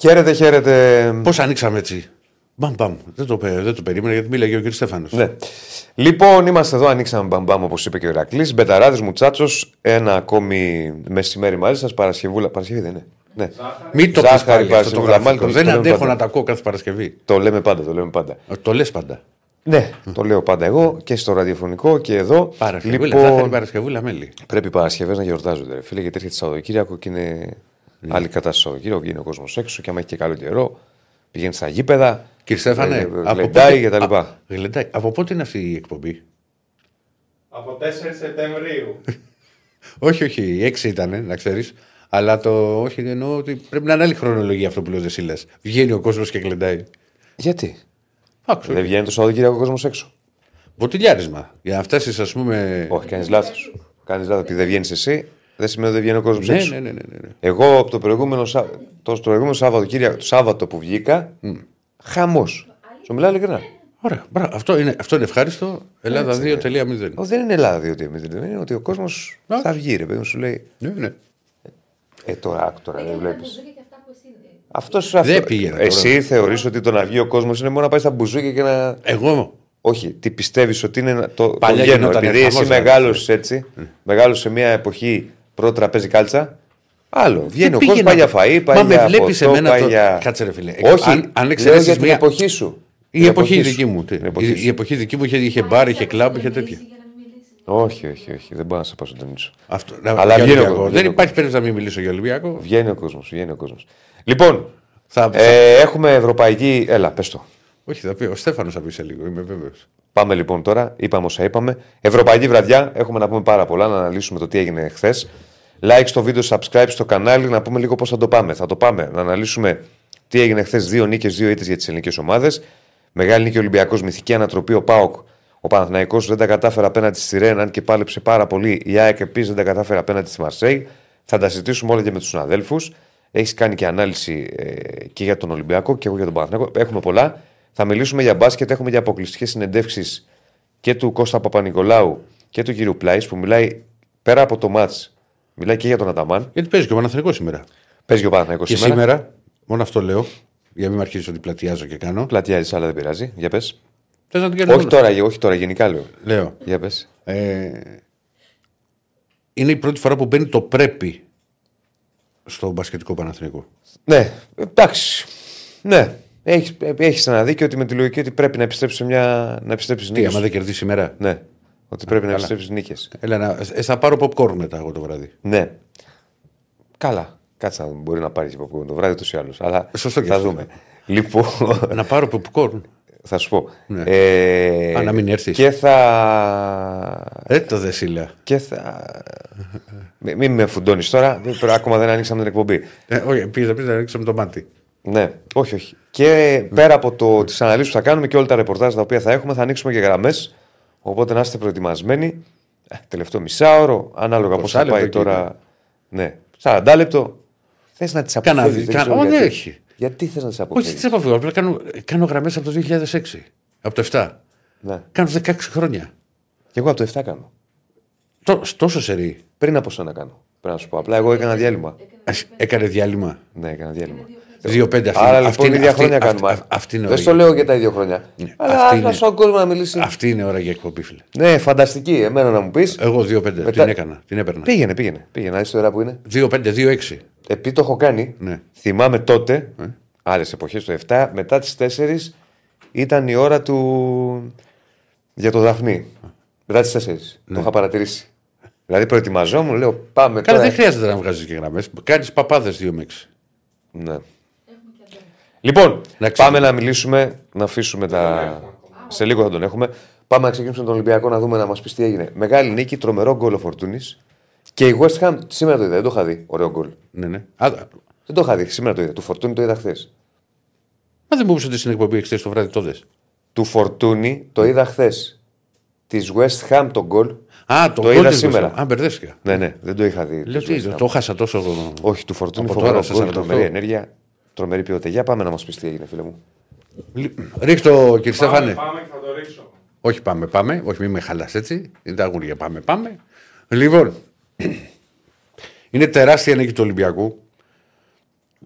Χαίρετε, χαίρετε. Πώς ανοίξαμε έτσι. Μπαμ, μπαμ. Δεν το, πε- δεν το περίμενα γιατί μίλαγε ο κ. Στέφανος. Ναι. Λοιπόν, είμαστε εδώ, ανοίξαμε μπαμπάμ όπως είπε και ο Ηρακλής. Μπεταράδες μου τσάτσο, ένα ακόμη μεσημέρι μαζί σας. Παρασκευούλα. Παρασκευή δεν είναι. Ναι. Μην το πεις Ζάχαρη, πάλι αυτό το Παρασκευή, γραφικό. μάλλον το Δεν λέμε αντέχω πάντα. να τα ακούω κάθε Παρασκευή. Το λέμε πάντα, το λέμε πάντα. Ε, Το λες πάντα. Ναι, το λέω πάντα εγώ και στο ραδιοφωνικό και εδώ. Παρασκευούλα, ζάχαρη λοιπόν, Παρασκευούλα μέλη. πρέπει οι Παρασκευές να γιορτάζονται, ρε φίλε, γιατί έρχεται Σαββατοκύριακο και είναι Ναι. άλλη κατάσταση Σαββατοκύριακο. Βγαίνει ο κόσμος έξω και άμα έχει και καλό καιρό, πηγαίνει στα γήπεδα. Κύριε Στέφανε, ε, από γλεντάει πότε- και τα λοιπά. Α, γλεντάει. Από πότε είναι αυτή η εκπομπή; Από 4 Σεπτεμβρίου. όχι, όχι, έξι ήταν, να ξέρεις. Αλλά το όχι, εννοώ ότι πρέπει να είναι άλλη χρονολογία αυτό που λέω εσύ λες. Βγαίνει ο κόσμος και γλεντάει. Γιατί; Άκουσα. δεν βγαίνει το Σαββατοκύριακο ο κόσμος έξω. Βοτιλιάρισμα. Για να φτάσεις, ας πούμε. Όχι, κάνεις λάθος. Κάνεις λάθος. Επειδή δεν βγαίνεις εσύ, δεν σημαίνει ότι δεν βγαίνει ο κόσμος Ναι, έξω. ναι, ναι, ναι, ναι. Εγώ από το προηγούμενο, Σα- το, το προηγούμενο Σάββατο, Κύρια, το Σάββατο που βγήκα, χαμός. Σου μιλάω ειλικρινά. Ωραία. Μπράβο. Αυτό είναι, αυτό είναι ευχάριστο. Ελλάδα 2.0. Ω, δεν είναι Ελλάδα διότι δεν είναι ότι ο κόσμος Α. θα βγει, ρε παιδί μου, σου λέει. Ναι, ναι. Ε, τώρα, άκου τώρα, δεν βλέπεις. Μπουζούκια και αυτά που εσύ είναι. Αυτό σου αυτό. Δεν πήγαινε τώρα. Εσύ θεωρείς ότι το να βγει ο κόσμος είναι μόνο να πάει στα μπουζούκια και να. Εγώ. Όχι, τι πιστεύεις ότι είναι να- το, το Παλιά γένο. γινόταν Επειδή χαμός, εσύ δηλαδή. μεγάλωσε έτσι, μεγάλωσες σε μια εποχή πρώτα τραπέζι κάλτσα. Άλλο. Βγαίνει ο κόσμος, πήγαινα. πάει για φαΐ, πάει Μα με για βλέπεις ποτό, εμένα πάει το- για... Κάτσε, ρε φίλε. Όχι, Αν- αν λέω εξαιρέσεις για την μια- εποχή σου. Η Την εποχή σου. δική μου. τι. Την εποχή Η, σου. η εποχή δική μου είχε, είχε μπαρ, είχε κλαμπ, είχε τέτοια. Για να μην μιλήσεις. Όχι, όχι, όχι. Δεν μπορώ να σε πάω στον Τονίτσο. Αυτό, Αλλά για βγαίνει ο Ολυμπιακό. κόσμος, Δεν βγαίνει ο υπάρχει περίπτωση να μην μιλήσω για Ολυμπιακό. Βγαίνει ο κόσμος, βγαίνει ο κόσμος. Λοιπόν, Θα, ε, έχουμε ευρωπαϊκή. Έλα, πες το. όχι, θα πει. Ο Στέφανος θα πει σε λίγο, είμαι βέβαιος. Πάμε λοιπόν τώρα. Είπαμε όσα είπαμε. Ευρωπαϊκή βραδιά. Έχουμε να πούμε πάρα πολλά. Να αναλύσουμε το τι έγινε χθες. Like στο βίντεο, subscribe στο κανάλι. Να πούμε λίγο πώς θα το πάμε. Θα το πάμε. Να αναλύσουμε τι έγινε χθες. Δύο νίκες, δύο ήττες για τις ελληνικές ομάδες. Μεγάλη νίκη Ολυμπιακός, μυθική ανατροπή ο Πάοκ. Ο Παναθηναϊκός δεν τα κατάφερε απέναντι στη Ρεν, αν και πάλεψε πάρα πολύ. Η ΑΕΚ επίση δεν τα κατάφερε απέναντι στη Μαρσέη. Θα τα συζητήσουμε όλα και με τους συναδέλφους. Έχεις κάνει και ανάλυση ε, και για τον Ολυμπιακό και εγώ για τον Παναθηναϊκό. Έχουμε πολλά. Θα μιλήσουμε για μπάσκετ. Έχουμε για αποκλειστικές συνεντεύξεις και του Κώστα Παπα-Νικολάου και του κύριου Πλάης που μιλάει πέρα από το μάτς. Μιλάει και για τον Αταμάν. Γιατί παίζει και ο Παναθηναϊκός σήμερα. Παίζει και ο Παναθηναϊκός Και σήμερα. σήμερα, μόνο αυτό λέω, για να μην με αρχίσει ότι πλατιάζω και κάνω. Πλατιάζεις, αλλά δεν πειράζει. Για πες. Θες να την κάνω Όχι μόνο. τώρα, όχι τώρα, γενικά λέω. Λέω. Για πες. Ε, είναι η πρώτη φορά που μπαίνει το πρέπει στο μπασκετικό Παναθηναϊκό. Ναι, εντάξει. Ναι. Έχεις έχεις ένα δίκιο ότι με τη λογική ότι πρέπει να επιστρέψεις σε μια. να επιστρέψεις Τι, νίκες. άμα δεν κερδίσει σήμερα; Ναι. Ότι πρέπει να καλά. επιστρέψεις νίκες. Έλα, να, ε, θα πάρω popcorn μετά εγώ το βράδυ. Ναι. Καλά. Κάτσε να δούμε. Μπορεί να πάρεις και popcorn το βράδυ ούτως ή άλλως. Αλλά Σωστό και θα αυτό. δούμε. λοιπόν, να πάρω popcorn. θα σου πω. Ναι. Ε, Α, να μην έρθεις. Και θα. Ε, το δεσίλα. Και θα. Μην μη με φουντώνεις τώρα. Δεν- Ακόμα δεν ανοίξαμε την εκπομπή. Ε, όχι, πήγα να ρίξαμε το μάτι. Ναι, όχι, όχι. Και πέρα από το, τις αναλύσεις που θα κάνουμε και όλα τα ρεπορτάζ τα οποία θα έχουμε, θα ανοίξουμε και γραμμές. Οπότε να είστε προετοιμασμένοι. Ε, τελευταίο μισάωρο, ανάλογα πώς θα 20 πάει λεπτό τώρα. Ναι, 40 λεπτό. Θες να τις Κάνα αποφύγεις. δι- δεν κάνα- ξέρω Ω, γιατί. δεν έχει. Γιατί θες να τις Όχι, αποφύγεις; τις αποφύγω. Απλά κάνω, κάνω γραμμές από το 2006. Από το 7. Ναι. Κάνω 16 χρόνια. Και εγώ από το 7 κάνω. Τό- τόσο σερή. Πριν από σένα κάνω. Πρέπει να σου πω. Απλά εγώ έκανα διάλειμμα. Ας- Έκανε διάλειμμα. Ναι, έκανα διάλειμμα. 2-5 αυτή. Άρα αυτή λοιπόν είναι- ίδια αυτή- χρόνια αυτή- κάνουμε. Αυτή είναι Δεν ώρα στο για- λέω για τα ίδια χρόνια. Αλλά αυτή να είναι- σου κόσμο να μιλήσει. Αυτή είναι ώρα για εκπομπή, φίλε. Ναι, φανταστική. Εμένα να μου πεις. Εγώ 2-5 Μετά- την έκανα. Την έπαιρνα. Πήγαινε, πήγαινε. Πήγαινε, να δεις τώρα που είναι. 2-5, 2-6. Επειδή το έχω κάνει, Ναι. θυμάμαι τότε, ε. άλλες εποχές, το 7, μετά τις 4 ήταν η ώρα του. για το Δαφνί. Μετά τις 4. Το είχα παρατηρήσει. Δηλαδή προετοιμαζόμουν, λέω πάμε Καλά, τώρα. δεν χρειάζεται να βγάζεις και γραμμές. Κάνεις παπάδες 2 με 6. Ναι. Λοιπόν, Να πάμε να μιλήσουμε, να αφήσουμε τα. Σε λίγο θα τον έχουμε. Πάμε να ξεκινήσουμε τον Ολυμπιακό να δούμε να μας πεις τι έγινε. Μεγάλη νίκη, τρομερό γκολ ο Φορτούνης. Και η West Ham σήμερα το είδα, δεν το είχα δει. Ωραίο γκολ. Ναι, ναι. Α, Δεν το είχα δει, σήμερα το είδα. Του Φορτούνη το είδα χθες. μα δεν μου είπε ότι στην εκπομπή εχθέ το βράδυ το δες. Του Φορτούνη το είδα χθες. Της West Ham το γκολ. Α, το, Το γκολ είδα της σήμερα. West Ham. Α, μπερδεύτηκα. Ναι, ναι, δεν το είχα δει. Λέω της τι, West Ham. το χάσα τόσο. Όχι, του Φορτούνη Από φοβερό τώρα σε γκολ, 48. τρομερή ενέργεια, τρομερή ποιότητα. Για πάμε να μας πεις τι έγινε, φίλε μου. Ρίχτω, κύριε Πάμε, Στέφανε. πάμε και θα το ρίξω. Όχι, πάμε, πάμε. Όχι, μην με χαλάς έτσι. Είναι τα αγούρια. Πάμε, πάμε. Λοιπόν, είναι τεράστια νίκη του Ολυμπιακού.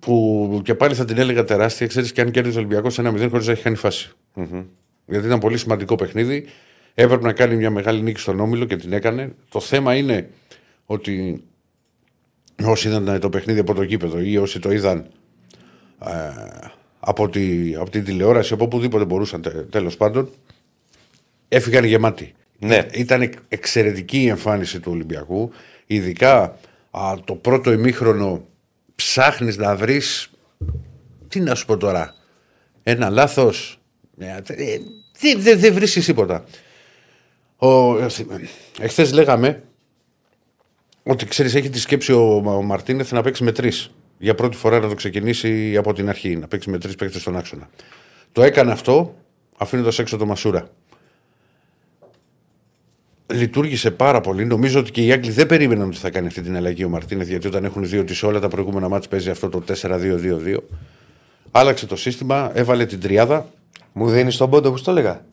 που και πάλι θα την έλεγα τεράστια, ξέρεις και αν κέρδιζε ο Ολυμπιακός 1-0 χωρίς να έχει κάνει φάση. Γιατί ήταν πολύ σημαντικό παιχνίδι. Έπρεπε να κάνει μια μεγάλη νίκη στον Όμιλο και την έκανε. Το θέμα είναι ότι όσοι είδαν το παιχνίδι από το γήπεδο ή όσοι το είδαν ε, από, τη, από την τηλεόραση, από οπουδήποτε μπορούσαν τέλος πάντων, έφυγαν γεμάτοι. Ναι. Ήταν εξαιρετική η εμφάνιση του Ολυμπιακού. Ειδικά α, το πρώτο ημίχρονο ψάχνεις να βρεις τι να σου πω τώρα ένα λάθος ε, δεν δε, δε βρίσκεις τίποτα ο, εχθές λέγαμε ότι ξέρεις έχει τη σκέψη ο, ο Μαρτίνεθ να παίξει με τρεις για πρώτη φορά να το ξεκινήσει από την αρχή να παίξει με τρεις παίκτες στον άξονα το έκανε αυτό αφήνοντας έξω το Μασούρα λειτουργήσε πάρα πολύ. Νομίζω ότι και οι Άγγλοι δεν περίμεναν ότι θα κάνει αυτή την αλλαγή ο Μαρτίνεθ, γιατί όταν έχουν δει ότι σε όλα τα προηγούμενα μάτια παίζει αυτό το 4-2-2-2. Άλλαξε το σύστημα, έβαλε την τριάδα. Μου δίνει τον πόντο που σου το έλεγα.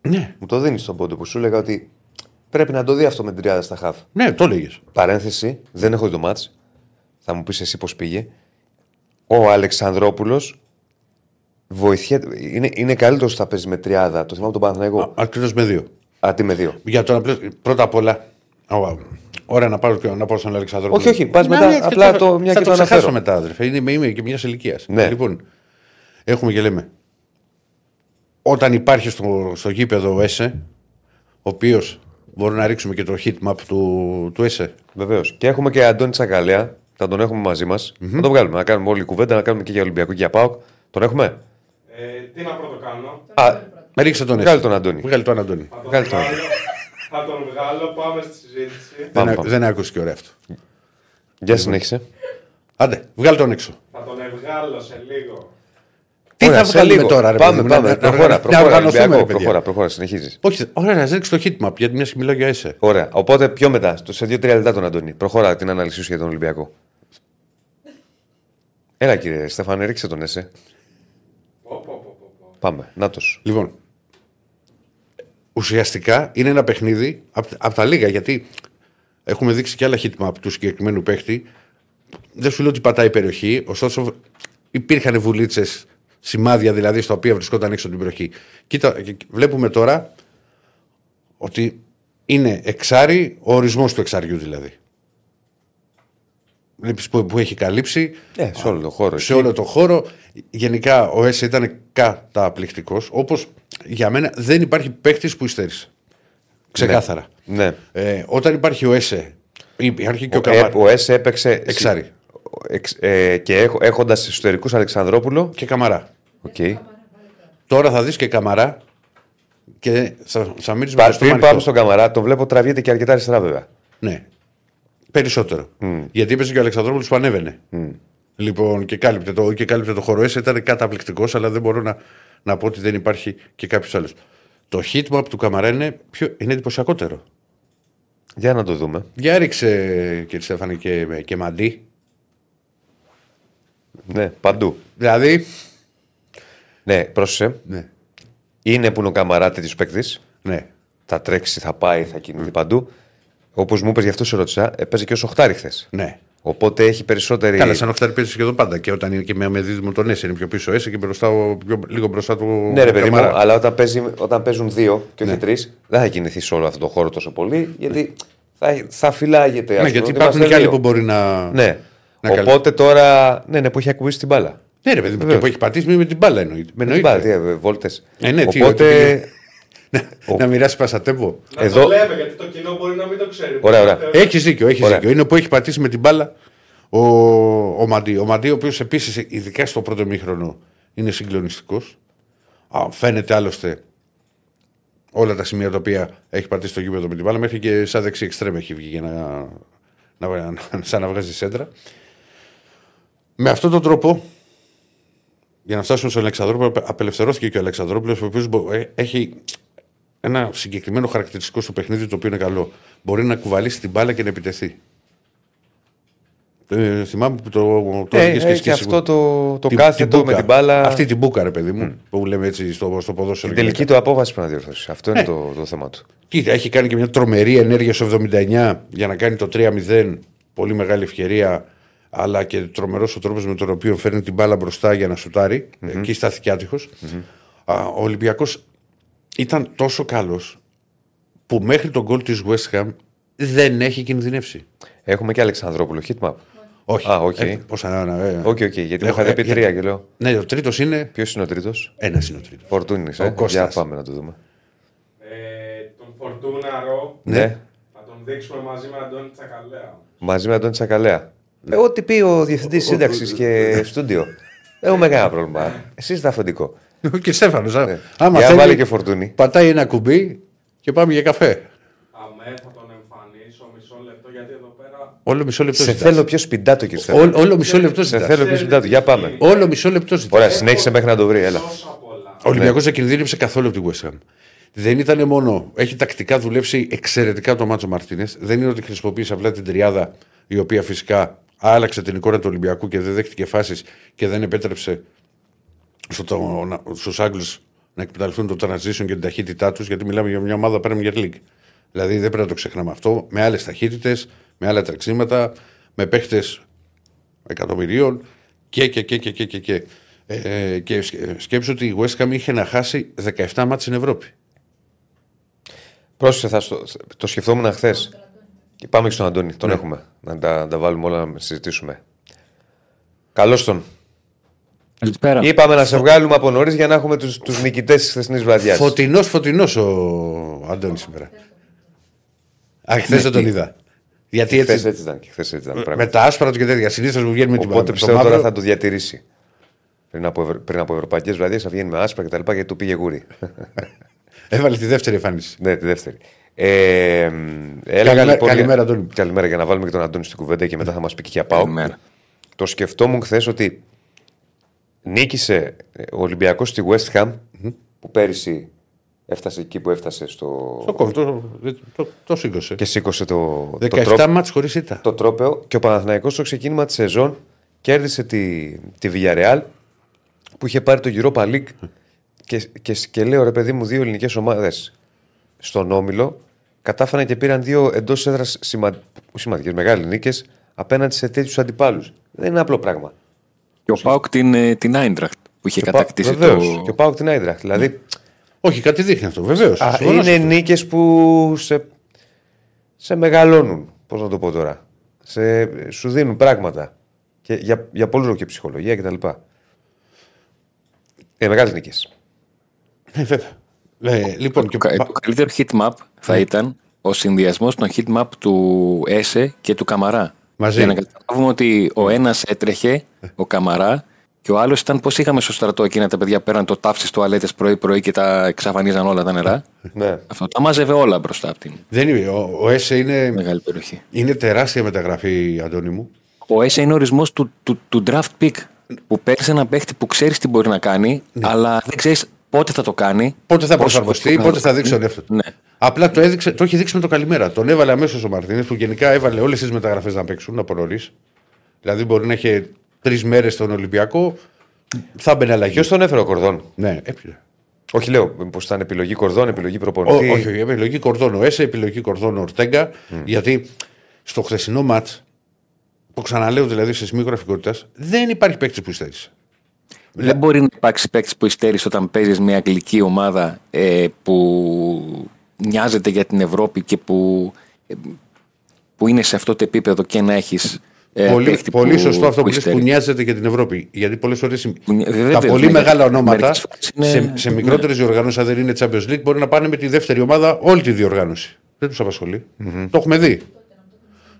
Ναι, Μου το δίνει τον πόντο που σου έλεγα ότι πρέπει να το δει αυτό με την τριάδα στα χαφ. ναι, το έλεγες. Παρένθεση, δεν έχω δει το μάτς. Θα μου πεις εσύ πώς πήγε. Ο Αλεξανδρόπουλος βοηθιέται. Είναι, είναι καλύτερος που θα παίζει με τριάδα. Το θυμάμαι τον Παναθηναϊκό. Ακριβώς με δύο. Αντί με δύο. Για το να πλέ- πρώτα απ' όλα. ω, Ωραία να πάρω, και- να πάω στον Αλεξανδρόπουλο. Όχι, όχι, πας Να, μετά, ναι, απλά θα- το- μια θα και το το ξεχάσω αναφέρω. μετά, αδερφέ. Είναι, είμαι και μιας ηλικίας. Ναι. Λοιπόν, έχουμε και λέμε. Όταν υπάρχει στο, στο γήπεδο ο ΕΣΕ, ο οποίος μπορεί να ρίξουμε και το heat map του, του ΕΣΕ. Βεβαίως. Και έχουμε και Αντώνη Τσακαλέα. Θα τον έχουμε μαζί μας. Να τον βγάλουμε. Να κάνουμε όλη κουβέντα, να κάνουμε και για Ολυμπιακό και για Πάοκ. Τον έχουμε; Ε, τι να πρώτο κάνω; Α, Με ρίξε τον ΕΣΕ. Βγάλε τον Αντώνη. Βγάλε τον Αντώνη. Θα τον, Βγάλε τον. βγάλω, θα τον βγάλω, πάμε στη συζήτηση. Πάμε, δεν, πάμε. δεν άκουσε και ωραία αυτό. για συνέχισε. Άντε, βγάλε τον έξω. Θα τον βγάλω σε λίγο. Τι Ωραία, θα σε βγάλουμε λίγο. τώρα, ρε Πάμε, παιδί μου, πάμε. να- να- Προχώρα, να προχώρα. οργανωθούμε, Ολυμπιακό, ρε παιδιά. προχώρα, προχώρα. Συνεχίζεις. Όχι, ωραία, να ρίξει το heat map, γιατί μια και μιλάω για ΕΣΕ. Ωραία. Οπότε πιο μετά, στο- σε 2-3 λεπτά τον Αντώνη. Προχώρα την ανάλυση σου για τον Ολυμπιακό. Έλα κύριε Στέφανε, ρίξε τον ΕΣΕ. Πω, πω, πω, πω, πω. Πάμε. Νάτος. Λοιπόν, ουσιαστικά είναι ένα παιχνίδι από τα λίγα γιατί έχουμε δείξει και άλλα hit map του συγκεκριμένου παίχτη. Δεν σου λέω ότι πατάει η περιοχή, ωστόσο υπήρχαν βουλίτσες, σημάδια δηλαδή στα οποία βρισκόταν έξω από την περιοχή. Κοίτα, και- βλέπουμε τώρα ότι είναι εξάρι, ο ορισμός του εξαριού δηλαδή. Βλέπεις που, που έχει καλύψει Ε, σε όλο το χώρο. σε εκεί. όλο το χώρο. Γενικά ο Έσε ήταν καταπληκτικός. Όπως για μένα δεν υπάρχει παίκτης που υστέρησε. Ξεκάθαρα. Ναι. Ε, όταν υπάρχει ο Έσε, υπάρχει και ο, Ο, ε, Καμαρά. ο Έσε έπαιξε. Εξάρι. Εξ, ε, και έχοντας εσωτερικούς Αλεξανδρόπουλο. Και Καμαρά. Οκ. Τώρα θα δεις και Καμαρά και θα, θα μείνει με Πα- το στόμα Πριν πάμε ανοιχτό. στον Καμαρά, τον βλέπω τραβιέται και αρκετά αριστερά βέβαια. Ναι. Περισσότερο. Γιατί είπε και ο Αλεξανδρόπουλος που ανέβαινε. Λοιπόν, και κάλυπτε το, και κάλυπτε το χώρο. ΕΣΕ ήταν καταπληκτικός, αλλά δεν μπορώ να, να πω ότι δεν υπάρχει και κάποιος άλλος. Το hit map του Καμαρά είναι, πιο, είναι εντυπωσιακότερο. Για να το δούμε. Για ρίξε, κύριε Στέφανη, και, και μαντί. Ναι, παντού. Δηλαδή. Ναι, πρόσεχε. Ναι. Είναι που είναι ο Καμαρά τέτοιο παίκτης. ναι. Θα τρέξει, θα πάει, θα κινηθεί παντού. Όπως μου είπες, γι' αυτό σε ρώτησα, έπαιζε και ω οχτάρι χθες. ναι. Οπότε έχει περισσότερη. Καλά, σαν οχτάρι παίζει σχεδόν πάντα. Και όταν είναι και με, με δίδυμο τον Έσαι, είναι πιο πίσω Έσαι και μπροστά, ο- πιο, λίγο μπροστά του. Ναι, ρε παιδί μου, Καμαρά. αλλά όταν, παίζει, όταν παίζουν δύο και όχι Ναι. τρεις, δεν θα κινηθείς σε όλο αυτό το χώρο τόσο πολύ, γιατί θα, θα φυλάγεται. ας Ναι, πούμε, γιατί ότι υπάρχουν είμαστε και άλλοι δύο. που μπορεί να. Ναι. να καλ- Οπότε τώρα. Ναι, ναι, που έχει ακουμπήσει την μπάλα. Ναι, ρε παιδί μου, και Βεβαίως. που έχει πατήσει με την μπάλα εννοείται. Με Με την μπάλα, τι, εννοείται. ε, βόλτες. Ε, ναι, τι, Οπότε. ότι να μοιράσει πασατέμπο. Να Εδώ- το λέμε γιατί το κοινό μπορεί να μην το ξέρει. Ωραία, ωραία. Έχεις δίκιο, έχεις Ωραία. δίκιο. Είναι που έχει πατήσει με την μπάλα ο, ο Μαντί. Ο Μαντί, ο οποίος επίσης, ειδικά στο πρώτο μήχρονο, είναι συγκλονιστικός. Φαίνεται άλλωστε όλα τα σημεία τα οποία έχει πατήσει στο γήπεδο με την μπάλα, μέχρι και σαν δεξί εξτρέμ έχει βγει για να, να, να, σαν να βγάζει σέντρα. Με αυτόν τον τρόπο, για να φτάσουμε στον Αλεξανδρόπουλο, απε- απελευθερώθηκε και ο Αλεξανδρόπουλος, ο οποίος έχει ένα συγκεκριμένο χαρακτηριστικό στο παιχνίδι το οποίο είναι καλό. Μπορεί να κουβαλήσει την μπάλα και να επιτεθεί. Ε, θυμάμαι που το, το Ε, έλεγες έχει εσύ αυτό το, το Την- κάθετο την με μπούκα. την μπάλα. Αυτή την μπούκα, ρε παιδί μου, που λέμε έτσι στο, στο ποδόσφαιρο. Την τελική του απόφαση πρέπει να διορθώσεις. Αυτό είναι το, το θέμα του. Κοίτα, έχει κάνει και μια τρομερή ενέργεια στο 79 για να κάνει το 3-0. Πολύ μεγάλη ευκαιρία. Αλλά και τρομερός ο τρόπος με τον οποίο φέρνει την μπάλα μπροστά για να σουτάρει. Εκεί στάθηκε άτυχος. Α, Ο Ολυμπιακός ήταν τόσο καλός που μέχρι τον γκολ της West Ham δεν έχει κινδυνεύσει. Έχουμε και Αλεξανδρόπουλο, heatmap. Όχι. Α, οκ. Ε, πόσα, ναι, ε, OK, OK, γιατί μου Έχω- είχατε πει ε, τρία και λέω. Ναι, ο τρίτος είναι. Ποιος είναι ο τρίτος, Ένας είναι ο τρίτος. Φορτούνης, Ο ε. Κώστας. Για πάμε να το δούμε. Ε, τον Φορτούναρο Ναι. θα τον δείξουμε μαζί με Αντώνη Τσακαλέα. Μαζί με τον Τσακαλέα. Ε, ό,τι πει ο διευθυντής σύνταξης και στούντιο. Δεν έχουμε κανένα πρόβλημα. Εσύ είσαι αφεντικό. και Στέφανος. Ναι. Άμα Για θέλει, βάλε και φορτούνη. πατάει ένα κουμπί και πάμε για καφέ. Αμέ θα τον εμφανίσω μισό λεπτό γιατί εδώ πέρα Όλο μισό λεπτό Σε ζητάς. θέλω πιο σπιντάτο, κύριε Στέφανο. Ό- Όλο μισό λεπτό Σε ζητάς. θέλω πιο σπιντάτο. Για πάμε. Όλο μισό λεπτό ζητάς. Ωραία, συνέχισε μέχρι να το βρει. Έλα. τόσα πολλά. Ο Ολυμπιακός δεν κινδύνευσε καθόλου από την West Ham. Δεν ήταν μόνο. Έχει τακτικά δουλέψει εξαιρετικά το Μάτσο Μαρτίνες. Δεν είναι ότι χρησιμοποίησε απλά την τριάδα η οποία φυσικά άλλαξε την εικόνα του Ολυμπιακού και δεν δέχτηκε φάσεις και δεν επέτρεψε στους Άγγλους να εκμεταλλευτούν το transition και την ταχύτητά τους, γιατί μιλάμε για μια ομάδα Premier League. Δηλαδή δεν πρέπει να το ξεχνάμε αυτό. Με άλλες ταχύτητες, με άλλα τρεξίματα, με παίχτες εκατομμυρίων και και και και και και. και. Ε, και σκε- σκέψου ότι η West Ham είχε να χάσει 17 μάτς στην Ευρώπη. Πρόσεχε, θα στο, το σκεφτόμουν χθες. Και πάμε και στον Αντώνη. Τον έχουμε. Να τα, να τα βάλουμε όλα να συζητήσουμε. Καλώς τον. Καλησπέρα. Είπαμε να σε βγάλουμε από νωρίς για να έχουμε τους τους νικητές της χθεσινής βραδιάς. Φωτεινός, φωτεινός ο Αντώνης σήμερα. Α, χθες δεν τον είδα. Γιατί Χθες έτσι. έτσι ήταν. και χθες έτσι ήταν Με πράγματι. τα άσπρα του και τέτοια. Συνήθως μου βγαίνει με την Οπότε το πιστεύω μαύρο. τώρα θα το διατηρήσει. Πριν από, ευρω- πριν από ευρωπαϊκές βραδιές θα βγαίνει με άσπρα κτλ. Γιατί του πήγε γούρι. Έβαλε τη δεύτερη εμφάνιση. ναι, τη δεύτερη. Ε, έλεγα, Καλημέρα- λοιπόν, καλημέρα, για- Αντώνη. Καλημέρα για να βάλουμε και τον Αντώνη στην κουβέντα και μετά θα μας πει και για πάω. Καλημέρα. Το σκεφτόμουν χθες ότι νίκησε ο Ολυμπιακός στη West Ham που πέρυσι έφτασε εκεί που έφτασε στο... Το κόβει, το, το, το σήκωσε. και σήκωσε το, το, 17 τρόπαιο, μάτς χωρίς ήττα. το τρόπαιο και ο Παναθηναϊκός στο ξεκίνημα της σεζόν κέρδισε τη, τη Villarreal που είχε πάρει το Europa League και, και, και λέω ρε παιδί μου δύο ελληνικές ομάδες στον Όμιλο κατάφεραν και πήραν δύο εντός έδρας σημα... σημαντικές μεγάλες νίκες απέναντι σε τέτοιους αντιπάλους. Δεν είναι απλό πράγμα. Και ο Πάουκ την, ε, την Άιντραχτ που είχε Και ο Πα- κατακτήσει βεβαίως. το. Και ο Πάουκ την Άιντραχτ. Δηλαδή Όχι, κάτι δείχνει αυτό, βεβαίως. α, είναι νίκες που σε, σε μεγαλώνουν. Πώς να το πω τώρα. Σε, σου δίνουν πράγματα. Και για, για πολλούς και ψυχολογία κτλ. Ε, μεγάλες νίκες. Ναι, βέβαια. Ε, λοιπόν, και Το, κα- πα- το καλύτερο heat map θα ήταν ο συνδυασμός των heat map του Έσε και του Καμαρά. Μαζί. Για να καταλάβουμε ότι ο ένας έτρεχε, ο Καμαρά, και ο άλλος ήταν πώς είχαμε στο στρατό εκείνα τα παιδιά πέραν το τάφι τουαλέτες πρωί-πρωί και τα εξαφανίζαν όλα τα νερά; Ναι. Αυτό τα μάζευε όλα μπροστά από την δεν είναι. Ο, ο Έσε είναι, μεγάλη περιοχή. είναι τεράστια μεταγραφή, Αντώνη μου. Ο Έσε είναι ορισμός του, του, του draft pick. Που παίρνει ένα παίχτη που ξέρεις τι μπορεί να κάνει, αλλά δεν ξέρεις πότε θα το κάνει. Πότε θα πόσο προσαρμοστεί, κοντά πότε το θα κάνει. δείξει τον εαυτό του. Ναι. Απλά το, έδειξε, το έχει δείξει με το καλημέρα. Τον έβαλε αμέσως ο Μαρτίνες που γενικά έβαλε όλες τις μεταγραφές να παίξουν από νωρίς. Δηλαδή μπορεί να έχει τρεις μέρες στον Ολυμπιακό, θα μπαινε αλλαγή. Ποιος τον έφερε ο Κορδόν; Ναι, έπειτα. Όχι, λέω πως ήταν επιλογή Κορδόν, επιλογή Ό, προπονητή. όχι, όχι, επιλογή κορδόν ο Έσε, επιλογή κορδόν ο Ορτέγκα. Γιατί στο χθεσινό ματ, το ξαναλέω δηλαδή σε σημείο γραφικότητας, δεν υπάρχει παίκτης που υστέρησε. Δεν μπορεί να υπάρξει παίκτης που υστέρησε όταν παίζεις μια αγγλική ομάδα ε, που νοιάζεται για την Ευρώπη και που, ε, που είναι σε αυτό το επίπεδο και να έχεις. Ε, πολύ παίκτη πολύ που- σωστό αυτό που, λες υστέρησε. που νοιάζεται για την Ευρώπη. Γιατί πολλές φορές νοι- τα βέβαια, πολύ ναι, μεγάλα γιατί ονόματα μερικές φορές είναι- σε, σε μικρότερες διοργανώσεις, αν δεν είναι Champions League, μπορεί να πάνε με τη δεύτερη ομάδα όλη τη διοργάνωση. Δεν τους απασχολει Το έχουμε δει.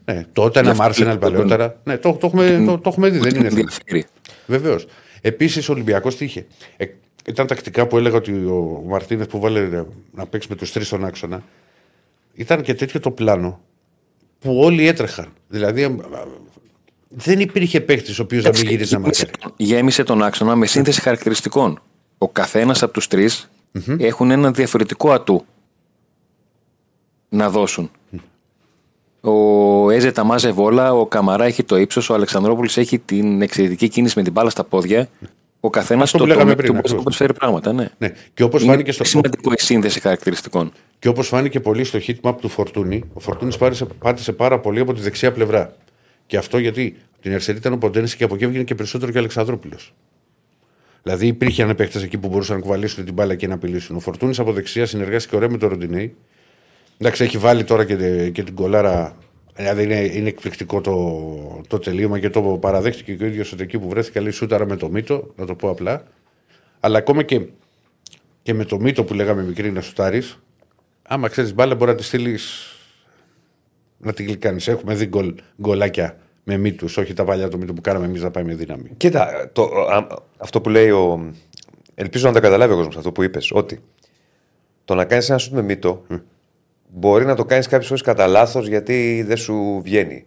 Ναι, τότε ένα Γι' αυτό Arsenal λοιπόν- παλαιότερα. Ναι, το, το, έχουμε, το, το έχουμε δει, δεν είναι θέμα. ενδιαφέρει. Βεβαίως. Επίσης, ο Ολυμπιακός τι είχε; Ε, ήταν τακτικά που έλεγα ότι ο Μαρτίνες που βάλε να- να παίξει με τους τρεις στον άξονα. Ήταν και τέτοιο το πλάνο που όλοι έτρεχαν. Δηλαδή, α, α, δεν υπήρχε παίχτη ο οποίος να μην γύριζε να Γέμισε- μαρκάρει. Γέμισε τον άξονα με σύνθεση χαρακτηριστικών. Ο καθένας από τους τρεις έχουν ένα διαφορετικό ατού να δώσουν. Ο Έζε τα μάζευε όλα, ο Καμαρά έχει το ύψος, ο Αλεξανδρόπουλος έχει την εξαιρετική κίνηση με την μπάλα στα πόδια. Ο καθένας Αυτό το που λέγαμε τομέα πριν, του μπορεί να ακριβώς. προσφέρει πράγματα. Ναι. Ναι. Και όπως Είναι φάνηκε, στο, σημαντικό η σύνθεση χαρακτηριστικών. και όπως φάνηκε πολύ στο heat map του Φορτούνη, ο Φορτούνης πάτησε πάρα πολύ από τη δεξιά πλευρά. Και αυτό γιατί Την Ερσερή ήταν ο Ποντένση και από εκεί έβγαινε και περισσότερο και ο Αλεξανδρόπουλος. Δηλαδή υπήρχαν παίχτε εκεί που μπορούσαν να κουβαλήσουν την μπάλα και να απειλήσουν. Ο Φορτούνης από δεξιά συνεργάστηκε ωραία με τον Ροντινέη. Εντάξει, έχει βάλει τώρα και, και την κολάρα. Δηλαδή είναι, είναι εκπληκτικό το, το τελείωμα και το παραδέχτηκε και ο ίδιος ότι εκεί που βρέθηκε λέει σούταρα με το μύτο, να το πω απλά. Αλλά ακόμα και, και με το μύτο που λέγαμε μικρή να σουτάρεις, άμα ξέρεις μπάλα μπορεί να τη στείλει να την γλυκάνεις. Έχουμε δει γκολ, γκολάκια με μύτους, όχι τα παλιά το μύτο που κάναμε εμείς να πάει με δύναμη. Κοίτα, το, α, αυτό που λέει ο. Ελπίζω να το καταλάβει ο κόσμος αυτό που είπες. Ότι το να κάνεις ένα σουτ με μύτο μπορεί να το κάνεις κάποιες φορές κατά λάθος γιατί δεν σου βγαίνει.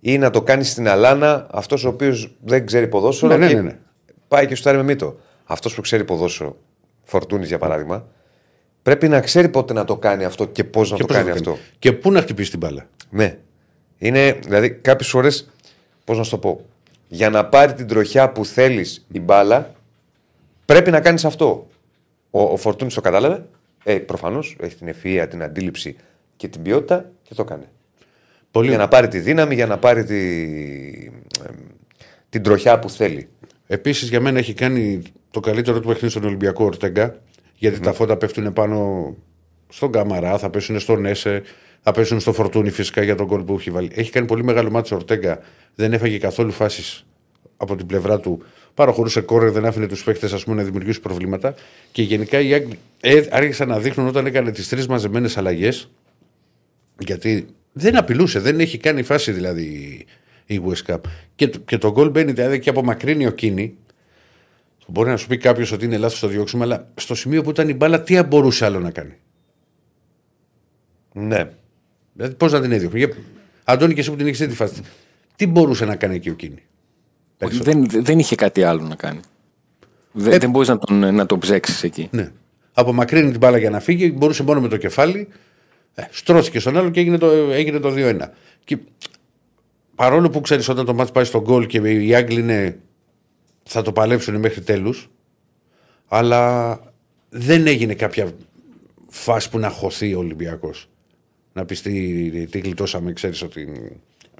Ή να το κάνεις στην αλάνα αυτός ο οποίος δεν ξέρει ποδόσφαιρο Ναι, ναι, και ναι, ναι. πάει και σου με μύτο. Αυτός που ξέρει ποδόσφαιρο, Φορτούνης για παράδειγμα, πρέπει να ξέρει πότε να το κάνει αυτό και πώς να Και το πώς κάνει να αυτό. Και πού να χτυπήσει την μπάλα. Ναι. Είναι, δηλαδή, κάποιες φορές, πώς να σου το πω, για να πάρει την τροχιά που θέλεις η μπάλα, πρέπει να κάνεις αυτό. Ο, ο Φορτούνης το κατάλαβε. Ε, Προφανώς έχει την ευφυα, την αντίληψη και την ποιότητα και το κάνει. Πολύ... Για να πάρει τη δύναμη, για να πάρει τη, εμ, την τροχιά που θέλει. Επίσης για μένα έχει κάνει το καλύτερο του παιχνίδι στον Ολυμπιακό Ορτέγκα. Γιατί τα φώτα πέφτουν πάνω στον Καμαρά, θα πέσουν στον Έσε, θα πέσουν στο Φορτούνι φυσικά για τον κόλ που έχει βάλει. Έχει κάνει πολύ μεγάλο μάτσο ο Ορτέγκα. Δεν έφαγε καθόλου φάσεις από την πλευρά του. Παραχωρούσε κόρε, δεν άφηνε τους παίχτε να δημιουργήσουν προβλήματα. Και γενικά οι Άγγλοι ε, άρχισαν να δείχνουν όταν έκανε τις τρεις μαζεμένες αλλαγές. Γιατί δεν απειλούσε, δεν έχει κάνει φάση δηλαδή η West Cup. Και, το- και το γκολ μπαίνει δηλαδή και απομακρύνει ο Κίνη. Μπορεί να σου πει κάποιος ότι είναι λάθος το διώξουμε, αλλά στο σημείο που ήταν η μπάλα, τι μπορούσε άλλο να κάνει; Ναι. Δηλαδή, πώς να την έδιωχνε; Για... Αντώνη, και εσύ που την έχεις δει τη φάση. Τι μπορούσε να κάνει εκεί ο Κίνη; Δεν, δεν είχε κάτι άλλο να κάνει. Δεν, Ε, δεν μπορείς να τον, να τον ψέξεις εκεί. Ναι. Απομακρύνει την μπάλα για να φύγει, μπορούσε μόνο με το κεφάλι. Ε, στρώθηκε στον άλλο και έγινε το, έγινε το 2-1. Και παρόλο που ξέρεις όταν το μάτς πάει στον γκολ και οι Άγγλοι είναι, θα το παλέψουν μέχρι τέλους, αλλά δεν έγινε κάποια φάση που να χωθεί ο Ολυμπιακός. Να πεις τι, τι γλιτώσαμε, ξέρεις ότι.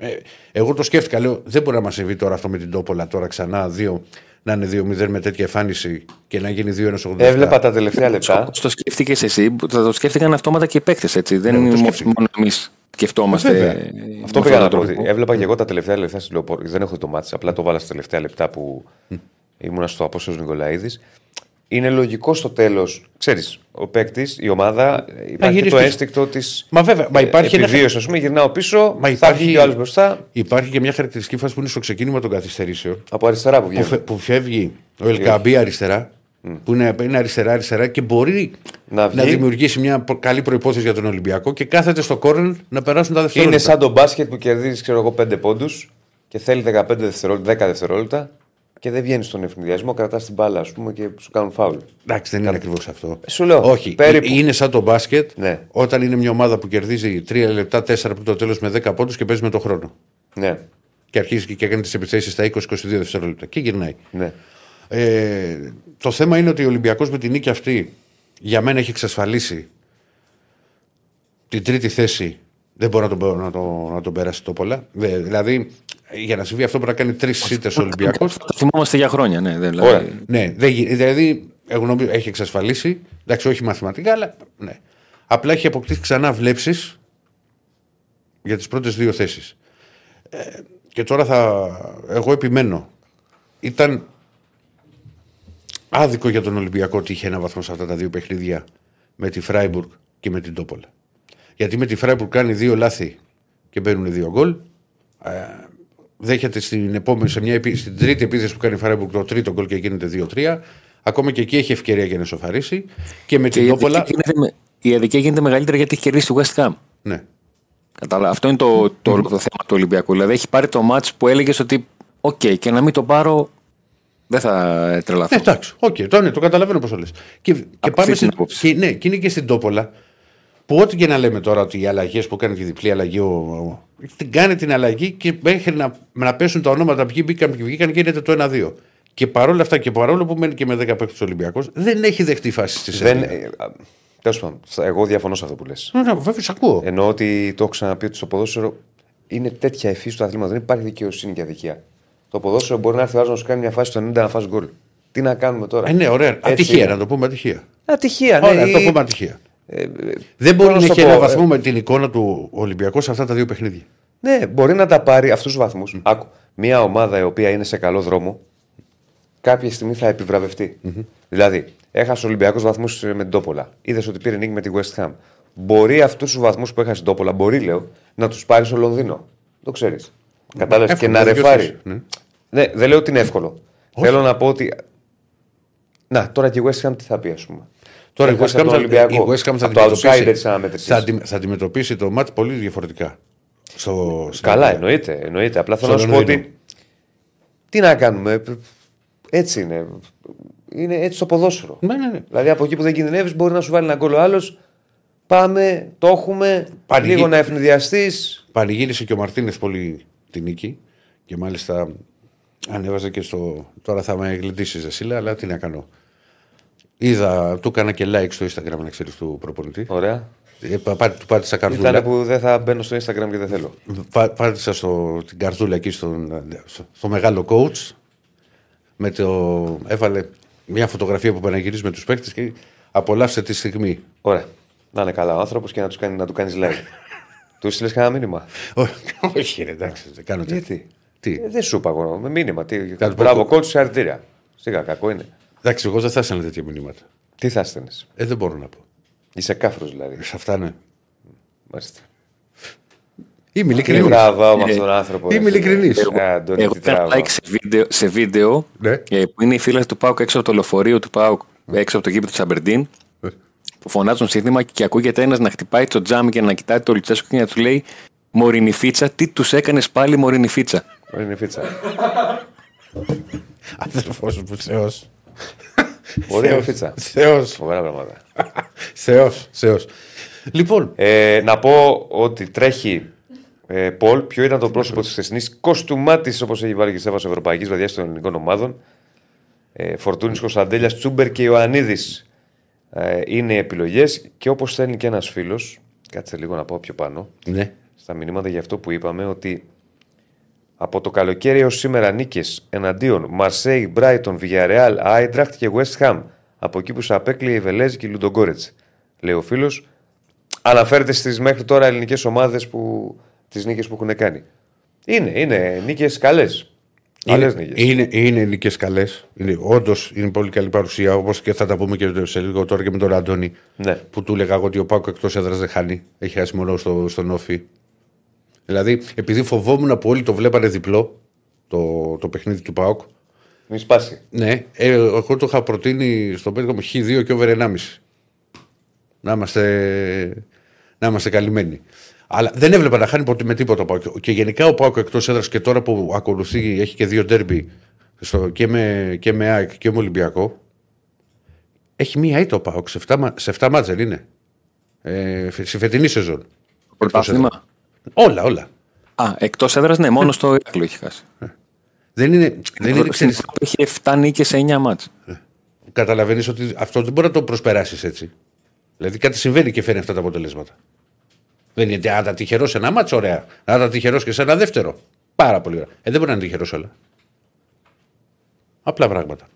Ε, εγώ το σκέφτηκα, λέω, δεν μπορεί να μας συμβεί τώρα αυτό με την Τόπολα τώρα ξανά δύο, να είναι 2-0 με τέτοια εμφάνιση και να γίνει 2-1 Έβλεπα τα τελευταία λεπτά. Όπως το σκέφτηκες εσύ, θα το σκέφτηκαν αυτόματα και οι παίκτες, έτσι. Δεν Ναι, το είναι μόνο σκέφτηκα. εμείς σκεφτόμαστε. Βέβαια. ε, Αυτό με πήγα να αυτόν πω. τον ότι τρόπο. Έβλεπα και εγώ τα τελευταία λεπτά στη λεωφόρο. Δεν έχω δει το μάτι, απλά το βάλα στα τελευταία λεπτά που ήμουνα στο Απόστολος Νικολαίδης. Είναι λογικό στο τέλος, ξέρεις, ο παίκτης, η ομάδα, υπάρχει γυρίσεις το πίσω. ένστικτο της. Μα βέβαια, μα υπάρχει ένα- επιβίωσης, ας πούμε, γυρνάω πίσω, Μα θα υπάρχει- βγει και ο άλλος μπροστά. Υπάρχει και μια χαρακτηριστική φάση που είναι στο ξεκίνημα των καθυστερήσεων. Από αριστερά που Που, βγαίνει. φε- που φεύγει ο Ελκαμπή αριστερά, που είναι, είναι αριστερά-αριστερά και μπορεί Να να, βγει. δημιουργήσει μια πο- καλή προπόθεση για τον Ολυμπιακό και κάθεται στο κόρνερ να περάσουν τα δευτερόλεπτα. Είναι σαν το μπάσκετ που κερδίζεις, ξέρω εγώ, 5 πόντους και θέλει 15 δευτερόλεπτα, 10 δευτερόλεπτα και δεν βγαίνεις στον ευνηδιασμό, κρατάς την μπάλα, ας πούμε, και σου κάνουν φάουλ. Εντάξει, δεν είναι ακριβώς αυτό. Σου λέω, Όχι. περίπου. Είναι σαν το μπάσκετ Ναι. όταν είναι μια ομάδα που κερδίζει 3 λεπτά, 4 από το τέλος με 10 πόντους και παίζει με το χρόνο. Ναι, Και αρχίζει και έκανε τις επιθέσεις στα 20-22 δευτερόλεπτα. Και γυρνάει. ναι. Ε, το θέμα είναι ότι ο Ολυμπιακός με την νίκη αυτή για μένα έχει εξασφαλίσει την τρίτη θέση. Δεν μπορεί να τον, να τον, να τον περάσει το πολλά. Δε- δηλαδή, για να συμβεί αυτό πρέπει να κάνει τρεις σύντε ο Ολυμπιακός. Το θυμόμαστε για χρόνια, ναι. δεν- Δηλαδή, Ωραία. ναι, δεν, γι- δηλαδή, εγώ νομίζω έχει εξασφαλίσει. Εντάξει, όχι μαθηματικά, αλλά ναι. Απλά έχει αποκτήσει ξανά βλέψεις για τις πρώτες δύο θέσεις. Ε, και τώρα θα. Εγώ επιμένω. Ήταν άδικο για τον Ολυμπιακό ότι είχε ένα βαθμό σε αυτά τα δύο παιχνίδια με τη Φράιμπουργκ και με την Τόπολα. Γιατί με τη Φράιμπουργκ κάνει δύο λάθη και μπαίνουν δύο γκολ. Ε, δέχεται στην, επόμενη, σε μια, επί- στην τρίτη επίθεση που κάνει η Φράιμπουργκ το τρίτο γκολ και γίνεται 2-3. Ακόμα και εκεί έχει ευκαιρία για να ισοφαρίσει. Και με Και την η Τόπολα. αδικία γίνεται με- η αδικία γίνεται μεγαλύτερη γιατί έχει κερδίσει τη West Ham. Ναι. Κατάλαβα. Αυτό είναι το, το, όλο το θέμα του Ολυμπιακού. Δηλαδή έχει πάρει το ματς που έλεγες ότι, οκ, και να μην το πάρω, δεν θα τρελαθώ. Ναι, εντάξει, οκ, το, ναι, το καταλαβαίνω πώς το λες. Και, και αυτή πάμε την στην. άποψη. Και, ναι, και είναι και στην Τόπολα. Που ό,τι και να λέμε τώρα ότι οι αλλαγές που κάνει τη διπλή αλλαγή, ο, ο- την κάνει την αλλαγή και μέχρι να, να πέσουν τα ονόματα ποιοι μπήκαν και βγήκαν γίνεται το 1-2. Και παρόλα αυτά και παρόλο που μένει και με 10 παίκτες Ολυμπιακός, δεν έχει δεχτεί φάση στη Δεν, Σέρβια. ε, α, τέλος πάντων, θα- εγώ διαφωνώ σε αυτό που λες. Ναι, ναι, βέβαια, σ' ακούω. Εννοώ ότι το έχω ξαναπεί ότι στο ποδόσφαιρο είναι τέτοια ευφύ στο αθλήμα. Δεν υπάρχει δικαιοσύνη και αδικία. Το ποδόσφαιρο μπορεί να έρθει ο άλλος να σου κάνει μια φάση στο 90 να φας γκολ. Τι να κάνουμε τώρα; Ε, ναι, ωραία. Έτσι Ατυχία, είναι. να το πούμε ατυχία. Ατυχία, ναι. Ωραία, να το ή- πούμε ατυχία. Ε, ε, Δεν μπορεί πώς να το έχει πω, ένα ε, βαθμό με την εικόνα του Ολυμπιακού σε αυτά τα δύο παιχνίδια. Ναι, μπορεί να τα πάρει αυτούς τους βαθμούς. Άκου. Μια ομάδα η οποία είναι σε καλό δρόμο, κάποια στιγμή θα επιβραβευτει Δηλαδή, έχασε Ολυμπιακού βαθμούς με την Τόπολα. Είδες ότι πήρε νίκη με τη West Ham. Μπορεί αυτούς τους βαθμούς που έχασε η Τόπολα, μπορεί λέω, να τους πάρει στο Λονδίνο. Το ξέρεις. Κατάλαβες και Εύκολο, να δεν ρεφάρει. διορθώσεις, ναι. Ναι, δεν λέω ότι είναι εύκολο. Θέλω να πω ότι. Να, τώρα και η West Ham τι θα πει, ας πούμε. Τώρα η Έχασε West Ham από θα, τον Ολυμπιακό. η West Ham θα Από το αντιμετωπίσει, outsider της αναμέτρησης. θα, αντι- θα αντιμετωπίσει το μάτς πολύ διαφορετικά. Στο, στην Καλά, Ελλάδα. εννοείται, εννοείται. Απλά θέλω Στο να σου πω Λονδίνο. ότι. Τι να κάνουμε. Έτσι είναι. Είναι έτσι το ποδόσφαιρο. Ναι, ναι, ναι. Δηλαδή από εκεί που δεν κινδυνεύεις μπορεί να σου βάλει ένα γκολ ο άλλος. Πάμε, το έχουμε. Πανηγύ- Λίγο να ευνηδιαστείς. Πανηγύρισε και ο Μαρτίνες πολύ την νίκη και μάλιστα ανέβαζε και στο. Τώρα θα με γλεντήσει, Ζεσίλα, αλλά τι να κάνω. Είδα, του έκανα και like στο Instagram να ξέρεις του προπονητή. Ωραία. Ε, πα- πά- του πάτησα καρδούλα. Ήταν που δεν θα μπαίνω στο Instagram και δεν θέλω. Πά- Πάτησα στο, την καρδούλα εκεί στον, στο, στο μεγάλο coach. Με το, έβαλε μια φωτογραφία που παναγυρίζει με τους παίκτες και απολαύσε τη στιγμή. Ωραία. Να είναι καλά ο άνθρωπος και να, τους κάνει, να του κάνεις like. του στείλες κανένα μήνυμα; Όχι, ρε, εντάξει, δεν κάνω τέτοιο. Γιατί; Τι; Ε, δεν σου είπα εγώ. Με μήνυμα. Τι... Θα τους πω- Μπράβο, κότσου, συγχαρητήρια. Σιγά, κακό είναι. Εντάξει, εγώ δεν θα έστελνα τέτοια μηνύματα. Τι θα στέλνεις; Ε, δεν μπορώ να πω. Είσαι κάφρο δηλαδή. Σε αυτά ναι. Μάλιστα. Είμαι Τι ειλικρινή. τραβάω με αυτόν τον άνθρωπο. Είμαι ρε φίλε. ειλικρινής. Ε, Αντώνη, Εγώ τι έκανα τραβάω. like σε βίντεο, σε βίντεο Ναι. ε, που είναι οι φίλες του Πάουκ έξω από το λεωφορείο του Πάουκ, έξω από το γήπεδο του Τσαμπερντίν, Ε. που φωνάζουν σύνθημα και ακούγεται ένας να χτυπάει το τζάμι και να κοιτάει το Λουτσέσκο και να του λέει Μωρινιφίτσα, τι τους έκανες πάλι Μωρινιφίτσα. Είναι φίτσα. Αδερφός μου, Θεός. Ωραία φίτσα. Θεός. Φοβερά πράγματα. Θεός. Θεός. Λοιπόν, Ε, να πω ότι τρέχει ε, Πολ, ποιο ήταν το πρόσωπο της χθεσινής κοστούμάτης, όπως έχει βάλει και σέβα Ευρωπαϊκής Βραδιά των ελληνικών ομάδων. Ε, Φορτούνης Κωνσταντέλια, Τσούμπερ και Ιωαννίδης ε, είναι οι επιλογές. Και όπως στέλνει και ένας φίλος, κάτσε λίγο να πάω πιο πάνω, ναι. στα μηνύματα για αυτό που είπαμε, ότι από το καλοκαίρι έως σήμερα νίκες εναντίον Μαρσέη, Μπράιτον, Villarreal, Άιντραχτ και West Ham. Από εκεί που σε απέκλειε η Βελέζη και η Λουντογκόρετς. Λέει ο φίλος, αναφέρεται στις μέχρι τώρα ελληνικές ομάδες που τις νίκες που έχουν κάνει. Είναι, είναι νίκες καλές. Καλές Είναι, νίκες. είναι, είναι νίκες καλές. Όντως είναι πολύ καλή παρουσία. Όπως και θα τα πούμε και σε λίγο τώρα και με τον Αντώνη. Ναι. Που του έλεγα εγώ ότι ο Πάκο εκτός έδρας δεν χάνει. Έχει χάσει μόνο στο, στον Όφη. Δηλαδή, επειδή φοβόμουν που όλοι το βλέπανε διπλό το, το παιχνίδι του Πάοκ. Μη σπάσει. Ναι, ε, εγώ το είχα προτείνει στο πέντρο μου Χ2 και over 1,5. Να είμαστε, να είμαστε καλυμμένοι. Αλλά δεν έβλεπα να χάνει ποτέ με τίποτα ο Πάοκ. Και γενικά ο Πάοκ εκτός έδρας και τώρα που ακολουθεί, έχει και δύο ντέρμπι στο, και, με, και με ΑΕΚ και με Ολυμπιακό. Έχει μία ήττα ο Πάοκ σε 7, μα- σε 7 μάτς δεν είναι. Ε, στη φετινή σεζόν. Πρωτάθλημα. Όλα, όλα. Α, εκτός έδρας, ναι, μόνο στο Ηράκλειο έχει χάσει. Δεν είναι, δεν είναι Στην ξέρεις, Ευρώπη έχει 7 νίκες σε 9 μάτς. καταλαβαίνεις ότι αυτό δεν μπορεί να το προσπεράσεις έτσι. Δηλαδή κάτι συμβαίνει και φέρνει αυτά τα αποτελέσματα. Δεν είναι αν τα τυχερός σε ένα μάτσο, ωραία. Αν τα τυχερός και σε ένα δεύτερο. Πάρα πολύ ωραία. Ε, δεν μπορεί να είναι τυχερός όλα. Απλά πράγματα.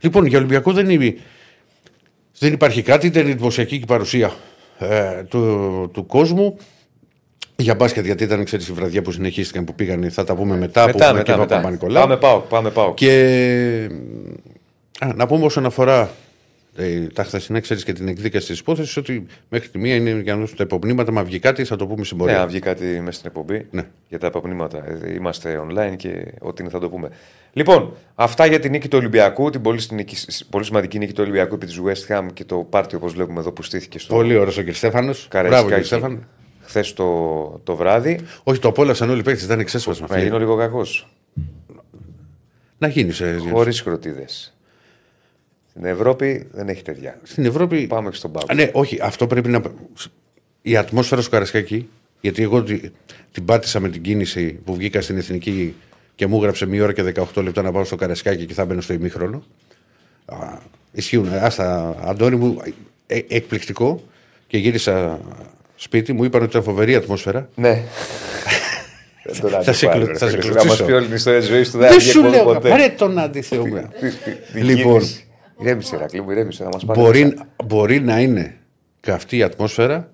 Λοιπόν, για Ολυμπιακό δεν, είναι, δεν υπάρχει κάτι, δεν είναι εντυπωσιακή και η παρουσία ε, του, του κόσμου. Για μπάσκετ, γιατί ήταν ξέρεις, η βραδιά που συνεχίστηκαν που πήγαν, θα τα πούμε μετά. που Μετά, έχουμε και μετά, μετά. Παπα-Νικολάου. Πάμε πάω, πάμε πάω. Και α, να πούμε όσον αφορά ε, τα χθεσινά, ξέρεις και την εκδίκαση της υπόθεσης, ότι μέχρι τη μία είναι για να δώσουν τα υπομνήματα. Μα βγει κάτι, θα το πούμε στην Ναι, πορεία. να βγει κάτι μέσα στην εκπομπή Ναι. για τα επαπνήματα. Ε, Είμαστε online και ό,τι είναι θα το πούμε. Λοιπόν, αυτά για την νίκη του Ολυμπιακού, την πολύ, νίκη, πολύ σημαντική νίκη του Ολυμπιακού επί της West Ham και το πάρτι όπως βλέπουμε εδώ που στήθηκε στο Πολύ ωραίος ο κ. Στέφανος. Μπράβο, κ. Καραϊσκάκι Στέφανο. χθες το, το βράδυ. Όχι, το απόλαυσαν όλοι οι παίκτες, ήταν εξέσπασμα. Να γίνω λίγο κακός. Να γίνει. Ε, Χωρίς κροτίδες. Στην Ευρώπη δεν έχει τέτοια. στην Ευρώπη. Πάμε και στον Πάο. Α, ναι, όχι, αυτό πρέπει να. Η ατμόσφαιρα στο Καρασκάκι, γιατί εγώ τη- την πάτησα με την κίνηση που βγήκα στην εθνική και μου έγραψε μία ώρα και 18 λεπτά να πάω στο Καρασκάκι και θα μπαίνω στο ημίχρονο. Α, ισχύουν. Άστα, Αντώνη μου, ε, εκπληκτικό. Και γύρισα σπίτι μου, είπαν ότι ήταν φοβερή ατμόσφαιρα. Ναι. Τώρα Θα τι σε πάλι, κλου- ρε θα σε φίλε, κλωτσίσω. Να μα πει όλη την ιστορία της ζωής του, δεν Δεν θα σου βγει λέω. ποτέ. Πάρε τον αντιθεωμένο. Τι- τι- τι Λοιπόν. κίνηση. Ηρέμησε, Ρακλή μου, ηρέμησε. Θα μας πάρει Μπορεί, μέσα. μπορεί να είναι καυτή η ατμόσφαιρα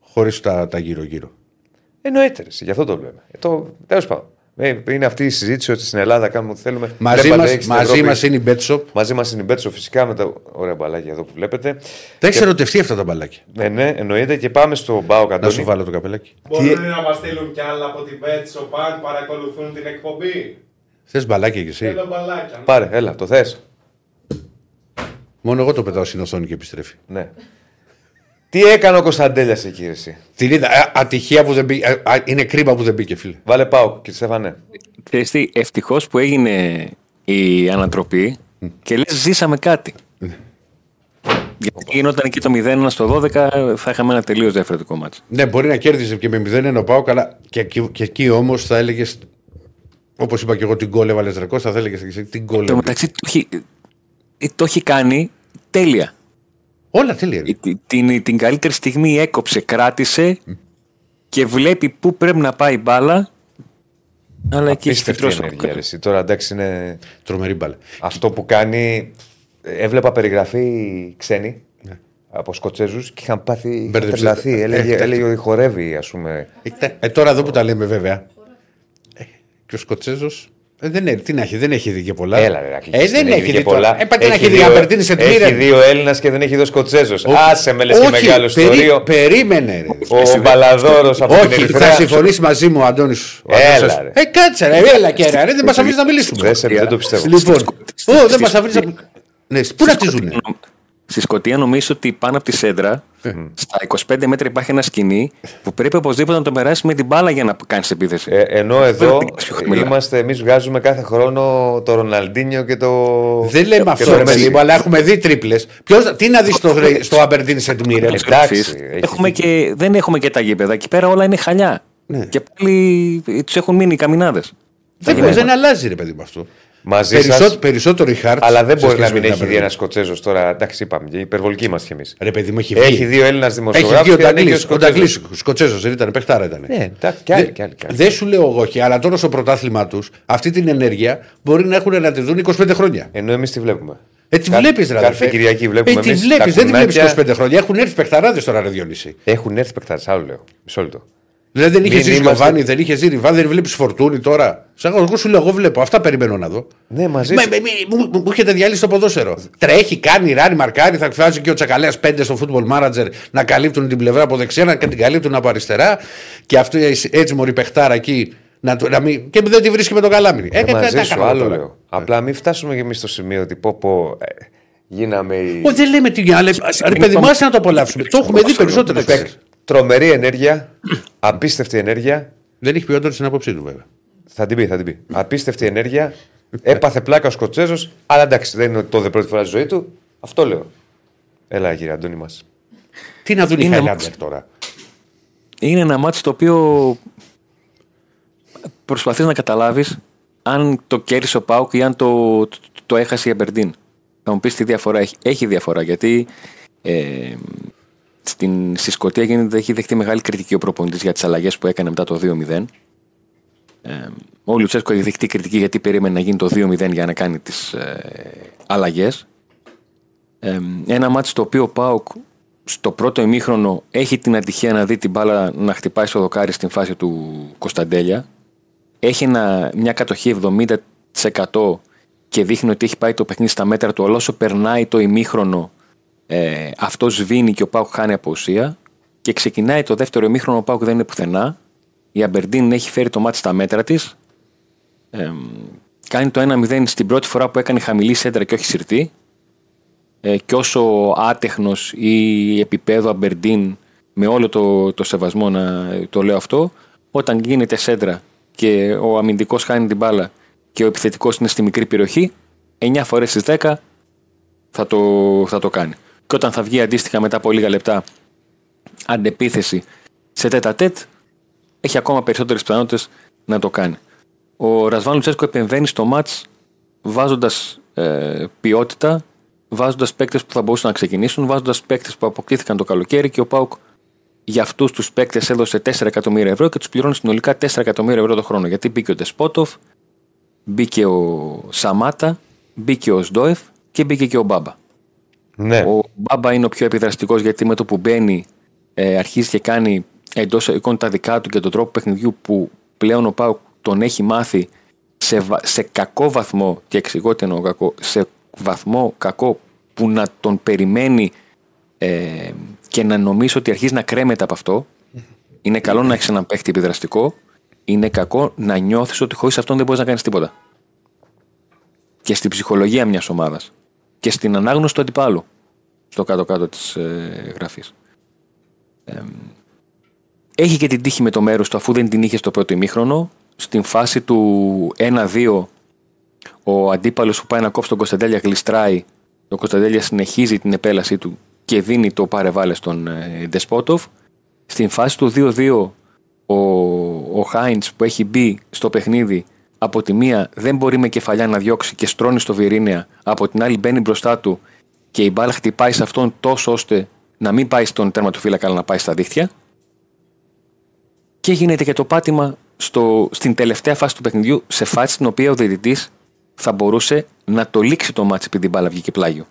χωρίς τα, τα γύρω-γύρω. Εννοείται, ρε, γι' αυτό το λέμε. Ε, το, τέλος πάντων. Ε, Είναι αυτή η συζήτηση ότι στην Ελλάδα κάνουμε ό,τι θέλουμε. Μαζί Βλέπατε, μα έχει στην μαζί Ευρώπη- μας είναι η Betshop. Μαζί μας είναι η Μπέτσο φυσικά με τα ωραία μπαλάκια εδώ που βλέπετε. Τα έχει ερωτευτεί αυτά τα μπαλάκια. Ναι, ναι, εννοείται και πάμε στο Μπάο Να σου Καντώνη. βάλω το καπελάκι. Μπορούν να μας στείλουν κι άλλα από την Πέτσο αν παρακολουθούν την εκπομπή; Θες μπαλάκια κι εσύ; Θέλω μπαλάκια. Πάρε, έλα, το θες. Μόνο εγώ το πετάω στην οθόνη και επιστρέφει. Ναι. Τι έκανε ο Κωνσταντέλιας εκεί, εσύ; Την είδα. ε, ατυχία που δεν μπήκε. ε, α, είναι κρίμα που δεν μπήκε, φίλε. Βάλε πάω, κύριε Στέφανε. Ξέρεις τι, ευτυχώς που έγινε η ανατροπή και λες ζήσαμε κάτι. Γιατί γινόταν εκεί το 0-1 στο 12 θα είχαμε ένα τελείως διαφορετικό μάτς. Ναι, μπορεί να κέρδισε και με 0-1 ο Πάο, καλά. Και, εκεί- και εκεί όμως θα έλεγες. Όπως είπα και εγώ, την γκολ έβαλες ρεκόρ, θα έλεγες την γκολ. Το μεταξύ το έχει, ε, το έχει κάνει τέλεια. Όλα τέλεια. Ε, τη- Την, την καλύτερη στιγμή έκοψε, κράτησε και βλέπει πού πρέπει να πάει η μπάλα. Αλλά εκεί έχει Απίστευτη φυτρώσει. ενέργεια. ρε, εσύ. Τώρα εντάξει είναι Τρομερή μπάλα. αυτό που κάνει. Έβλεπα περιγραφή ξένη από Σκοτσέζους και είχαν πάθει. είχαν Μπέρδεψε. τρελαθεί. Ε, Έλεγε, ε, έλεγε ότι χορεύει, ας πούμε. Ε, ε, τώρα εδώ που τα λέμε βέβαια. Ε, και ο Σκοτσέζος. Ε, δεν, είναι, τι να έχει, δεν έχει δει και πολλά. Έλα, ρε, Ρακλή, ε, δεν έχει έχει και δει πολλά. πολλά. Ε, πάτε να Έχει έχει δει δύο- Αμπερτίνη σε τμήρα. Έχει δύο Έλληνας και δεν έχει δώσει Σκοτσέζος. Άσε με λες και Όχι, μεγάλο περί- ιστορίο. Περίμενε. Ρε. Ο Μπαλαδόρος από την Όχι, Ερυθρέα. θα συμφωνήσει μαζί μου ο Αντώνης. Έλα, ρε. Ε, κάτσε, ρε, έλα και ρε, ρε, δεν μας αφήνεις να μιλήσουμε. Δεν, σε- δεν το πιστεύω. Λοιπόν, Στη- Ω, δεν στη- μας αφήνεις να. Ναι, πού να τη ζουνε; Στη Σκωτία νομίζω ότι πάνω από τη σέντρα, στα 25 μέτρα υπάρχει ένα σκηνή που πρέπει οπωσδήποτε να το περάσει με την μπάλα για να κάνεις επίθεση. Ε, ενώ εδώ πήγες πιο χαμηλά. είμαστε, εμείς βγάζουμε κάθε χρόνο το Ροναλντίνιο και το. Δεν λέμε και αυτό, το ρε παιδί Μέση. μου, αλλά έχουμε δει τρίπλες. Τι να δεις στο, στο Αμπερντίν σε τμήρα. Ε, εντάξει, Εσείς, έχει έχουμε και, δεν έχουμε και τα γήπεδα. Εκεί πέρα όλα είναι χαλιά. Ναι. Και πάλι τους έχουν μείνει οι καμινάδες. Δεν, δεν αλλάζει, ρε παιδί μου αυτό. Μαζί Περισσότερο, σας, περισσότερο η Χάρτ. Αλλά δεν σε μπορεί να σχέση μην με την έχει δει Aberdeen. ένας Σκοτσέζος τώρα. Εντάξει, είπαμε, και υπερβολικοί είμαστε κι εμείς. Ρε παιδί μου, έχει βγει. Έχει δύο Έλληνας Έχει δημοσιογράφους. βγει ο και δεν έχει Νταγκλής. Ο Σκοτσέζος. Νταγκλής, ο Σκοτσέζος δεν ήταν, παιχτάρα ήταν. Ναι, εντάξει, κι άλλοι, κι άλλοι, κι άλλοι. Δεν σου λέω εγώ όχι, αλλά τώρα στο πρωτάθλημά τους αυτή την ενέργεια μπορεί να έχουν να τη δουν 25 χρόνια. Ενώ εμείς τη βλέπουμε. Ε, τη Κα- βλέπεις, ρε. Κάθε αδερφέ. Κυριακή βλέπουμε Ε, τη εμείς βλέπεις, τα δεν τη βλέπεις κουνάκια. 25 χρόνια. Έχουν έρθει παιχταράδες τώρα, ρε Διονύση. Έχουν έρθει παικτάρε, άλλο λέω. Μισό λεπτό. Δηλαδή δεν είχε Μην ζήσει είμαστε- Λοβάνι, δεν είχε ζει Ριβά, δεν βλέπεις φορτούνη τώρα. Σαν εγώ σου λέω, εγώ βλέπω. Αυτά περιμένω να δω. Ναι, μαζί Με, σου. με, με- μου, μου έχετε διαλύσει το ποδόσφαιρο. Τρέχει, κάνει, ράνει, μαρκάρει. Θα βάζει και ο Τσακαλέας πέντε στο football manager να καλύπτουν την πλευρά από δεξιά, να την καλύπτουν από αριστερά. Και αυτό έτσι μωρή παιχτάρα εκεί. Να, του- να μην, και δεν τη βρίσκει με το καλάμι. Ε, και μαζί τα σου, κάνω άλλο τώρα. λέω. Απλά μην φτάσουμε και εμείς στο σημείο ότι πω, πω ε, γίναμε. οι- Ω, δεν λέμε τι αλλά Ρε παιδί, μου, άσε να το απολαύσουμε. Το έχουμε δει περισσότερε φορέ. Τρομερή ενέργεια, απίστευτη ενέργεια. Δεν έχει πει όντω την άποψή του βέβαια. Θα την πει, θα την πει. Απίστευτη ενέργεια. Έπαθε πλάκα ο Σκοτσέζος. Αλλά εντάξει, δεν είναι ότι τότε πρώτη φορά στη ζωή του. Αυτό λέω. Έλα, κύριε Αντώνη μας. Τι να δουν οι Είναι Χάιλάντερ τώρα; Είναι ένα μάτι το οποίο προσπαθείς να καταλάβεις αν το κέρδισε ο Πάουκ ή αν το, το, το έχασε η Αμπερντίν. Θα μου πεις τι διαφορά έχει. Έχει διαφορά γιατί ε, στην, στη Σκωτία γίνεται, έχει δεχτεί μεγάλη κριτική ο προπονητής για τις αλλαγές που έκανε μετά το 2-0. Ε, ο Λουτσέσκο έχει δεχτεί κριτική γιατί περίμενε να γίνει το 2-0 για να κάνει τις ε, αλλαγές. Ε, ένα μάτι στο οποίο ο Πάουκ στο πρώτο ημίχρονο έχει την ατυχία να δει την μπάλα να χτυπάει στο δοκάρι στην φάση του Κωνσταντέλια. Έχει ένα, μια κατοχή 70% και δείχνει ότι έχει πάει το παιχνίδι στα μέτρα του. Αλλά όσο περνάει το ημίχρονο, ε, αυτός σβήνει και ο Πάουκ χάνει από ουσία. Και ξεκινάει το δεύτερο ημίχρονο, ο Πάουκ δεν είναι πουθενά. Η Αμπερντίν έχει φέρει το μάτι στα μέτρα της. Ε, κάνει το 1-0 στην πρώτη φορά που έκανε χαμηλή σέντρα και όχι συρτή ε, και όσο άτεχνος ή επίπεδο Αμπερντίν με όλο το, το σεβασμό να το λέω αυτό όταν γίνεται σέντρα και ο αμυντικός χάνει την μπάλα και ο επιθετικός είναι στη μικρή περιοχή 9 φορές στις 10 θα το, θα το κάνει και όταν θα βγει αντίστοιχα μετά από λίγα λεπτά αντεπίθεση σε τέτα τέτ έχει ακόμα περισσότερες πιθανότητες να το κάνει ο Ρασβάν Λουτσέσκο επεμβαίνει στο μάτς βάζοντας ε, ποιότητα βάζοντας παίκτες που θα μπορούσαν να ξεκινήσουν, βάζοντας παίκτες που αποκτήθηκαν το καλοκαίρι και ο Πάουκ για αυτούς τους παίκτες έδωσε 4 εκατομμύρια ευρώ και τους πληρώνει συνολικά 4 εκατομμύρια ευρώ το χρόνο. Γιατί μπήκε ο Τεσπότοφ, μπήκε ο Σαμάτα, μπήκε ο Σντόεφ και μπήκε και ο Μπάμπα. Ναι. Ο Μπάμπα είναι ο πιο επιδραστικός γιατί με το που μπαίνει ε, αρχίζει και κάνει εντός εικόνων τα δικά του και τον τρόπο παιχνιδιού που πλέον ο Πάουκ τον έχει μάθει σε, βα- σε κακό βαθμό, και εξηγώ τι εννοώ κακό, σε βαθμό κακό που να τον περιμένει ε, και να νομίζει ότι αρχίζει να κρέμεται από αυτό. Είναι καλό να έχεις έναν παίχτη επιδραστικό. Είναι κακό να νιώθεις ότι χωρίς αυτόν δεν μπορείς να κάνεις τίποτα. Και στην ψυχολογία μιας ομάδας. Και στην ανάγνωση του αντιπάλου. Στο κάτω-κάτω της ε, γραφής. Έχει και την τύχη με το μέρος του αφού δεν την είχε στο πρώτο ημίχρονο. Στην φάση του 1-2, ο αντίπαλος που πάει να κόψει τον Κωνσταντέλια γλιστράει. Ο Κωνσταντέλια συνεχίζει την επέλασή του και δίνει το πάρε στον ε, Ντεσπότοφ. Στην φάση του 2-2, ο, ο Χάιντς που έχει μπει στο παιχνίδι από τη μία δεν μπορεί με κεφαλιά να διώξει και στρώνει στο Βιρίνια. Από την άλλη μπαίνει μπροστά του και η μπάλα χτυπάει σε αυτόν τόσο ώστε να μην πάει στον τερματοφύλακα αλλά να πάει στα δίχτυα. Και γίνεται και το πάτημα στο, στην τελευταία φάση του παιχνιδιού, σε φάση στην οποία ο διαιτητής θα μπορούσε να το λήξει το μάτσο επειδή η μπάλα βγήκε πλάγιο.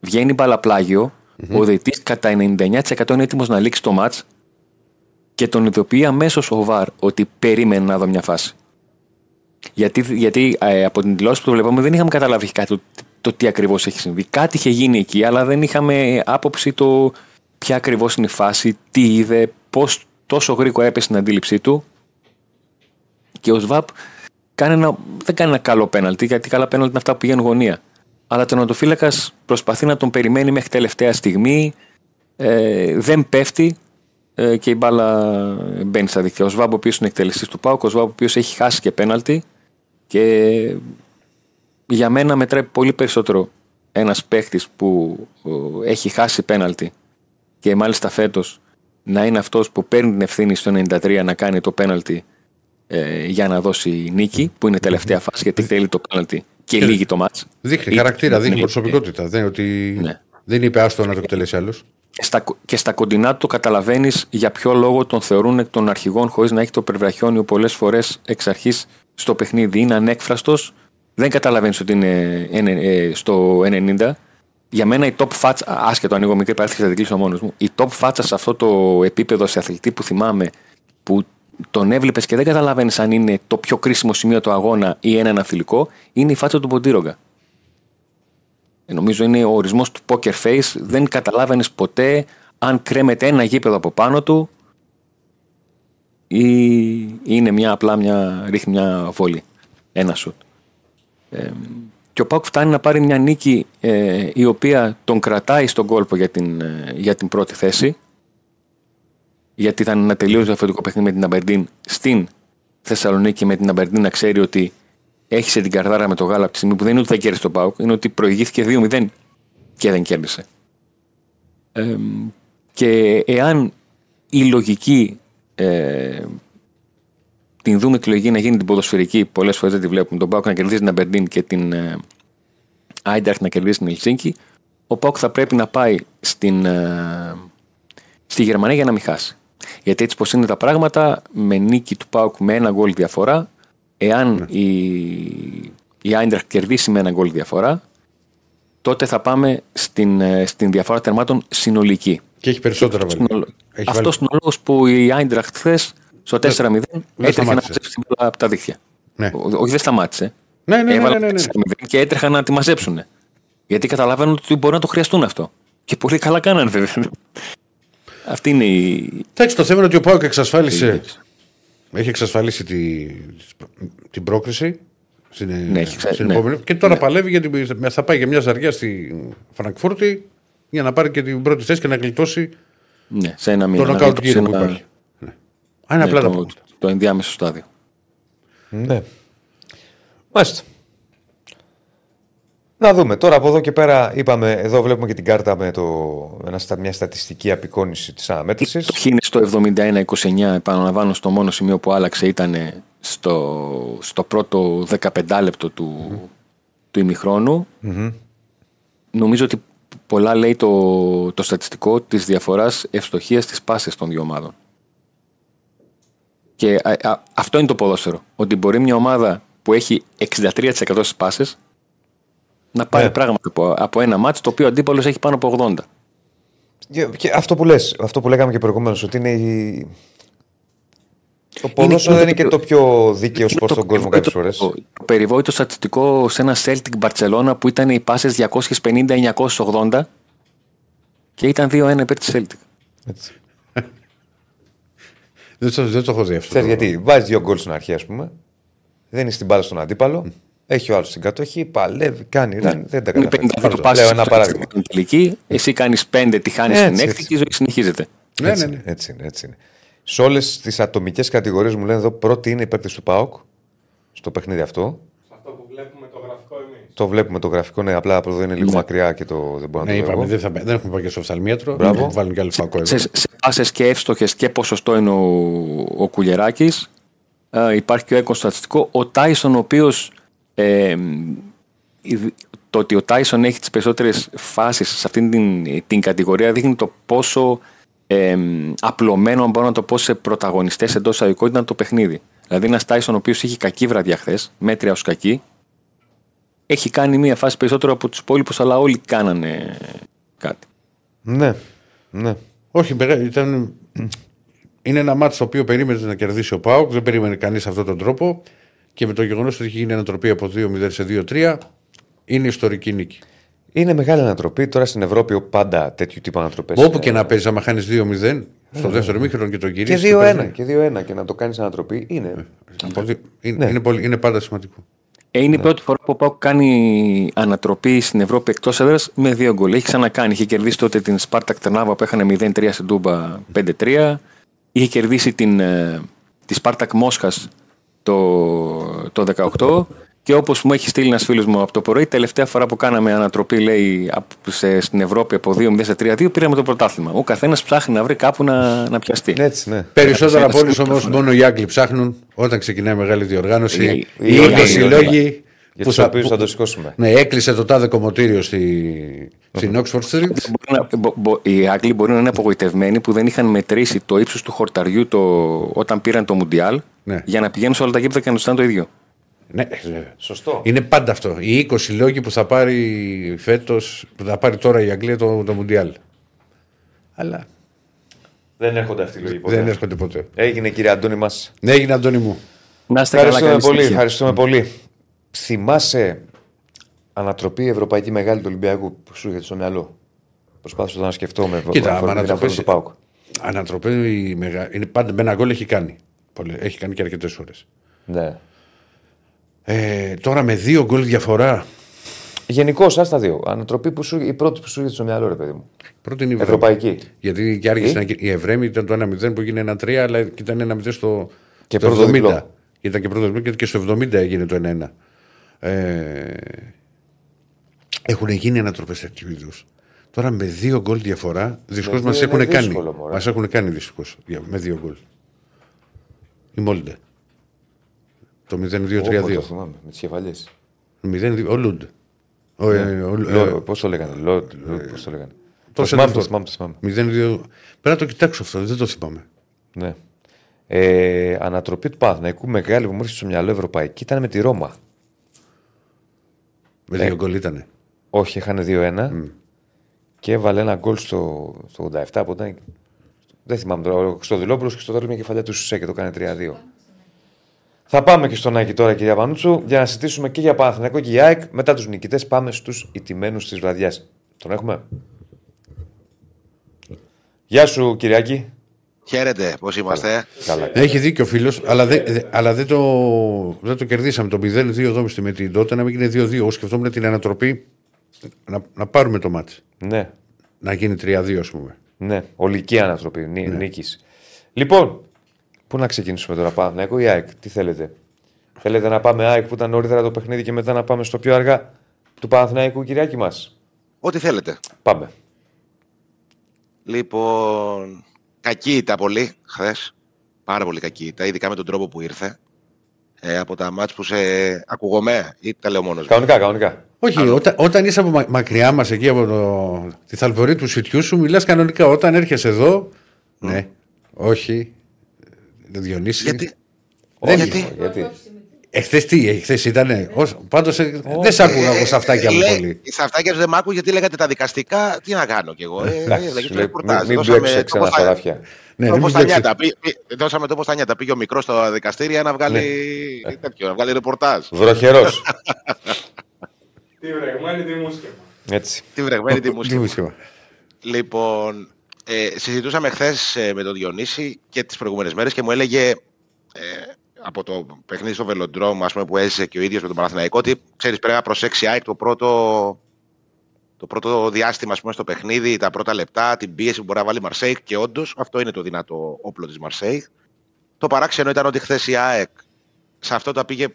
Βγαίνει η μπάλα πλάγιο, ο διαιτητής κατά 99% είναι έτοιμος να λήξει το μάτς και τον ειδοποιεί αμέσως ο Βαρ ότι περίμενε να δω μια φάση. Γιατί, γιατί ε, από την τηλεόραση που το βλέπαμε δεν είχαμε καταλάβει κάτι, το, το τι ακριβώς έχει συμβεί. Κάτι είχε γίνει εκεί, αλλά δεν είχαμε άποψη το ποια ακριβώς είναι η φάση, τι είδε, πώς τόσο γρήγορα έπεσε στην αντίληψή του. Και ο Σβάπ κάνει ένα, δεν κάνει ένα καλό πέναλτι, γιατί καλά πέναλτι είναι αυτά που πηγαίνουν γωνία. Αλλά τερματοφύλακα προσπαθεί να τον περιμένει μέχρι τελευταία στιγμή. Ε, δεν πέφτει ε, και η μπάλα μπαίνει στα δίκτυα. Ο Σβάμπ, ο οποίος είναι εκτελεστής του Πάουκ, ο Σβάμπ, ο οποίος έχει χάσει και πέναλτι. Και για μένα μετράει πολύ περισσότερο ένας παίχτης που ε, έχει χάσει πέναλτι και μάλιστα φέτος να είναι αυτός που παίρνει την ευθύνη στο 93 να κάνει το πέναλτι ε, για να δώσει νίκη, που είναι τελευταία φάση γιατί θέλει το πέναλτι και Και- λύγει το μάτς. Δείχνει Ή- χαρακτήρα, δείχνει ναι, προσωπικότητα. Δεν, είναι ότι... Ναι. δεν είπε άστο να το εκτελέσει άλλος. Και στα, και στα κοντινά του το καταλαβαίνεις για ποιο λόγο τον θεωρούν εκ των αρχηγών χωρίς να έχει το περβραχιόνιο πολλές φορές εξ αρχής στο παιχνίδι. Είναι ανέκφραστος, δεν καταλαβαίνεις ότι είναι ε, ε, στο 90. Για μένα η top φάτσα, άσχετο ανοίγω μικρή παράθεση θα την κλείσω μόνος μου, η top φάτσα σε αυτό το επίπεδο σε αθλητή που θυμάμαι που τον έβλεπες και δεν καταλαβαίνεις αν είναι το πιο κρίσιμο σημείο του αγώνα ή ένα αναφιλικό, είναι η φάτσα του Ποντήρογκα. Ε, Νομίζω είναι ο ορισμός του poker face. Δεν καταλάβαινες ποτέ αν κρέμεται ένα γήπεδο από πάνω του ή είναι μια απλά μια, ρίχνει μια βόλη. Ένα σουτ. Ε, και ο Πάουκ φτάνει να πάρει μια νίκη ε, η οποία τον κρατάει στον κόλπο για την, ε, για την πρώτη θέση. Γιατί ήταν ένα τελείως διαφορετικό παιχνίδι με την Αμπερντίν στην Θεσσαλονίκη με την Αμπερντίν να ξέρει ότι έχισε την καρδάρα με το γάλα από τη στιγμή που δεν είναι ότι θα κέρδισε τον Πάουκ, είναι ότι προηγήθηκε 2-0 και δεν κέρδισε. Ε, και εάν η λογική ε, την δούμε τη λογική να γίνει την ποδοσφαιρική, πολλές φορές δεν τη βλέπουμε. Τον Πάουκ να κερδίζει την Αμπερντίν και την ε, Άιντραχτ να κερδίσει την Ελσίνκη. Ο Πάουκ θα πρέπει να πάει στην, ε, στη Γερμανία για να μην χάσει. Γιατί έτσι πως είναι τα πράγματα, με νίκη του Πάουκ με ένα γκολ διαφορά, εάν η, η Άιντραχτ κερδίσει με ένα γκολ διαφορά, τότε θα πάμε στην, ε, στην διαφορά τερμάτων συνολική. Και έχει περισσότερα βάλει. Έχει Αυτό βάλει- είναι ο λόγο που η Άιντραχτ χθες στο 4-0 έτρεχε να σταμάτησες. μαζέψει την μπάλα από τα δίχτυα. Ναι. Ο- Όχι, δεν σταμάτησε. Ναι, ναι, ναι, Έβαλαν ναι, ναι, ναι. 4-0 και έτρεχαν να τη μαζέψουν. Γιατί καταλαβαίνουν ότι μπορεί να το χρειαστούν αυτό. Και πολύ καλά κάνανε βέβαια. Αυτή είναι η. Εντάξει, το θέμα είναι ότι ο Πάουκ εξασφάλισε. η- Έχει εξασφαλίσει τη, την πρόκριση στην, Ναι, έχει εξα- στην ναι. επόμενη. Και τώρα Ναι. παλεύει γιατί θα πάει για μια ζαριά στη Φραγκφούρτη για να πάρει και την πρώτη θέση και να γλιτώσει Ναι, σε ένα μήνα. το να νοκάουτ γλιτώσει γύρο που ένα- υπάρχει. Ναι. Α, είναι ναι, απλά τα το, πράγματα. το ενδιάμεσο στάδιο. Ναι. Μάλιστα. Να δούμε. Τώρα από εδώ και πέρα είπαμε, εδώ βλέπουμε και την κάρτα με το, ένα, στα- μια στατιστική απεικόνηση της αναμέτρησης. Το είναι στο 71-29, επαναλαμβάνω, στο μόνο σημείο που άλλαξε ήταν στο, στο πρώτο 15 λεπτό του, του ημιχρόνου. Νομίζω ότι πολλά λέει το, το στατιστικό της διαφοράς ευστοχίας της πάσης των δύο ομάδων. Και α, α, αυτό είναι το ποδόσφαιρο. Ότι μπορεί μια ομάδα που έχει 63% στις πάσες να πάρει Ναι. πράγματα από, από ένα μάτς το οποίο ο αντίπαλος έχει πάνω από 80. Και, και αυτό που λες, αυτό που λέγαμε και προηγουμένως, ότι είναι η... Το ποδόσφαιρο είναι δεν είναι το- και το πιο δίκαιο σπορ το στον κόσμο περιβόητο- κάποιες φορές. Το περιβόητο στατιστικό σε ένα Celtic Barcelona που ήταν οι πάσες 250-980 και ήταν 2-1 υπέρ της Celtic. Δεν το, δεν το έχω δει αυτό. Ξέρεις γιατί, βάζει δύο γκολ στην αρχή, ας πούμε. Δένει την μπάλα στον αντίπαλο. Έχει ο άλλος την κατοχή, παλεύει, κάνει ραν. Δεν τα Είναι καταφέρει. 52 Λέω πάσες ένα παράδειγμα. στην τελική, εσύ κάνεις 5, τη χάνεις Έτσι, στην έκτη έτσι. και η ζωή συνεχίζεται. Ναι, έτσι, ναι, είναι, ναι. έτσι είναι, έτσι είναι. Σε όλες τις ατομικές κατηγορίες μου λένε εδώ πρώτη είναι η παίκτης του ΠΑΟΚ στο παιχνίδι αυτό. Σε αυτό που βλέπουμε το γραφικό εμεί. Το βλέπουμε το γραφικό, ναι, απλά από εδώ είναι λίγο Ναι. μακριά και το δεν μπορώ να Ναι, το δω. είπαμε, εγώ. δεν, θα, δεν έχουμε πάει και στο οφθαλμίατρο. Μπράβο. Να Βάλουν και άλλο φακό εδώ. Σε, σε πάσες και εύστοχες και ποσοστό είναι ο, ο Κουλεράκης. Ε, υπάρχει και ο έκο στατιστικό. Ο Τάισον, ο οποίος ε, η- το ότι ο Τάισον έχει τις περισσότερες φάσεις σε αυτήν την, την κατηγορία δείχνει το πόσο ε, απλωμένο, αν μπορώ να το πω, σε πρωταγωνιστές εντός αγωγικών ήταν το παιχνίδι. Δηλαδή ένας Τάισον ο οποίος είχε κακή βραδιά χθες, μέτρια ως κακή, έχει κάνει μία φάση περισσότερο από τους υπόλοιπους, αλλά όλοι κάνανε κάτι. Ναι, ναι. Όχι, μεγα- ήταν... είναι ένα μάτι το οποίο περίμενε να κερδίσει ο Πάουκ. Δεν περίμενε κανείς αυτόν τον τρόπο. Και με το γεγονός ότι έχει γίνει ανατροπή από 2-0 σε 2-3, είναι ιστορική νίκη. Είναι μεγάλη ανατροπή. Τώρα στην Ευρώπη πάντα τέτοιου τύπου ανατροπές. Όπου και να παίζει, άμα χάνεις 2-0 στο δεύτερο μήχρονο και τον Και κυρίσει. 2-1 και 2-1 και να το κάνεις ανατροπή είναι. Είναι, Ναι. είναι, πολύ, είναι πάντα σημαντικό. Ε, είναι η πρώτη φορά που ο Πάουκ κάνει ανατροπή στην Ευρώπη εκτός έδρας με δύο γκολ. Έχει ξανακάνει. Είχε κερδίσει τότε την Σπάρτακ Τερνάβα που έχανε 0-3 στην Τούμπα 5-3. Είχε κερδίσει την, ε, τη Σπάρτακ Μόσχα το, το 18. Και όπως μου έχει στείλει ένας φίλος μου από το πρωί, τελευταία φορά που κάναμε ανατροπή, λέει, απ- σε, στην Ευρώπη από 2-0 σε 3-2, πήραμε το πρωτάθλημα. Ο καθένας ψάχνει να βρει κάπου να, να πιαστεί. Έτσι, ναι. Περισσότερα από όλους όμως μόνο οι Άγγλοι ψάχνουν όταν ξεκινάει μεγάλη διοργάνωση. Οι- Οι οι ίδιοι Άγγλοι, συλλόγοι. Για που τους θα- οποίους που- θα το σηκώσουμε. Ναι, έκλεισε το τάδε κομμωτήριο στη, στην Oxford Street. Μπορεί να- μπο- μπο- οι Άγγλοι μπορεί να είναι απογοητευμένοι που δεν είχαν μετρήσει το ύψος του χορταριού το, όταν πήραν το Μουντιάλ Ναι. για να πηγαίνουν σε όλα τα γήπεδα και να τους το ίδιο. Ναι, βέβαια. Σωστό. Είναι πάντα αυτό. Οι 20 λόγοι που θα πάρει φέτος, που θα πάρει τώρα η Αγγλία το, το Μουντιάλ. Αλλά Δεν έρχονται αυτοί οι λόγοι ποτέ. δεν έρχονται ποτέ. Έγινε κύριε Αντώνη μας. Ναι, έγινε Αντώνη μου. Να είστε καλά, Ευχαριστούμε καλή πολύ. συνέχεια. Ευχαριστούμε πολύ. Θυμάσαι ανατροπή Ευρωπαϊκή Μεγάλη του Ολυμπιακού που σου έρχεται στο μυαλό; Προσπάθησα να σκεφτώ με Κοίτα, αφορμή άμα την αφορμή ανατροπές- του ΠΑΟΚ. Ανατροπή η μεγα... είναι πάντα με ένα γκολ έχει κάνει. Πολύ- Έχει κάνει και αρκετές φορέ. Ναι. Ε, τώρα με δύο γκολ διαφορά. Γενικώς, ας τα δύο. Ανατροπή που σου, η πρώτη που σου έρχεται στο μυαλό, ρε παιδί μου. Πρώτη είναι η Ευρωπαϊκή. Βρέμη. Γιατί και άρχισε Ε; να... η Ευρέμη ήταν το 1-0 που έγινε 1-3, αλλά και ήταν 1-0 στο, Και στο πρώτο 70. διπλό. Ήταν και πρώτο διπλό και- και στο 70 έγινε το 1-1. Ε, έχουν γίνει ανατροπές τέτοιου είδους. Τώρα με δύο γκολ διαφορά, δυστυχώς Με μας δύο έχουν είναι κάνει. δύσκολο, μωρέ. Μας έχουν κάνει δυστυχώς με δύο γκολ. Η Μόλντε. Το 0-2-3-2. Όπω το θυμάμαι, με τις κεφαλιές. 0-2, ο Λούντ. Ο, ε, ο- ε, Πώς το λέγανε. Λο, Πώς το λέγανε. Το το θυμάμαι, το Σέντερφορ. θυμάμαι, το θυμάμαι. 0-2. Πρέπει να το κοιτάξω αυτό, δεν το θυμάμαι. Ναι. Ε, ανατροπή του Παναθηναϊκού μεγάλη που μου έρχεται στο μυαλό Ευρωπαϊκή ήταν με τη Ρώμα. Με Ναι. δύο γκολ ήτανε. Όχι, είχαν 2-1 και έβαλε ένα γκολ στο, στο 87 που ήταν. Δεν θυμάμαι τώρα. Ο Χρυστοδηλόπουλο και στο τέλος μια κεφαλιά του Σουσέ και το κάνει 3-2. Θα πάμε και στον Άκη τώρα, κυρία Πανούτσου, για να συζητήσουμε και για Παναθηναϊκό και για ΑΕΚ. Μετά τους νικητές, πάμε στους ηττημένους της βραδιάς. Τον έχουμε; Γεια σου, Κυριάκη. Χαίρετε, πώς είμαστε. Καλά. Έχει δίκιο ο φίλος, αλλά, δεν, δε- αλλά δεν, το, δεν το κερδίσαμε. Το 0-2 εδώ με την τότε να μην γίνει 2-2. Εγώ σκεφτόμουν την ανατροπή να, να πάρουμε το μάτι. Ναι, Να γίνει 3-2, ας πούμε. ναι. Ολική ανατροπή. Νί, Νίκης. Λοιπόν, πού να ξεκινήσουμε τώρα, Παναθηναϊκό ή ΑΕΚ, τι θέλετε; Θέλετε να πάμε ΑΕΚ που ήταν νωρίτερα το παιχνίδι και μετά να πάμε στο πιο αργά του Παναθηναϊκού, Κυριάκη μας; Ό,τι θέλετε. Πάμε. Λοιπόν, κακή ήταν πολύ χθες. Πάρα πολύ κακή ήταν, ειδικά με τον τρόπο που ήρθε. ε, από τα μάτς που σε ακουγομέ ή τα λέω μόνος μου. Κανονικά, κανονικά. Όχι, όταν, όταν είσαι από μα- μακριά μας εκεί από το, τη θαλπορή του σιτιού σου, μιλάς κανονικά. Όταν έρχεσαι εδώ. Ναι, όχι. Δεν Διονύση. Γιατί, Όχι, γιατί; γιατί. Εχθές τι, εχθές ήταν. Πάντως δεν σ' άκουγα εγώ σε αυτά και από Λέει, πολύ. Στα αυτάκια δεν μ' άκου γιατί λέγατε τα δικαστικά. Τι να κάνω κι εγώ. Ε, Εντάξει, λέγεται σου λέει, ρεπορτάζ. Μην, μην Δώσαμε μπλέξεις το ξένα πώς θα- χωράφια. Ναι, Όπως μην τα μπλέξεις. νιάτα. Πή- πή- Δώσαμε το πώ τα νιάτα. Πήγε ο μικρός στα δικαστήρια να βγάλει, τέτοιο, να βγάλει ρεπορτάζ. Βροχερός. Τι βρεγμένη, τι μουσκεμα. Έτσι. Τη βρεγμένη τη Τι μουσική. μουσική. Λοιπόν, ε, συζητούσαμε χθες με τον Διονύση και τις προηγούμενες μέρες και μου έλεγε ε, από το παιχνίδι στο Βελοντρόμ ας πούμε, που έζησε και ο ίδιος με τον Παναθηναϊκό ότι ξέρεις πρέπει να προσέξει η ΑΕΚ το πρώτο, το πρώτο διάστημα ας πούμε, στο παιχνίδι, τα πρώτα λεπτά, την πίεση που μπορεί να βάλει η Μαρσέικ και όντως αυτό είναι το δυνατό όπλο της Μαρσέικ. Το παράξενο ήταν ότι χθες η ΑΕΚ σε αυτό τα πήγε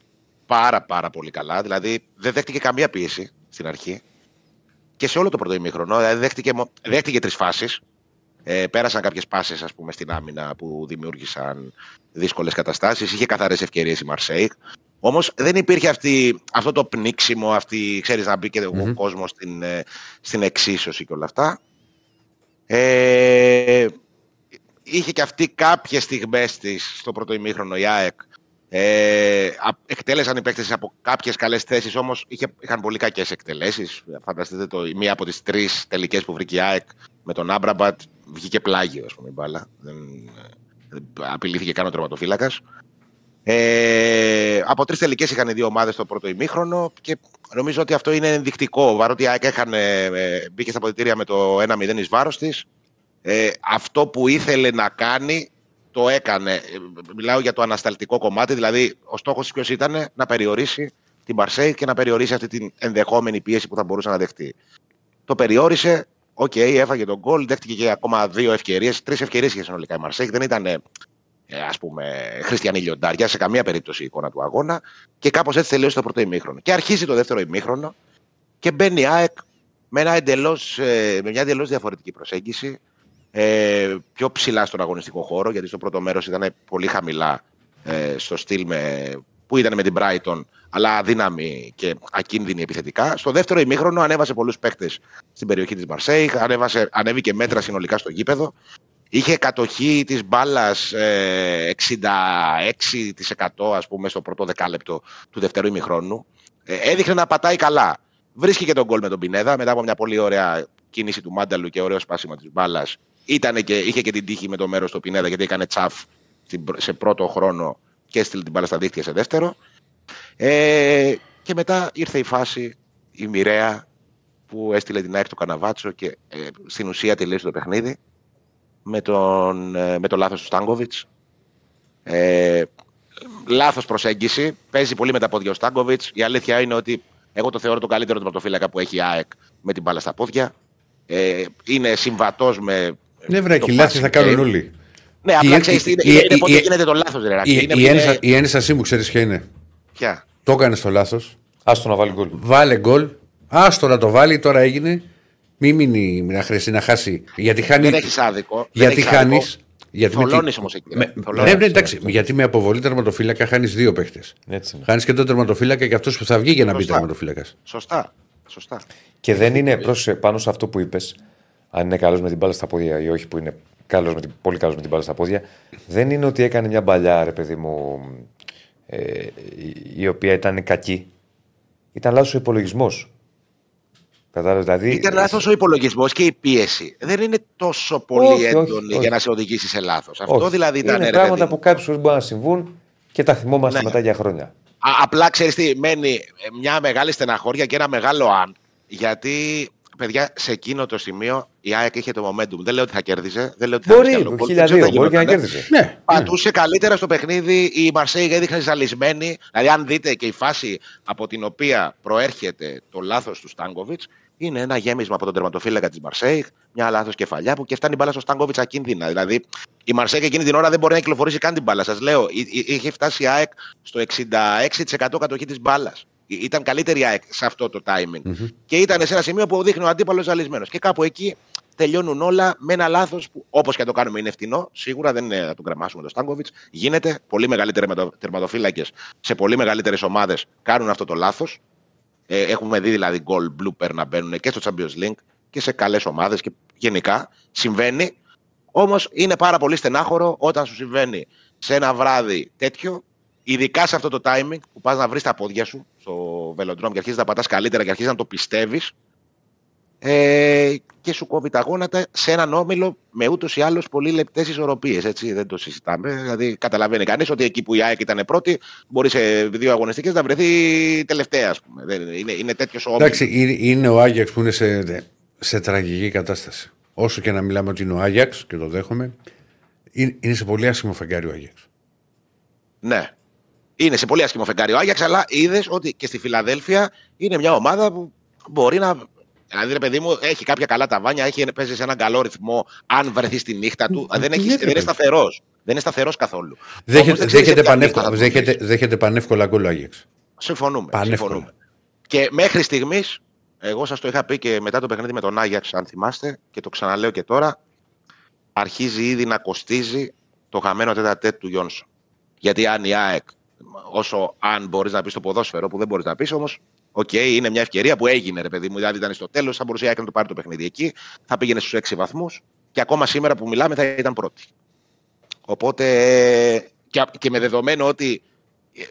πάρα πάρα πολύ καλά. Δηλαδή δεν δέχτηκε καμία πίεση στην αρχή και σε όλο το πρώτο ημίχρονο. Δηλαδή δέχτηκε, μο- δέχτηκε τρεις φάσεις. Ε, πέρασαν κάποιες πάσει στην άμυνα που δημιούργησαν δύσκολες καταστάσεις. Είχε καθαρές ευκαιρίες η Μαρσέικ. Όμως δεν υπήρχε αυτή, αυτό το πνίξιμο, αυτή, ξέρεις, να μπει και ο κόσμος στην, ε, στην εξίσωση και όλα αυτά. Ε, είχε και αυτή κάποιες στιγμές της στο πρώτο ημίχρονο η ΑΕΚ. Ε, α- εκτέλεσαν οι παίκτες από κάποιες καλές θέσεις, όμως είχε, είχαν πολύ κακές εκτελέσεις. Φανταστείτε το, η μία από τις τρεις τελικές που βρήκε η ΑΕΚ με τον Άμπραμπατ βγήκε πλάγιο, ας πούμε, η μπάλα. Δεν, δεν απειλήθηκε καν ο τερματοφύλακας. Ε, από τρεις τελικές είχαν οι δύο ομάδες το πρώτο ημίχρονο και νομίζω ότι αυτό είναι ενδεικτικό. Παρότι η ΑΕΚ έχανε, ε, μπήκε στα ποδητήρια με το 1-0 εις βάρος της, ε, αυτό που ήθελε να κάνει το έκανε. Ε, Μιλάω για το ανασταλτικό κομμάτι, δηλαδή ο στόχος της ποιος ήταν να περιορίσει την Μαρσέη και να περιορίσει αυτή την ενδεχόμενη πίεση που θα μπορούσε να δεχτεί. Το περιόρισε, οκ, έφαγε τον γκολ, δέχτηκε και ακόμα δύο ευκαιρίες. Τρεις ευκαιρίες είχε συνολικά η Μαρσέη. Δεν ήταν ε, ας πούμε, χριστιανοί λιοντάρια σε καμία περίπτωση η εικόνα του αγώνα. Και κάπως έτσι τελείωσε το πρώτο ημίχρονο. Και αρχίζει το δεύτερο ημίχρονο και μπαίνει η ΑΕΚ με, ένα εντελώς, ε, με μια εντελώς διαφορετική προσέγγιση. Ε, πιο ψηλά στον αγωνιστικό χώρο, γιατί στο πρώτο μέρος ήταν πολύ χαμηλά ε, στο στυλ με, που ήταν με την Brighton, αλλά αδύναμη και ακίνδυνη επιθετικά. Στο δεύτερο ημίχρονο ανέβασε πολλούς παίκτες στην περιοχή της Μαρσέη, ανέβηκε μέτρα συνολικά στο γήπεδο. Είχε κατοχή της μπάλας ε, 66% ας πούμε στο πρώτο δεκάλεπτο του δεύτερου ημιχρόνου. Ε, έδειχνε να πατάει καλά. Βρίσκει και τον γκολ με τον Πινέδα μετά από μια πολύ ωραία κίνηση του Μάνταλου και ωραίο σπάσιμο της μπάλας. Και, είχε και την τύχη με το μέρος του Πινέδα γιατί έκανε τσαφ στην, σε πρώτο χρόνο και έστειλε την μπάλα στα δίχτυα σε δεύτερο. Ε, και μετά ήρθε η φάση, η μοιραία που έστειλε την ΑΕΚ του Καναβάτσο και ε, στην ουσία τελείωσε το παιχνίδι με, τον, ε, με το λάθος του Στάνκοβιτς. Ε, λάθος προσέγγιση. Παίζει πολύ με τα πόδια ο Στάνκοβιτς. Η αλήθεια είναι ότι εγώ το θεωρώ το καλύτερο τερματοφύλακα που έχει η ΑΕΚ με την μπάλα στα πόδια. Ε, είναι συμβατός με... Ναι, βρε, το και λάθη θα passing κάνουν game. όλοι. Ναι, απλά Η- ξέρεις, η- είναι, η- είναι, η- πότε η- γίνεται το λάθος, ρε Ράκη. Η, Είναι- η, είναι- ένσα- η ένστασή μου ξέρεις ποια είναι. Ποια; Το έκανες το λάθος. Άστο να βάλει γκολ. Βάλε γκολ. Άστο να το βάλει, τώρα έγινε. Μην μείνει να χρειαστεί να χάσει. Γιατί χάνει. Δεν έχεις άδικο. δεν Γιατί έχεις χάνει. άδικο. Γιατί με τη- Θολώνεις όμως εκεί, ρε. με- Θολώνεις. Ναι, ναι, εντάξει. Γιατί με αποβολή τερματοφύλακα χάνεις δύο παίχτες. Έτσι είναι. Χάνεις και τον τερματοφύλακα και αυτός που θα βγει για να μπει Σωστά. τερματοφύλακας. Σωστά. Σωστά. Και δεν είναι πρόσεχε, πάνω σε αυτό που είπες, αν είναι καλός με την μπάλα στα πόδια ή όχι, που είναι καλός με την, πολύ καλός με την μπάλα στα πόδια, δεν είναι ότι έκανε μια μπαλιά, ρε παιδί μου, ε, η, η οποία ήταν κακή. Ήταν λάθος ο υπολογισμός. Κατάλαβες, δηλαδή. Ήταν λάθος ο υπολογισμός και η πίεση. Δεν είναι τόσο πολύ Όχι, όχι, έντονη όχι. για να σε οδηγήσεις σε λάθος. Αυτό όχι. δηλαδή ήταν. Είναι ρε πράγματα παιδί που μου. κάποιες φορές μπορεί να συμβούν και τα θυμόμαστε Ναι. μετά για χρόνια. Α, απλά ξέρεις τι, μένει ε, μια μεγάλη στεναχώρια και ένα μεγάλο αν. Γιατί, παιδιά, σε εκείνο το σημείο η ΑΕΚ είχε το momentum. Δεν λέω ότι θα κέρδιζε. Δεν λέω ότι θα Μπορεί, έβρισκε άλλο γκολ, χίλια δεν ξέρω δύο, τι μπορεί και να γινότανε. κέρδισε. Ναι. Πατούσε καλύτερα στο παιχνίδι. Η Μαρσέη έδειχνε ζαλισμένη. Δηλαδή, αν δείτε και η φάση από την οποία προέρχεται το λάθος του Στάνκοβιτς, είναι ένα γέμισμα από τον τερματοφύλακα της Μαρσέη, μια λάθος κεφαλιά που και φτάνει η μπάλα στο Στάνκοβιτς ακίνδυνα. Δηλαδή, η Μαρσέη εκείνη την ώρα δεν μπορεί να κυκλοφορήσει καν την μπάλα. Σας λέω, εί- εί- είχε φτάσει η ΑΕΚ στο 66% κατοχή της μπάλας. Ήταν καλύτερη η ΑΕΚ σε αυτό το timing. Και ήταν σε ένα σημείο που δείχνει ο αντίπαλος ζαλισμένος. Και κάπου εκεί τελειώνουν όλα με ένα λάθος που όπως και αν το κάνουμε είναι φτηνό. Σίγουρα δεν είναι να τον κρεμάσουμε τον Στάνκοβιτς. Γίνεται. Πολύ μεγαλύτεροι τερματοφύλακες σε πολύ μεγαλύτερες ομάδες κάνουν αυτό το λάθος. Ε, έχουμε δει δηλαδή γκολ blooper να μπαίνουν και στο Champions League και σε καλές ομάδες και γενικά. Συμβαίνει. Όμως είναι πάρα πολύ στενάχωρο όταν σου συμβαίνει σε ένα βράδυ τέτοιο, ειδικά σε αυτό το timing που πας να βρεις τα πόδια σου στο βελοντρόμ και αρχίζεις να πατάς καλύτερα και αρχίζεις να το πιστεύεις. Ε, και σου κόβει τα γόνατα σε έναν όμιλο με ούτως ή άλλως πολύ λεπτές ισορροπίες. Δεν το συζητάμε. Δηλαδή, καταλαβαίνει κανείς ότι εκεί που η ΑΕΚ ήταν πρώτη, μπορεί σε δύο αγωνιστικές να βρεθεί τελευταία, ας πούμε. Είναι, είναι τέτοιος όμιλο. Εντάξει, είναι ο Άγιαξ που είναι σε, σε τραγική κατάσταση. Όσο και να μιλάμε ότι είναι ο Άγιαξ και το δέχομαι, είναι σε πολύ άσχημο φεγγάρι ο Άγιαξ. Ναι. Είναι σε πολύ άσχημο φεγγάρι ο Άγιαξ, αλλά είδες ότι και στη Φιλαδέλφια είναι μια ομάδα που μπορεί να. Δηλαδή, ρε παιδί μου, έχει κάποια καλά ταβάνια, έχει, παίζει σε έναν καλό ρυθμό. Αν βρεθείς στη νύχτα του, δεν, έχει, δεν είναι σταθερός. Δεν είναι σταθερός καθόλου. Δέχεται, δέχεται, πανεύκολα, δέχεται, δέχεται πανεύκολα γκολ ο Άγιαξ. Συμφωνούμε. συμφωνούμε. Και μέχρι στιγμής, εγώ σας το είχα πει και μετά το παιχνίδι με τον Άγιαξ, αν θυμάστε, και το ξαναλέω και τώρα, αρχίζει ήδη να κοστίζει το χαμένο τετ α τετ του Γιόνσον. Γιατί αν η ΑΕΚ, όσο αν μπορείς να πεις το ποδόσφαιρο, που δεν μπορείς να πεις όμως, OK, okay, είναι μια ευκαιρία που έγινε, ρε παιδί μου. Δηλαδή ήταν στο τέλος, θα μπορούσε η ΑΕΚ να το πάρει το παιχνίδι εκεί, θα πήγαινε στους 6 βαθμούς και ακόμα σήμερα που μιλάμε θα ήταν πρώτη. Οπότε και, και με δεδομένο ότι ε,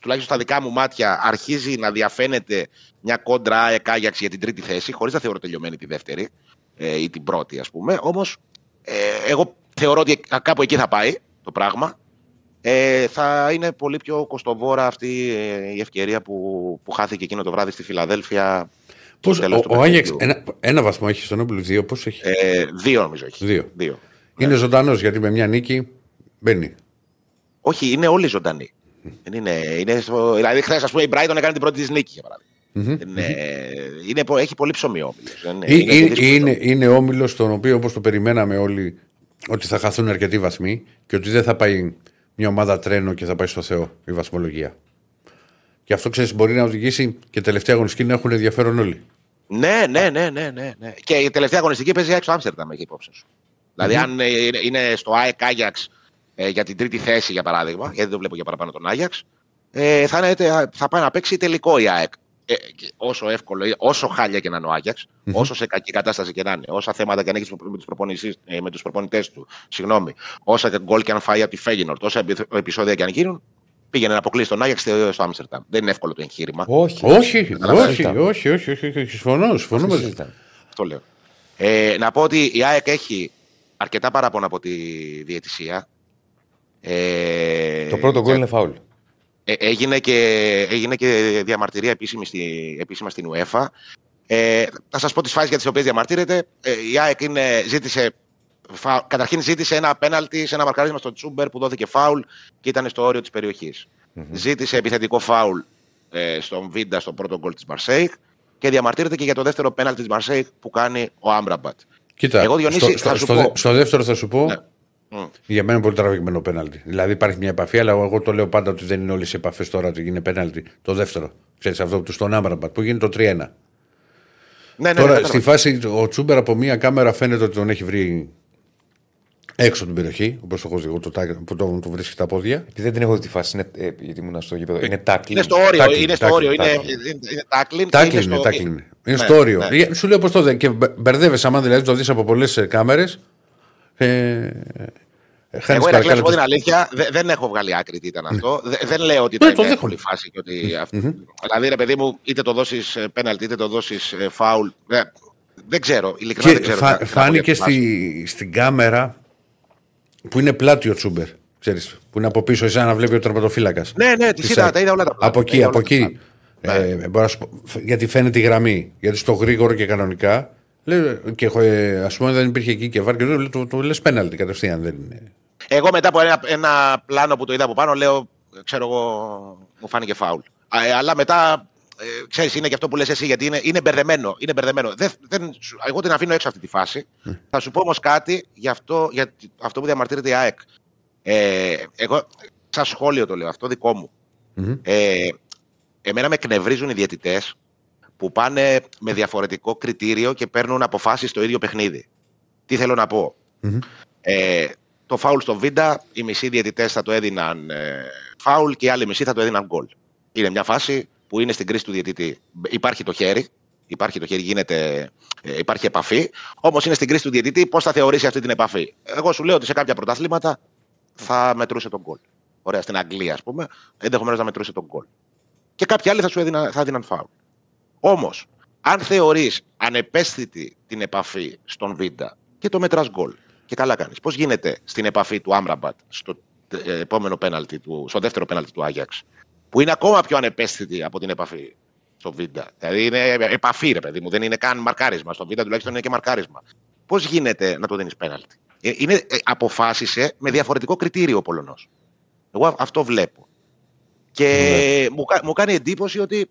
τουλάχιστον στα δικά μου μάτια αρχίζει να διαφαίνεται μια κόντρα ΑΕΚ Άγιαξ για την τρίτη θέση, χωρίς να θεωρώ τελειωμένη τη δεύτερη ε, ή την πρώτη, ας πούμε. Όμως ε, εγώ θεωρώ ότι κάπου εκεί θα πάει το πράγμα. Ε, θα είναι πολύ πιο κοστοβόρα αυτή ε, η ευκαιρία που, που χάθηκε εκείνο το βράδυ στη Φιλαδέλφια. Πώς, ο, ο Άγιαξ ένα, ένα βαθμό έχει στον Όμπλου, δύο πώς έχει; Ε, δύο νομίζω έχει. Δύο. δύο. Είναι ναι. ζωντανός γιατί με μια νίκη μπαίνει. Όχι, είναι όλοι ζωντανοί. Είναι, είναι στο, δηλαδή, χθες, ας πούμε, η Brighton έκανε την πρώτη της νίκη, για παράδειγμα. Mm-hmm. Είναι, είναι, έχει πολύ ψωμί όμιλο. Είναι, είναι, είναι, είναι όμιλο στον οποίο όπως το περιμέναμε όλοι ότι θα χαθούν αρκετοί βαθμοί και ότι δεν θα πάει μια ομάδα τρένο και θα πάει στο Θεό η βαθμολογία. Και αυτό ξέρεις μπορεί να οδηγήσει και τελευταία αγωνιστική να έχουν ενδιαφέρον όλοι. Ναι, ναι, ναι, ναι, ναι. ναι. Και η τελευταία αγωνιστική παίζει στο Άμστερνταμ, έχει υπόψη σου. Δηλαδή, αν είναι στο ΑΕΚ Άγιαξ ε, για την τρίτη θέση, για παράδειγμα, γιατί δεν το βλέπω για παραπάνω τον Άγιαξ, ε, θα, θα πάει να παίξει τελικό η ΑΕΚ ε, όσο εύκολο, όσο χάλια και να είναι ο αγιαξ όσο σε κακή κατάσταση και να είναι, όσα θέματα και αν έχεις με του προπονητέ ε, τους, συγγνώμη, όσα γκολ και αν φάει από τη Φέγινορτ, όσα επεισόδια και αν γίνουν, πήγαινε να αποκλείσει τον Άγιαξ στο Άμστερνταμ. Δεν είναι εύκολο το εγχείρημα. Όχι, όχι, όχι, όχι, όχι, όχι, όχι, συμφωνώ, συμφωνώ Αυτό λέω. Ε, να πω ότι η ΑΕΚ έχει αρκετά παράπονα από τη διαιτησία. Ε, το πρώτο γκολ είναι φάουλ. Ε, έγινε, και, έγινε και διαμαρτυρία επίσημη στη, επίσημα στην UEFA. Ε, θα σας πω τις φάσεις για τις οποίες διαμαρτύρεται. Ε, η ΑΕΚ είναι, ζήτησε, φα, καταρχήν ζήτησε ένα πέναλτι σε ένα μαρκάρισμα στο Τσούμπερ που δόθηκε φάουλ και ήταν στο όριο της περιοχής. Mm-hmm. Ζήτησε επιθετικό φάουλ ε, στον Βίντα στο πρώτο γκολ της Μαρσέιγ και διαμαρτύρεται και για το δεύτερο πέναλτι της Μαρσέιγ που κάνει ο Αμραμπάτ. Κοίτα, Εγώ, Διονύση, στο, θα στο, πω... στο, δεύτερο θα σου πω. Ναι. Mm. Για μένα είναι πολύ τραβηγμένο πέναλτι. Δηλαδή υπάρχει μια επαφή, αλλά εγώ το λέω πάντα ότι δεν είναι όλες οι επαφές τώρα ότι είναι πέναλτι. Το δεύτερο. Ξέρεις αυτό τους στον Αμραμπάτ που γίνει το 3-1. Ναι, ναι, τώρα ναι, στη φάση ο Τσούμπερ από μια κάμερα φαίνεται ότι τον έχει βρει έξω την περιοχή, όπως το έχω δει εγώ, το, που το, το βρίσκει τα πόδια. Επειδή δεν την έχω δει τη φάση, είναι, ε, γιατί ήμουν στο γήπεδο. Είναι τάκλιν. Είναι στο όριο. είναι στο όριο. Είναι, τάκλιν. Τάκλιν είναι, είναι, είναι στο όριο. Ναι. Ε, σου λέω πώς το δεν. Και μπερδεύεσαι, άμα δηλαδή το δεις από πολλές κάμερες. Ε, εγώ να πω την αλήθεια, δεν έχω βγάλει άκρη τι ήταν αυτό. Δεν λέω ότι ήταν εύκολη φάση. Και ότι Δηλαδή, ρε παιδί μου, είτε το δώσεις ε, πέναλτι, είτε το δώσεις ε, φάουλ. Δεν ξέρω, ειλικρινά δεν ξέρω. Φάνηκε στην κάμερα που είναι πλάτη ο Τσούμπερ. Ξέρεις, που είναι από πίσω, εσένα να βλέπει ο τερματοφύλακας. Ναι, ναι, της είδα, τα είδα όλα τα Από εκεί, από εκεί. Ε, γιατί φαίνεται η γραμμή. Γιατί στο γρήγορο και κανονικά. Λέω, και ας πούμε δεν υπήρχε εκεί και βάρ και το, το, το λες πέναλτι κατευθείαν. Δεν είναι. Εγώ μετά από ένα, ένα πλάνο που το είδα από πάνω, λέω, ξέρω εγώ, μου φάνηκε φάουλ. Ε, αλλά μετά, ε, ξέρεις, είναι και αυτό που λες εσύ, γιατί είναι, είναι μπερδεμένο. Είναι μπερδεμένο. Δεν, δεν, εγώ την αφήνω έξω αυτή τη φάση. Mm. Θα σου πω όμως κάτι για αυτό, για αυτό που διαμαρτύρεται η ΑΕΚ. Ε, εγώ, σαν σχόλιο το λέω, αυτό δικό μου. Mm-hmm. Ε, εμένα με εκνευρίζουν οι διαιτητές που πάνε με διαφορετικό κριτήριο και παίρνουν αποφάσεις στο ίδιο παιχνίδι. Τι θέλω να πω; Ε, το φάουλ στο Βίντα, οι μισοί διαιτητές θα το έδιναν ε, φάουλ και οι άλλοι μισοί θα το έδιναν γκολ. Είναι μια φάση που είναι στην κρίση του διαιτητή. Υπάρχει το χέρι, υπάρχει το χέρι, γίνεται, ε, υπάρχει επαφή. Όμως είναι στην κρίση του διαιτητή πώς θα θεωρήσει αυτή την επαφή. Εγώ σου λέω ότι σε κάποια πρωταθλήματα θα μετρούσε τον γκολ. Ωραία, στην Αγγλία, ας πούμε, ενδεχομένως να μετρούσε τον γκολ. Και κάποιοι άλλοι θα σου έδιναν, θα έδιναν φάουλ. Όμως, αν θεωρείς ανεπαίσθητη την επαφή στον Βίντα και το μετράς γκολ, και καλά κάνεις. Πώς γίνεται στην επαφή του Άμραμπατ στο ε, επόμενο πέναλτι του, στο δεύτερο πέναλτι του Άγιαξ, που είναι ακόμα πιο ανεπαίσθητη από την επαφή στο Βίντα; Δηλαδή είναι επαφή, ρε παιδί μου, δεν είναι καν μαρκάρισμα. Στο Βίντα τουλάχιστον είναι και μαρκάρισμα. Πώς γίνεται να το δίνεις πέναλτι; Ε, είναι, ε, αποφάσισε με διαφορετικό κριτήριο ο Πολωνός. Εγώ αυτό βλέπω. Και Ναι. μου, κα- μου κάνει εντύπωση ότι.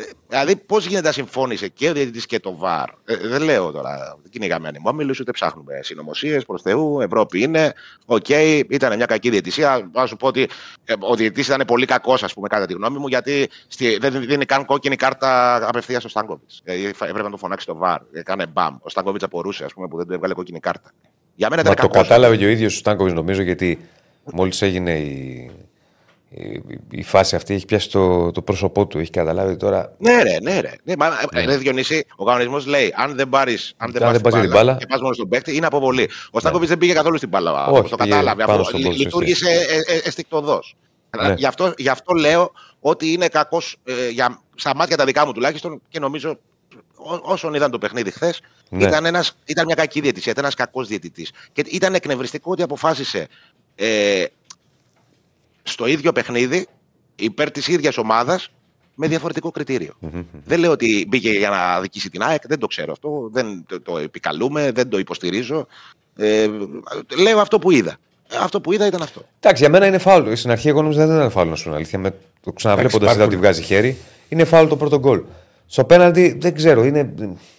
Ε, Δηλαδή, πώς γίνεται να συμφώνησε και ο διαιτητή και το ΒΑΡ. Ε, δεν λέω τώρα, δεν κυνηγάμε ανεμόμυλου, ούτε ψάχνουμε συνωμοσίες προς Θεού. Ευρώπη είναι. Οκ, ήταν μια κακή διαιτησία. Να σου πω ότι ε, ο διαιτητής ήταν πολύ κακός, ας πούμε, κατά τη γνώμη μου, γιατί στη, δεν δίνει καν κόκκινη κάρτα απευθείας στο Στάνκοβιτς. Δηλαδή, έπρεπε να το φωνάξει το ΒΑΡ. Έκανε μπαμ. Ο Στάνκοβιτς απορούσε, ας πούμε, που δεν του έβγαλε κόκκινη κάρτα. Για μένα Μα ήταν το κακός. κατάλαβε και ο ίδιος ο Στάνκοβιτς νομίζω γιατί μόλις έγινε η, η, η φάση αυτή έχει πιάσει το, το πρόσωπό του. Έχει καταλάβει τώρα. Ναι, ρε, ναι, ρε. Ναι, μα, ναι. Ρε, Διονύση, ο κανονισμός λέει: Αν δεν πάρεις αν δεν Αν πάρεις δεν πας για την μπάλα. και πας μόνο στον παίκτη, είναι αποβολή. Ο Στάνκοβιτς δεν πήγε καθόλου στην μπάλα. Όχι, το πήγε κατάλαβε. πάνω Αυτό στον λει- ποδοσφαιριστή. λειτούργησε ε, ε, ενστικτωδώς. Ναι. Γι, αυτό, γι' αυτό λέω ότι είναι κακός ε, για, στα μάτια τα δικά μου τουλάχιστον και νομίζω ό- όσων είδαν το παιχνίδι χθες, Ναι. ήταν, ένας, ήταν μια κακή διαιτησία, ήταν ένας κακός διαιτητής. Και ήταν εκνευριστικό ότι αποφάσισε ε, στο ίδιο παιχνίδι υπέρ της ίδιας ομάδας με διαφορετικό κριτήριο. Δεν λέω ότι μπήκε για να δικήσει την ΑΕΚ, δεν το ξέρω αυτό, δεν το, το επικαλούμε, δεν το υποστηρίζω. Ε, λέω αυτό που είδα. Ε, Αυτό που είδα ήταν αυτό. Εντάξει, για μένα είναι φάουλ. Στην αρχή εγώ νόμιζα δεν ήταν φάουλ να σου είναι αλήθεια. Με το ξαναβλέποντας Εντάξει, είδα ότι βγάζει χέρι. Είναι φάουλ το πρώτο γκολ. Στο πέναλτι δεν ξέρω. Είναι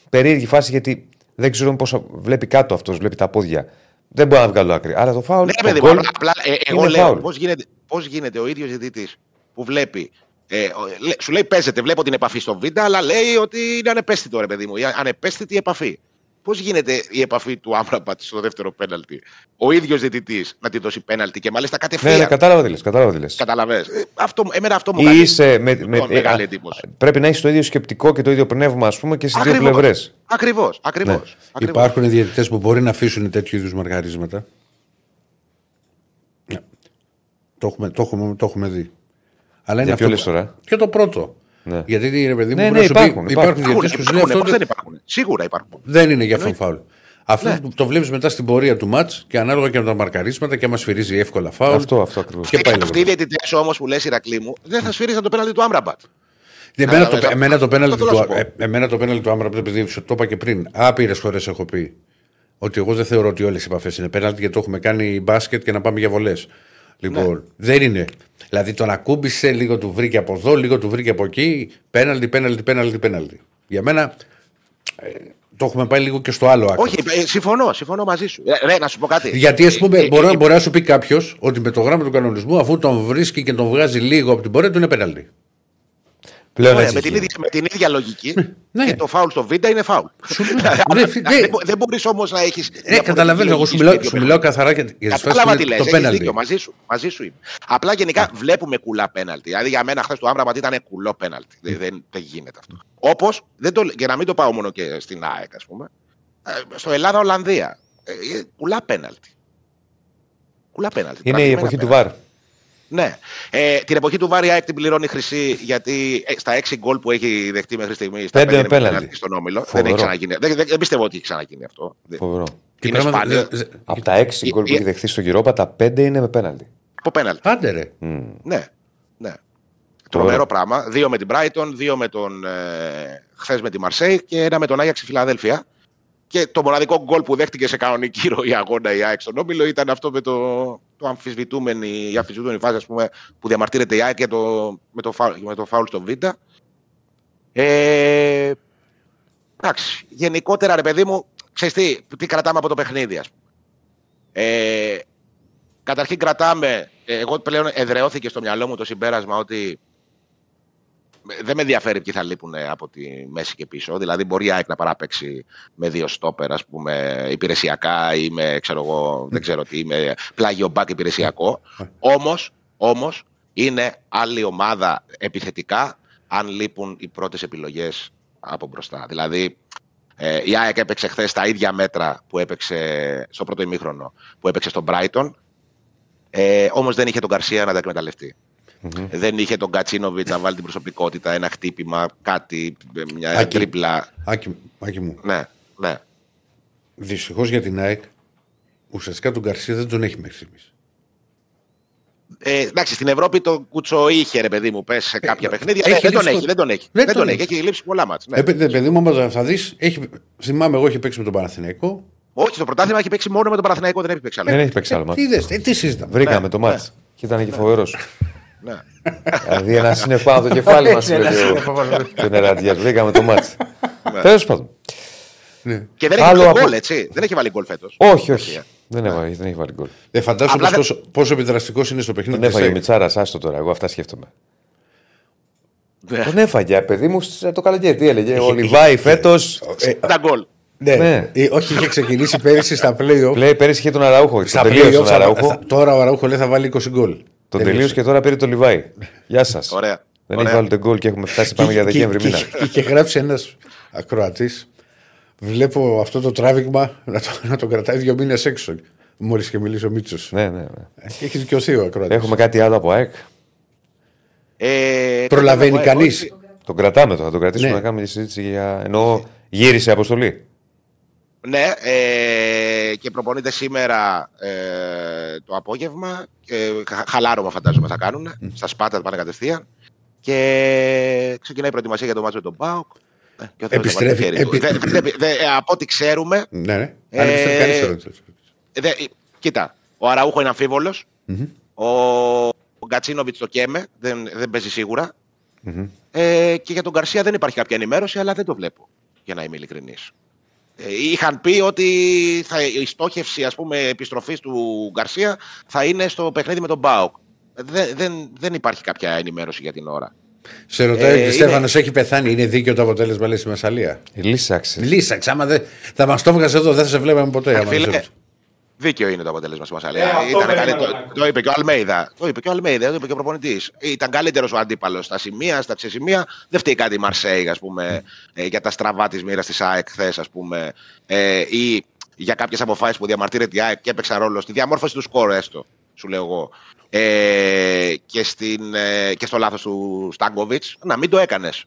περίεργη φάση γιατί δεν ξέρω πώ βλέπει κάτω αυτός, βλέπει τα πόδια. Δεν μπορεί να βγάλω άκρη. Άρα το φάουλ. Ναι, το παιδί μου, γκολ απλά, απλά, ε, εγώ είναι λέω φάουλ. πώς γίνεται, πώς γίνεται ο ίδιος διαιτητής που βλέπει. Ε, ο- λέ- σου λέει παίζεται, βλέπω την επαφή στο βίντεο, αλλά λέει ότι είναι ανεπαίσθητο ρε παιδί μου. Η ανεπαίσθητη επαφή. Πώς γίνεται η επαφή του Άμραμπατ στο δεύτερο πέναλτι, ο ίδιος διαιτητής να τη δώσει πέναλτι και μάλιστα Ναι, κατευθείαν. ναι, κατάλαβα τι λες. Κατάλαβα τι λες. Καταλαβες. Ε, αυτό, εμένα αυτό μου Ή κάνει είσαι με, με, με, μεγάλη ε, εντύπωση. πρέπει να έχεις το ίδιο σκεπτικό και το ίδιο πνεύμα, ας πούμε, και στις δύο Ακριβώς. πλευρές. Ακριβώς. Ναι. Ακριβώς, ακριβώς. Υπάρχουν διαιτητές που μπορεί να αφήσουν τέτοιου είδους μαργαρίσματα. Ναι. Το έχουμε, το έχουμε, το έχουμε δει. Αλλά είναι Για ποιο αυτό λες που- τώρα; Και το πρώτο. Ναι. Γιατί ρε παιδί μου, Ναι, μπορεί ναι, να σου πει- υπάρχουν, υπάρχουν. υπάρχουν διαιτητέ που σου λέει Υπάρχουν, αυτό πώς δεν δεν, υπάρχουν. Σίγουρα υπάρχουν. δεν είναι για αυτόν φάουλ. Αυτό Ναι. το βλέπεις μετά στην πορεία του μάτς και ανάλογα και με τα μαρκαρίσματα και άμα σφυρίζει εύκολα φάουλ. Αυτό, αυτό ακριβώς. Και πάει Αυτοί οι λέγοντα. διαιτητές όμως που λες Ηρακλή μου δεν θα σφυρίζαν το πέναλτι του Άμραμπατ. Εμένα το, Κατάλαβες, εμένα το αυτό πέναλτι θέλω να σου του, πω. ε, εμένα το πέναλτι του Άμραμπ, επειδή σου το είπα και πριν, άπειρες φορές έχω πει ότι εγώ δεν θεωρώ ότι όλες οι επαφές είναι πέναλτι γιατί το έχουμε κάνει μπάσκετ και να πάμε για βολές. Λοιπόν, Ναι. δεν είναι. Δηλαδή τον ακούμπησε, λίγο του βρήκε από εδώ, λίγο του βρήκε από εκεί. Πέναλτι, πέναλτι, πέναλτι, πέναλτι. Για μένα ε, το έχουμε πάει λίγο και στο άλλο άκρο. Όχι, ε, συμφωνώ, συμφωνώ μαζί σου. Ε, ρε, να σου πω κάτι. Γιατί ας πούμε, Ε, ε, μπορεί, ε, μπορεί να σου πει κάποιος ότι με το γράμμα του κανονισμού, αφού τον βρίσκει και τον βγάζει λίγο από την πορεία του, είναι πέναλτι. Πλέον Ωραία, έτσι με, την γίνει. ίδια, με την ίδια λογική ναι. και το φάουλ στο βίντεο είναι φάουλ. Ναι, φι- ναι. δεν, μπο- δεν μπορείς όμως να έχει. Ε, καταλαβαίνω. Εγώ σου μιλάω, σου μιλάω καθαρά για, για τις φάσεις Κατάλαβα που τι είναι λε. το Έχεις πέναλτι. δίκιο, μαζί σου, μαζί σου είμαι. Απλά γενικά βλέπουμε κουλά πέναλτι. Δηλαδή για μένα χθες το Άμραμπατ ήταν κουλό πέναλτι. Δεν, δεν, δεν γίνεται αυτό. Όπως, και να μην το πάω μόνο και στην ΑΕΚ, ας πούμε, ε, στο Ελλάδα-Ολλανδία. Ε, ε, κουλά πέναλτι. Κουλά πέναλτι. Είναι η Τραβηγμένα εποχή του πέναλτι. Βαρ. Ναι. Ε, την εποχή του Βάρη ΑΕΚ την πληρώνει χρυσή γιατί ε, στα 6 γκολ που έχει δεχτεί μέχρι στιγμής στα Πέντε πέντε με είναι πέναλτι. πέναλτι στον όμιλο. Δεν, Φοβερό. έχει ξαναγίνει. Δεν, δεν, δεν πιστεύω ότι έχει ξαναγίνει αυτό. Φοβερό. Τι Είναι πράγματα- σπάνιο. ε, ε, Από τα έξι γκολ που ε, έχει δεχθεί στο Europa, τα πέντε είναι με πέναλτι. Από πέναλτι. Άντε ρε. Ναι. ναι. Τρομερό πράγμα. Δύο με την Brighton, δύο με τον. Ε, χθες με τη Μαρσέη και ένα με τον Άγιαξ στη Φιλαδέλφια. Και το μοναδικό γκολ που δέχτηκε σε κανονική ροή αγώνα η ΑΕΚ στον Όμιλο ήταν αυτό με το, το αμφισβητούμενη, η αμφισβητούμενη φάση ας πούμε, που διαμαρτύρεται η ΑΕΚ και το, με, το φάουλ, με το φάουλ στο Β. Ε, εντάξει. Γενικότερα, ρε παιδί μου, ξέρεις τι, τι κρατάμε από το παιχνίδι, ας πούμε. Ε, καταρχήν κρατάμε, ε, εγώ πλέον εδρεώθηκε στο μυαλό μου το συμπέρασμα ότι δεν με ενδιαφέρει ποιοι θα λείπουν από τη μέση και πίσω. Δηλαδή, μπορεί η ΑΕΚ να παραπέξει με δύο στόπερ, ας πούμε, υπηρεσιακά ή με, ξέρω εγώ, δεν ξέρω τι, με πλάγιο μπακ υπηρεσιακό. Όμως, όμως, είναι άλλη ομάδα επιθετικά αν λείπουν οι πρώτες επιλογές από μπροστά. Δηλαδή, ε, η ΑΕΚ έπαιξε χθες τα ίδια μέτρα που έπαιξε στο πρώτο ημίχρονο που έπαιξε στον Brighton. Ε, Όμως δεν είχε τον Καρσία να τα εκμεταλλευτει Δεν είχε τον Κατσίνοβιτς να βάλει την προσωπικότητα, ένα χτύπημα, κάτι, μια Άκη. τρίπλα. Άκη, Άκη μου. Ναι, ναι. Δυστυχώς για την ΑΕΚ, ουσιαστικά τον Καρσία δεν τον έχει μέχρι στιγμής. Ε, εντάξει, στην Ευρώπη το κουτσο είχε ρε παιδί μου, πες σε κάποια Ε, παιχνίδια. έχει Ναι, δεν τον λείψει έχει, το- δεν τον έχει. Δεν Δεν τον τον έχει, έχει. έχει λείψει πολλά μάτς. Ναι. Ε, παι- παιδί μου, άμα θα δεις, έχει... θυμάμαι εγώ, έχει παίξει με τον Παναθηναϊκό. Όχι, στο πρωτάθλημα έχει παίξει μόνο με τον Παναθηναϊκό, δεν έχει παίξει άλλο. Δεν έχει παίξει άλλο μάτι. Τι είδες, ε, τι συζητάμε. Βρήκαμε Ναι, το ναι. μάτς. Και ήταν και φοβερός. Ναι. δηλαδή ένα είναι πάνω από το κεφάλι μα. Τον Ερατζιά. Βρήκαμε το μάτς. Τέλος πάντων. Και δεν έχει Άλλο βάλει από- γκολ, έτσι. Δεν έχει βάλει γκολ φέτος. Όχι, όχι. Δεν έβαλε, δεν έχει βάλει γκολ. Ε, φαντάζομαι Απλά πόσο, πόσο επιδραστικός είναι στο παιχνίδι. Τον έφαγε ο της ΑΕΚ. Μιτσάρα, άστο τώρα. Εγώ αυτά σκέφτομαι. Ναι. Τον έφαγε, παιδί μου, σ- το καλοκαίρι. Τι έλεγε. Ο Λιβάη φέτος. Ε, Τα γκολ. ναι. Ναι. Ε, όχι, είχε ξεκινήσει πέρυσι στα play-off. Λέει πέρυσι είχε τον Αραούχο. Στα Τον τελείωσε play-off τον θα- Αραούχο. θα- τώρα ο Αραούχο λέει θα βάλει 20 γκολ. Τον Τελείωσε. τελείωσε και τώρα πήρε τον Λιβάη. Γεια σας. Ωραία. Δεν Ωραία. έχει βάλει τον γκολ και έχουμε φτάσει. Πάμε για Και- Δεκέμβρη και- μήνα. και- Και είχε γράψει ένας ακροατής. Βλέπω αυτό το τράβηγμα να το, να το κρατάει δύο μήνες έξω. Μόλις και μιλήσει ο Μίτσος. Ναι, ναι, ναι. Έχει δικαιωθεί ο ακροατής. Έχουμε κάτι άλλο από ΑΕΚ; Ε, Προλαβαίνει ε, κανείς; όχι. Τον κρατάμε τώρα, θα τον κρατήσουμε Ναι. να κάνουμε τη συζήτηση για. Ενώ γύρισε η αποστολή. Ναι, ε, και προπονείται σήμερα ε, το απόγευμα. Ε, χα- χαλάρωμα φαντάζομαι θα κάνουν. Στα Σπάτα θα πάνε κατευθείαν. Και ξεκινάει η προετοιμασία για το μάτσο με τον Πάοκ. Ε, και ο Θεός θα βάλει το Επιστρέφει- χέρι του. επι- Δεν- δεν- δεν- δεν- από ό,τι ξέρουμε, Ναι, ναι. Ε, Αν επιστρέφει κανείς δεν ρωτάει. Δε, ε, κοίτα, ο Αραούχο είναι αμφίβολος. Ο, ο Γκατσίνοβιτς το καίμε, δεν, δεν παίζει σίγουρα. Ε, και για τον Γκαρσία δεν υπάρχει κάποια ενημέρωση, αλλά δεν το βλέπω, για να είμαι ειλικρινής. Ε, είχαν πει ότι θα, η στόχευση ας πούμε, επιστροφής του Γκαρσία θα είναι στο παιχνίδι με τον Μπάουκ. Ε, Δεν, δεν, δεν υπάρχει κάποια ενημέρωση για την ώρα. Σε ρωτάει Ε, ο είναι- Στέφανος, έχει πεθάνει. Είναι δίκαιο το αποτέλεσμα, λέει στη Μασαλία; Η λύση άξιζε. Λύσαξε. Άμα δεν. Θα μας το έβγαζε εδώ, δεν θα σε βλέπαμε ποτέ. άμα Φίλε, δεν σε- Δίκαιο είναι το αποτέλεσμα στη Μασαλία. Ε, αυτό Ήταν περίμενα καλύτερο- να ακούσω. το είπε και ο Αλμέιδα. Το είπε και ο Αλμέιδα, το είπε και ο προπονητής. Ήταν καλύτερος ο αντίπαλος στα σημεία, στα ξεσημεία. Δεν φταίει κάτι η Μαρσέη, ας πούμε, ε, για τα στραβά της μοίρας της ΑΕΚ χθες, ας πούμε, ε, ή για κάποιες αποφάσεις που διαμαρτύρεται η ΑΕΚ και έπαιξαν ρόλο στη διαμόρφωση του σκόρ, έστω, σου λέω εγώ. Ε, και, στην, ε, και στο λάθος του Στάγκοβιτ, να μην το έκανες.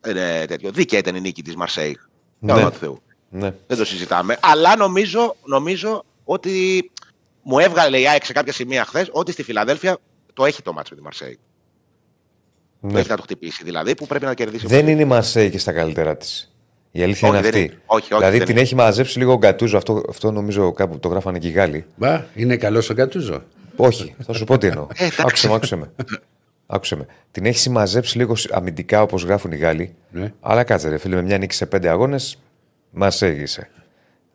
Ε, τέτοιο. Δίκαια ήταν η νίκη της Μαρσέη. Ναι. Ναι. όνομα του Θεού. Ναι. Δεν το συζητάμε. Αλλά νομίζω, νομίζω ότι μου έβγαλε η ΑΕΚ σε κάποια σημεία χθες ότι στη Φιλαδέλφια το έχει το μάτσο με τη Μαρσέη. Το Ναι. έχει να το χτυπήσει δηλαδή που πρέπει να κερδίσει. Δεν είναι η Μαρσέη και στα καλύτερά της. Η αλήθεια Όχι, είναι δεν αυτή. είναι. Όχι, όχι, δηλαδή δεν την είναι. έχει μαζέψει λίγο ο Γκατούζο. Αυτό, αυτό νομίζω κάπου το γράφανε και οι Γάλλοι. Μπα, είναι καλός ο Κατούζο. Όχι, θα σου πω τι εννοώ. Ε, εντάξει. άκουσε με, άκουσε με. Άκουσε με. Την έχει συμμαζέψει λίγο αμυντικά όπως γράφουν οι Γάλλοι. Ναι. Αλλά κάτσε ρε φίλε, με μια νίκη σε πέντε αγώνες μα έγισε.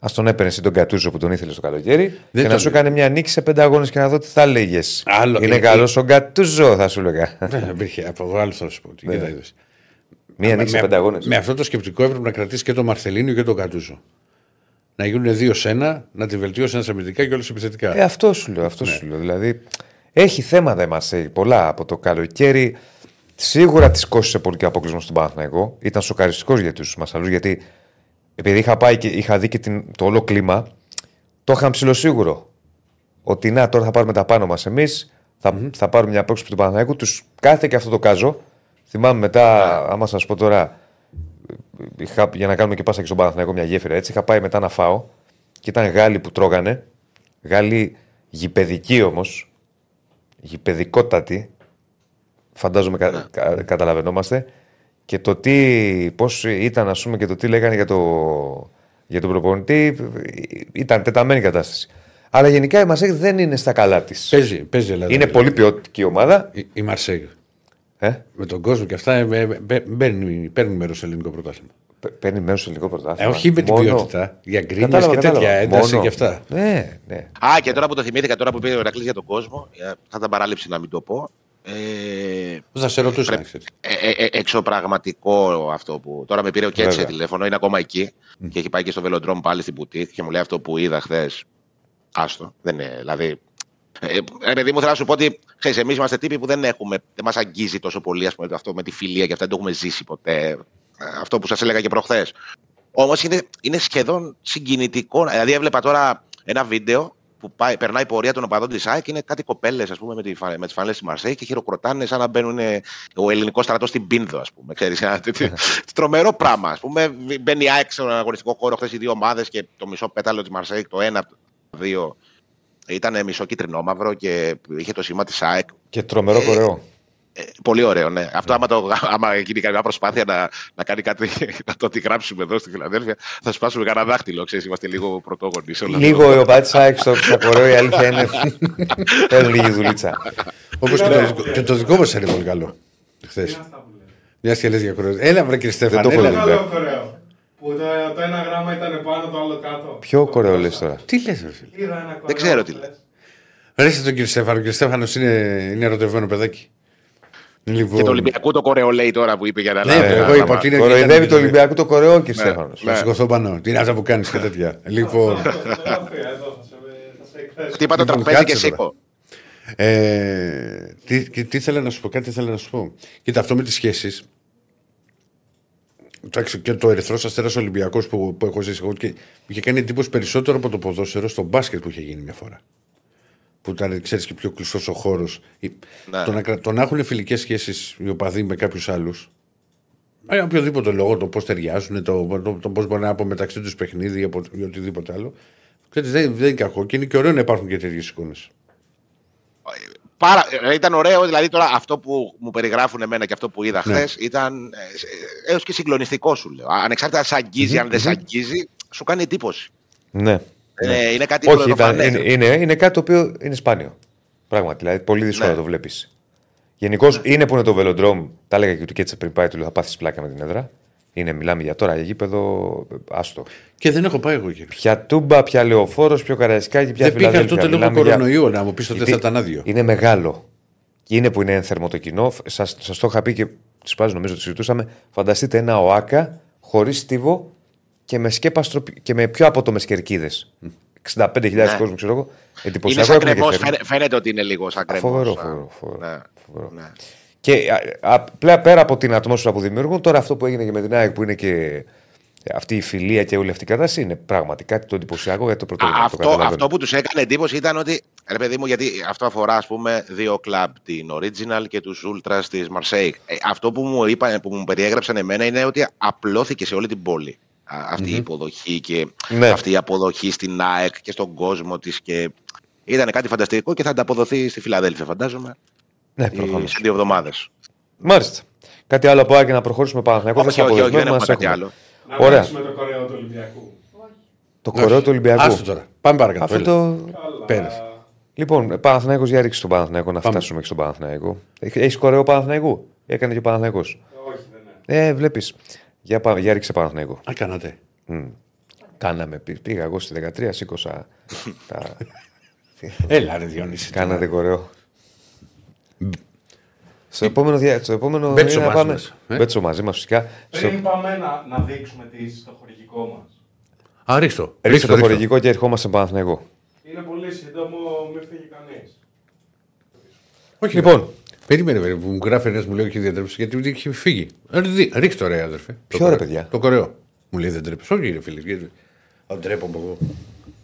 Α τον έπαιρνε εσύ τον Κατούζο που τον ήθελε στο καλοκαίρι και να τον- σου έκανε μια νίκη σε πέντε αγώνες και να δω τι θα έλεγε. Άλλο- Είναι ε, καλός ο Γκατούζο, θα σου έλεγα. Δεν υπήρχε. Από εδώ άλλο θα σου πω. Τι Ναι. κοίτα, είδες. Μία νίκη σε με, πέντε αγώνες. με αυτό το σκεπτικό έπρεπε να κρατήσει και τον Μαρθελίνο και τον Κατούζο. Να γίνουν δύο σένα, να τη βελτιώσει ένας αμυντικά και όλου επιθετικά. Ε, αυτό σου λέω, αυτό σου λέω. Δηλαδή, έχει θέματα η Μαρσέη πολλά από το καλοκαίρι. Σίγουρα τη κόστησε πολύ και ο αποκλεισμός στον Παναθηναϊκό. Ήταν σοκαριστικός για τους Μασαλούς γιατί επειδή είχα πάει και είχα δει και την, το όλο κλίμα, το είχαν ψηλοσίγουρο. Ότι να, τώρα θα πάρουμε τα πάνω μας εμείς, θα, θα πάρουμε μια απόκριση του Παναθηναϊκού. Τους κάθε και αυτό το κάζο. Θυμάμαι μετά, άμα σας πω τώρα, είχα, για να κάνουμε και πάσα και στον Παναθηναϊκό μια γέφυρα έτσι, είχα πάει μετά να φάω και ήταν Γάλλοι που τρώγανε. Γάλλοι γηπαιδικοί όμως, γηπαιδικότατοι, φαντάζομαι κα, κα- καταλαβαίνόμαστε. Και το τι, πώς ήταν ας πούμε και το τι λέγανε για, το, για τον προπονητή ήταν τεταμένη κατάσταση. Αλλά γενικά η Μασέκ δεν είναι στα καλά της. Παίζει, παίζει Ελλάδα. Είναι πολύ ποιοτική ομάδα. Η, η Μαρσέγ. Ε; Με τον κόσμο και αυτά ε, ε, ε, παίρνουν, παίρνουν μέρος σε ελληνικό πρωτάθλημα. Π- Παίρνει μέρος στο ελληνικό Ε, πρωτάθλημα. όχι με την Μόνο- ποιότητα. Για γκρίνιε Κατάλαβα, και τέτοια κατάλαβα. ένταση Μόνο- και αυτά. Ναι, ναι. Α, και τώρα που το θυμήθηκα, τώρα που πήρε ο Ερακλή για τον κόσμο, ε, θα ήταν παράληψη να μην το πω. Ε, Θα σε ρωτούσα. να ξέρεις. ε, ε, ε, εξωπραγματικό αυτό που. Τώρα με πήρε ο Κέτσε Βέβαια. τηλέφωνο, είναι ακόμα εκεί και έχει πάει και στο βελοντρόμ πάλι στην Πουτίθ και μου λέει αυτό που είδα χθες. Άστο. Δεν είναι. Δηλαδή. Ε, ε, παιδί μου, θέλω να σου πω ότι ξέρεις, εμείς είμαστε τύποι που δεν έχουμε, δεν μας αγγίζει τόσο πολύ ας πούμε, αυτό με τη φιλία και αυτά, δεν το έχουμε ζήσει ποτέ. Ε, Αυτό που σας έλεγα και προχθές. Όμως είναι, είναι σχεδόν συγκινητικό. Δηλαδή έβλεπα τώρα ένα βίντεο που πάει, περνάει η πορεία των οπαδών της ΑΕΚ είναι κάτι κοπέλες με, τη, φα- με τις φανέλες της Μαρσέη και χειροκροτάνε σαν να μπαίνουν ε, ο ελληνικός στρατός στην Πίνδο, ας πούμε. Ξέρεις, ένα τέτοιο- τρομερό πράγμα. Ας πούμε, μπαίνει η ΑΕΚ στον αγωνιστικό χώρο χθες οι δύο ομάδες και το μισό πέταλο της Μαρσέη, το ένα από τα δύο, ήταν μισό κίτρινο μαύρο και είχε το σήμα της ΑΕΚ. Και τρομερό κορεό. Ε, πολύ ωραίο, ναι. Αυτό άμα, το, άμα γίνει καμιά προσπάθεια να, να κάνει κάτι, να το αντιγράψουμε εδώ στη Φιλαδέλφια, θα σπάσουμε κανένα δάχτυλο. Ξέρεις, είμαστε λίγο πρωτόγονοι σε όλα αυτά. Λίγο ο Πατ Σάικ στο στα κορεό, η αλήθεια είναι. Θέλουν λίγη δουλίτσα. Όπως και, το δικό- και το δικό μα είναι πολύ καλό. Χθες. Είναι αυτά που λέτε. Μια και λες για κοροϊδό. Έλα, βρε κύριε Στέφανε. το έχω έλα. δει. Καλό κορέο. Που το, το ένα γράμμα ήταν πάνω, το άλλο κάτω. Ποιο κορεό λες τώρα; Τι λες, ρε φίλε; Είδα ένα κορέο. Δεν ξέρω τι χθες. λες. Ρίστε τον κύριο Στέφανο. Ο κύριο Στέφανο είναι, είναι ερωτευμένο παιδάκι. Λοιπόν, Και το Ολυμπιακό το κορεό λέει τώρα που είπε για να Ναι, λάβει εγώ ένα είπα γράμμα. ότι είναι. Κοροϊδεύει ήταν- το Ολυμπιακό το κορεό και Στέφανος. Να σηκωθώ πάνω. Τι είναι αυτά που κάνεις και τέτοια. Λοιπόν. Αυτό, στο γραφείο, εδώ, θα σε, θα σε εκθέσω. Χτύπα το Λοιπόν, τραπέζι και κάτσε σήκω. Ε, τι, και τι ήθελα να σου πω, κάτι ήθελα να σου πω. Κοίτα, αυτό με τις σχέσεις. Εντάξει, και το Ερυθρός Αστέρας Ολυμπιακός που, που έχω ζήσει εγώ και μου είχε κάνει εντύπωση περισσότερο από το ποδόσφαιρο στο μπάσκετ που είχε γίνει μια φορά. Που ήταν, ξέρεις, και πιο κλειστός ο χώρος. Ναι. Το, να, κρα- το να έχουν φιλικές σχέσεις οι οπαδοί με κάποιους άλλους. Για οποιοδήποτε λόγο, το πώς ταιριάζουν, το, το, το πώς μπορεί να από μεταξύ τους παιχνίδι ή, από, ή οτιδήποτε άλλο. Ξέρεις, δεν, δεν είναι κακό και είναι και ωραίο να υπάρχουν και τέτοιες εικόνες. Πάρα, ε, ήταν ωραίο, δηλαδή τώρα αυτό που μου περιγράφουν εμένα και αυτό που είδα Ναι. χθες ήταν έως και συγκλονιστικό σου λέω. Ανεξάρτητα αν σε αγγίζει, αν δεν σε αγγίζει, σου κάνει εντύπωση. Ναι. Ε, είναι κάτι Όχι, ήταν, πρωτοφανές. είναι, είναι, είναι κάτι το οποίο είναι σπάνιο. Πράγματι. Δηλαδή, πολύ δύσκολο Ναι. να το βλέπεις. Γενικώς είναι που είναι το βελοντρόμ. Τα έλεγα και του Κέτσε πριν πάει, του λέω θα πάθεις πλάκα με την έδρα. Είναι, μιλάμε για τώρα, για γήπεδο, άστο. Και δεν έχω πάει εγώ εκεί. Ποια τούμπα, ποια λεωφόρος, ποιο καραϊσκάκι, ποια Δεν πήγα Φιλαδέλφια. τότε λόγω Μιλάμε για- κορονοϊού να μου πεις ότι Γιατί θα ήταν άδειο. Είναι μεγάλο. Και είναι που είναι ένθερμο το κοινό. Σας σας το είχα πει και του πάζω, νομίζω ότι συζητούσαμε. Φανταστείτε ένα ΟΑΚΑ χωρίς στίβο και με, σκέπαστρο, και με πιο απότομες κερκίδες. 65.000 Ναι. κόσμος, ξέρω εγώ. Είναι Εντυπωσιακό σαν έχουμε και κρεμό, θέρμο. φαίνεται ότι είναι λίγο σαν κρεμός. Φοβερό, φοβερό, φοβερό. Ναι. φοβερό. Ναι. Και α, α, πλέα- πέρα από την ατμόσφαιρα που δημιουργούν, τώρα αυτό που έγινε και με την ΑΕΚ που είναι και αυτή η φιλία και όλη αυτή η κατάσταση είναι πραγματικά το εντυπωσιακό για το Α, πρωτόκολλο. το αυτό, καταλαβαίνω. αυτό που τους έκανε εντύπωση ήταν ότι. Ρε παιδί μου, γιατί αυτό αφορά ας πούμε δύο κλαμπ, την Original και τους Ultras της Marseille. Ε, αυτό που μου, είπαν, που μου περιέγραψαν εμένα είναι ότι απλώθηκε σε όλη την πόλη α, αυτή η υποδοχή και Ναι. αυτή η αποδοχή στην ΑΕΚ και στον κόσμο της. Και ήταν κάτι φανταστικό και θα ανταποδοθεί στη Φιλαδέλφια, φαντάζομαι, Ναι, ε, προφανώς. σε δύο εβδομάδες. Μάλιστα. Κάτι άλλο από ΑΕΚ και να προχωρήσουμε πάνω. Εγώ Όχι, όχι, όχι, δεν έχουμε κάτι άλλο. Να Ωραία. παίξουμε το κορέο του Ολυμπιακού. Το κορό του Ολυμπιακού. Άστο τώρα. Πάμε παρακάτω. Αυτό έλα. το. Καλά. Πέρασε. Λοιπόν, Παναθηναϊκός για ρίξει τον Παναθηναϊκό να Πάμε. φτάσουμε και στον Παναθηναϊκό. Έχεις κορεό Παναθηναϊκού; Έκανε και ο Παναθηναϊκός. Όχι, δεν είναι. Ε, βλέπεις. Για, πα- για ρίξε Παναθηναϊκό. Α, κάνατε. Κάναμε. πή- Πήγα εγώ στη 13, σήκωσα. τα... Έλα, ρε Διονύση. Κάνατε κορεό. Στο επόμενο, δια... στο επόμενο Μπέτσο είναι να μαζί πάμε. μας, ε. Μπέτσο μαζί μας φυσικά. Στο... Πριν πάμε να, να δείξουμε τι, το χορηγικό μας. Α, ρίχτω. Ρίξτε το χορηγικό και ερχόμαστε στον Παναθηναϊκό. Είναι πολύ σύντομο, μην φύγει κανείς. Όχι, Λοιπόν, Περίμενε, περίμενε, που μου γράφει ένας μου λέει όχι δεν τρέπεσαι γιατί έχει φύγει. Ε, δι- Ρίχτω ρε αδερφέ. Το Ποιο, ρε, κορεό. παιδιά; Το κορεό. Μου λέει δεν τρέπεσαι. Όχι, ρε φίλε. Γιατί... Αν τρέπομαι εγώ.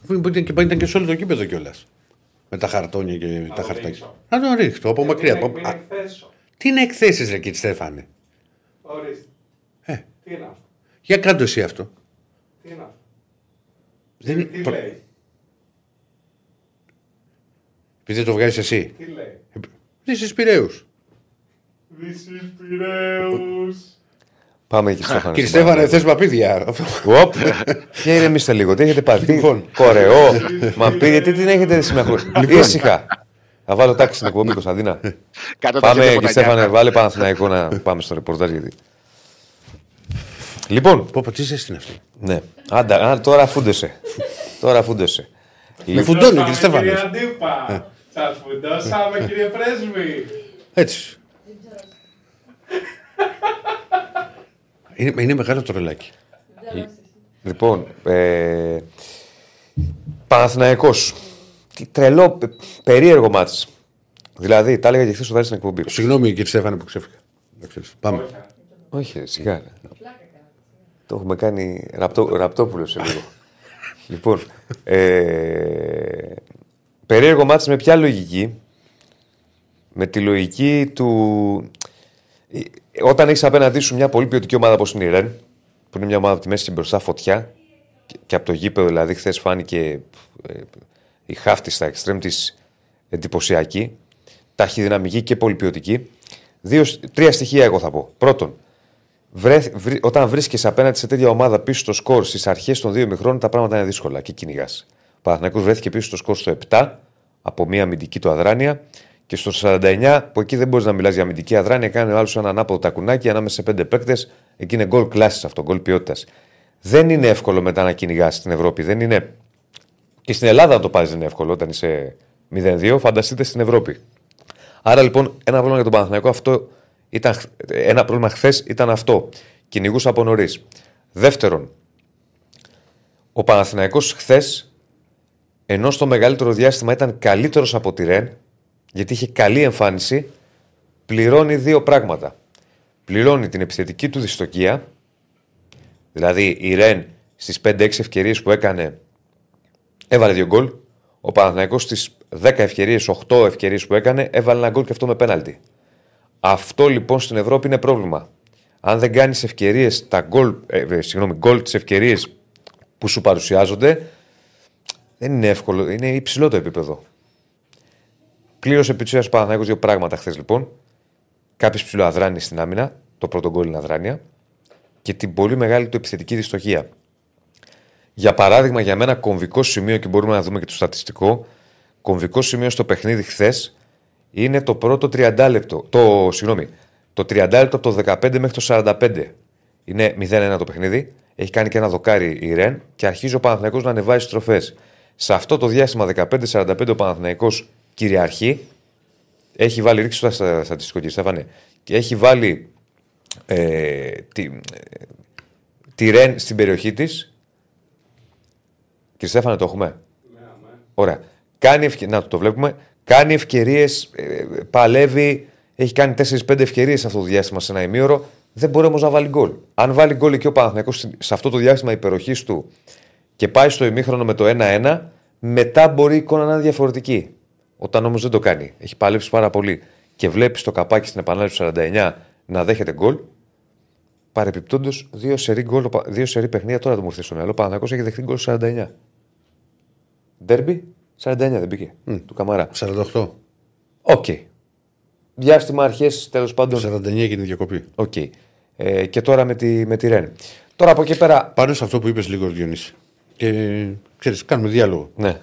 Αφού Ήταν και, ήταν και σε όλο το κήπεδο κιόλας. Με τα χαρτόνια και τα το χαρτάκια. ρίξω. Να το ρίξω από μακριά. Μην, από- μην Α, εκθέσω. Τι είναι εκθέσεις, ρε κύριε Στέφανε; Ορίστε. Ε, Τι είναι αυτό. για κάτω εσύ αυτό. Τι είναι αυτό. Δεν τι, είναι- τι προ- λέει. Επειδή το βγάζεις εσύ. Τι λέει. Είσαι Πειραιού. This is Πειραίους. πάμε εκεί στο Κύριε Στέφανε, θες παπίδια. Οπ, και ηρεμήστε λίγο. Τι έχετε πάρει, τι Λοιπόν. κορεό, μα πει, γιατί την έχετε συμμεχώ. Ήσυχα. Θα βάλω τάξη στην εκπομπή, Κωνσταντίνα. Κάτω τα Πάμε, ζώδια κύριε Στέφανε, ποτανιά. βάλε Παναθηναϊκό να πάμε στο ρεπορτάζ. Γιατί... Λοιπόν, Πω, πω, τι ζέστη είναι αυτή. ναι. Άντα, α, τώρα αφούντεσαι. τώρα αφούντεσαι. Με φουντώνει, κύριε Δώσαμε, Στέφανε. Κύριε Αντίπα. Σας φουντώσαμε κύριε πρέσβη. Έτσι. Είναι, είναι μεγάλο το ρολάκι. Λοιπόν, ε, Παναθηναϊκός. Τι τρελό, πε- περίεργο μάτς. Δηλαδή, τα έλεγα και χθες ο Δάρης στην εκπομπή. Συγγνώμη κύριε Στέφανε που ξέφυγα. Να ξέρεις. Πάμε. Όχι, ρε, σιγά. ρε. Το έχουμε κάνει ραπτό, ραπτόπουλο σε λίγο. λοιπόν, ε, περίεργο μάτς με ποια λογική; Με τη λογική του... ε, Όταν έχεις απέναντί σου μια πολύ ποιοτική ομάδα όπως είναι η Ρεν, που είναι μια ομάδα από τη μέση και μπροστά φωτιά, και, και από το γήπεδο δηλαδή χθες φάνηκε ε, η χάφτη στα εξτρέμ της εντυπωσιακή, ταχυδυναμική και πολυποιωτική. Δύο, τρία στοιχεία εγώ θα πω. Πρώτον, βρε, βρε- όταν βρίσκεσαι απέναντι σε τέτοια ομάδα πίσω στο σκορ στις αρχές των δύο ημιχρόνων, τα πράγματα είναι δύσκολα και κυνηγάς. Ο Παναθηναϊκός βρέθηκε πίσω στο σκορ στο 7 από μία αμυντική του αδράνεια και στο 49 που εκεί δεν μπορείς να μιλάς για αμυντική αδράνεια, κάνει ο άλλο ένα ανάποδο τακουνάκι ανάμεσα σε πέντε παίκτες. Εκεί είναι γκολ κλάση αυτό, γκολ ποιότητας. Δεν είναι εύκολο μετά να κυνηγάς στην Ευρώπη. Δεν είναι. Και στην Ελλάδα να το πάρεις δεν είναι εύκολο όταν είσαι 0-2. Φανταστείτε στην Ευρώπη. Άρα λοιπόν ένα πρόβλημα για τον Παναθηναϊκό αυτό ήταν, ένα πρόβλημα χθες ήταν αυτό. Κυνηγούσα από νωρίς. Δεύτερον, ο Παναθηναϊκός χθες, ενώ στο μεγαλύτερο διάστημα ήταν καλύτερος από τη Ρεν, γιατί είχε καλή εμφάνιση, πληρώνει δύο πράγματα. Πληρώνει την επιθετική του δυστοκία, δηλαδή η Ρεν στις 5-6 ευκαιρίες που έκανε έβαλε δύο γκολ. Ο Παναθηναϊκός στις 10 ευκαιρίες, 8 ευκαιρίες που έκανε, έβαλε ένα γκολ και αυτό με πέναλτι. Αυτό λοιπόν στην Ευρώπη είναι πρόβλημα. Αν δεν κάνεις ευκαιρίες, τα γκολ, ε, ε, συγγνώμη, γκολ τις ευκαιρίες που σου παρουσιάζονται, δεν είναι εύκολο. Είναι υψηλό το επίπεδο. Κλήρωσε επί της ουσίας ο Παναθηναϊκός δύο πράγματα χθες λοιπόν. Κάποιο ψηλό αδράνει στην άμυνα, το πρώτο γκολ είναι αδράνεια, και την πολύ μεγάλη του επιθετική δυστοχία. Για παράδειγμα, για μένα κομβικό σημείο και μπορούμε να δούμε και το στατιστικό, κομβικό σημείο στο παιχνίδι χθες είναι το πρώτο 30 λεπτό. Το, συγγνώμη, το 30 λεπτό από το 15 μέχρι το 45. Είναι 0-1 το παιχνίδι. Έχει κάνει και ένα δοκάρι η Ρεν και αρχίζει ο Παναθηναϊκός να ανεβάζει στροφές. Σε αυτό το διάστημα 15-45 ο Παναθηναϊκός κυριαρχεί. Έχει βάλει, ρίξει το στα- στατιστικό κύριε Στέφανε, και έχει βάλει ε, τη, ε, τη Ρεν στην περιοχή της Κύριε Στέφανε, το έχουμε; Ωραία. Κάνει ευκαι... Να το βλέπουμε. Κάνει ευκαιρίες, παλεύει. Έχει κάνει 4-5 ευκαιρίες αυτό το διάστημα σε ένα ημίωρο. Δεν μπορεί όμως να βάλει γκολ. Αν βάλει γκολ εκεί ο Παναθηναϊκός σε αυτό το διάστημα υπεροχής του και πάει στο ημίχρονο με το 1-1, μετά μπορεί η εικόνα να είναι διαφορετική. Όταν όμως δεν το κάνει, έχει παλέψει πάρα πολύ και βλέπεις το καπάκι στην επανάληψη του 49 να δέχεται γκολ, Παρεπιπτόντως, δύο σερή, γκολ, ο Πα- δύο σερή παιχνίδια τώρα το μου ήρθε στο μυαλό. Ο Παναθηναϊκός έχει δεχτεί γκολ 49. Ντέρμπι, 49 δεν μπήκε. Του Καμαρά. 48. Οκ. Διάστημα αρχές τέλος πάντων. 49 και είναι διακοπή. Οκ. Ε, και τώρα με τη, με τη Ρεν. Τώρα από εκεί πέρα. Πάνω σε αυτό που είπες λίγο, Διονύση. Και ξέρεις, κάνουμε διάλογο. Ναι.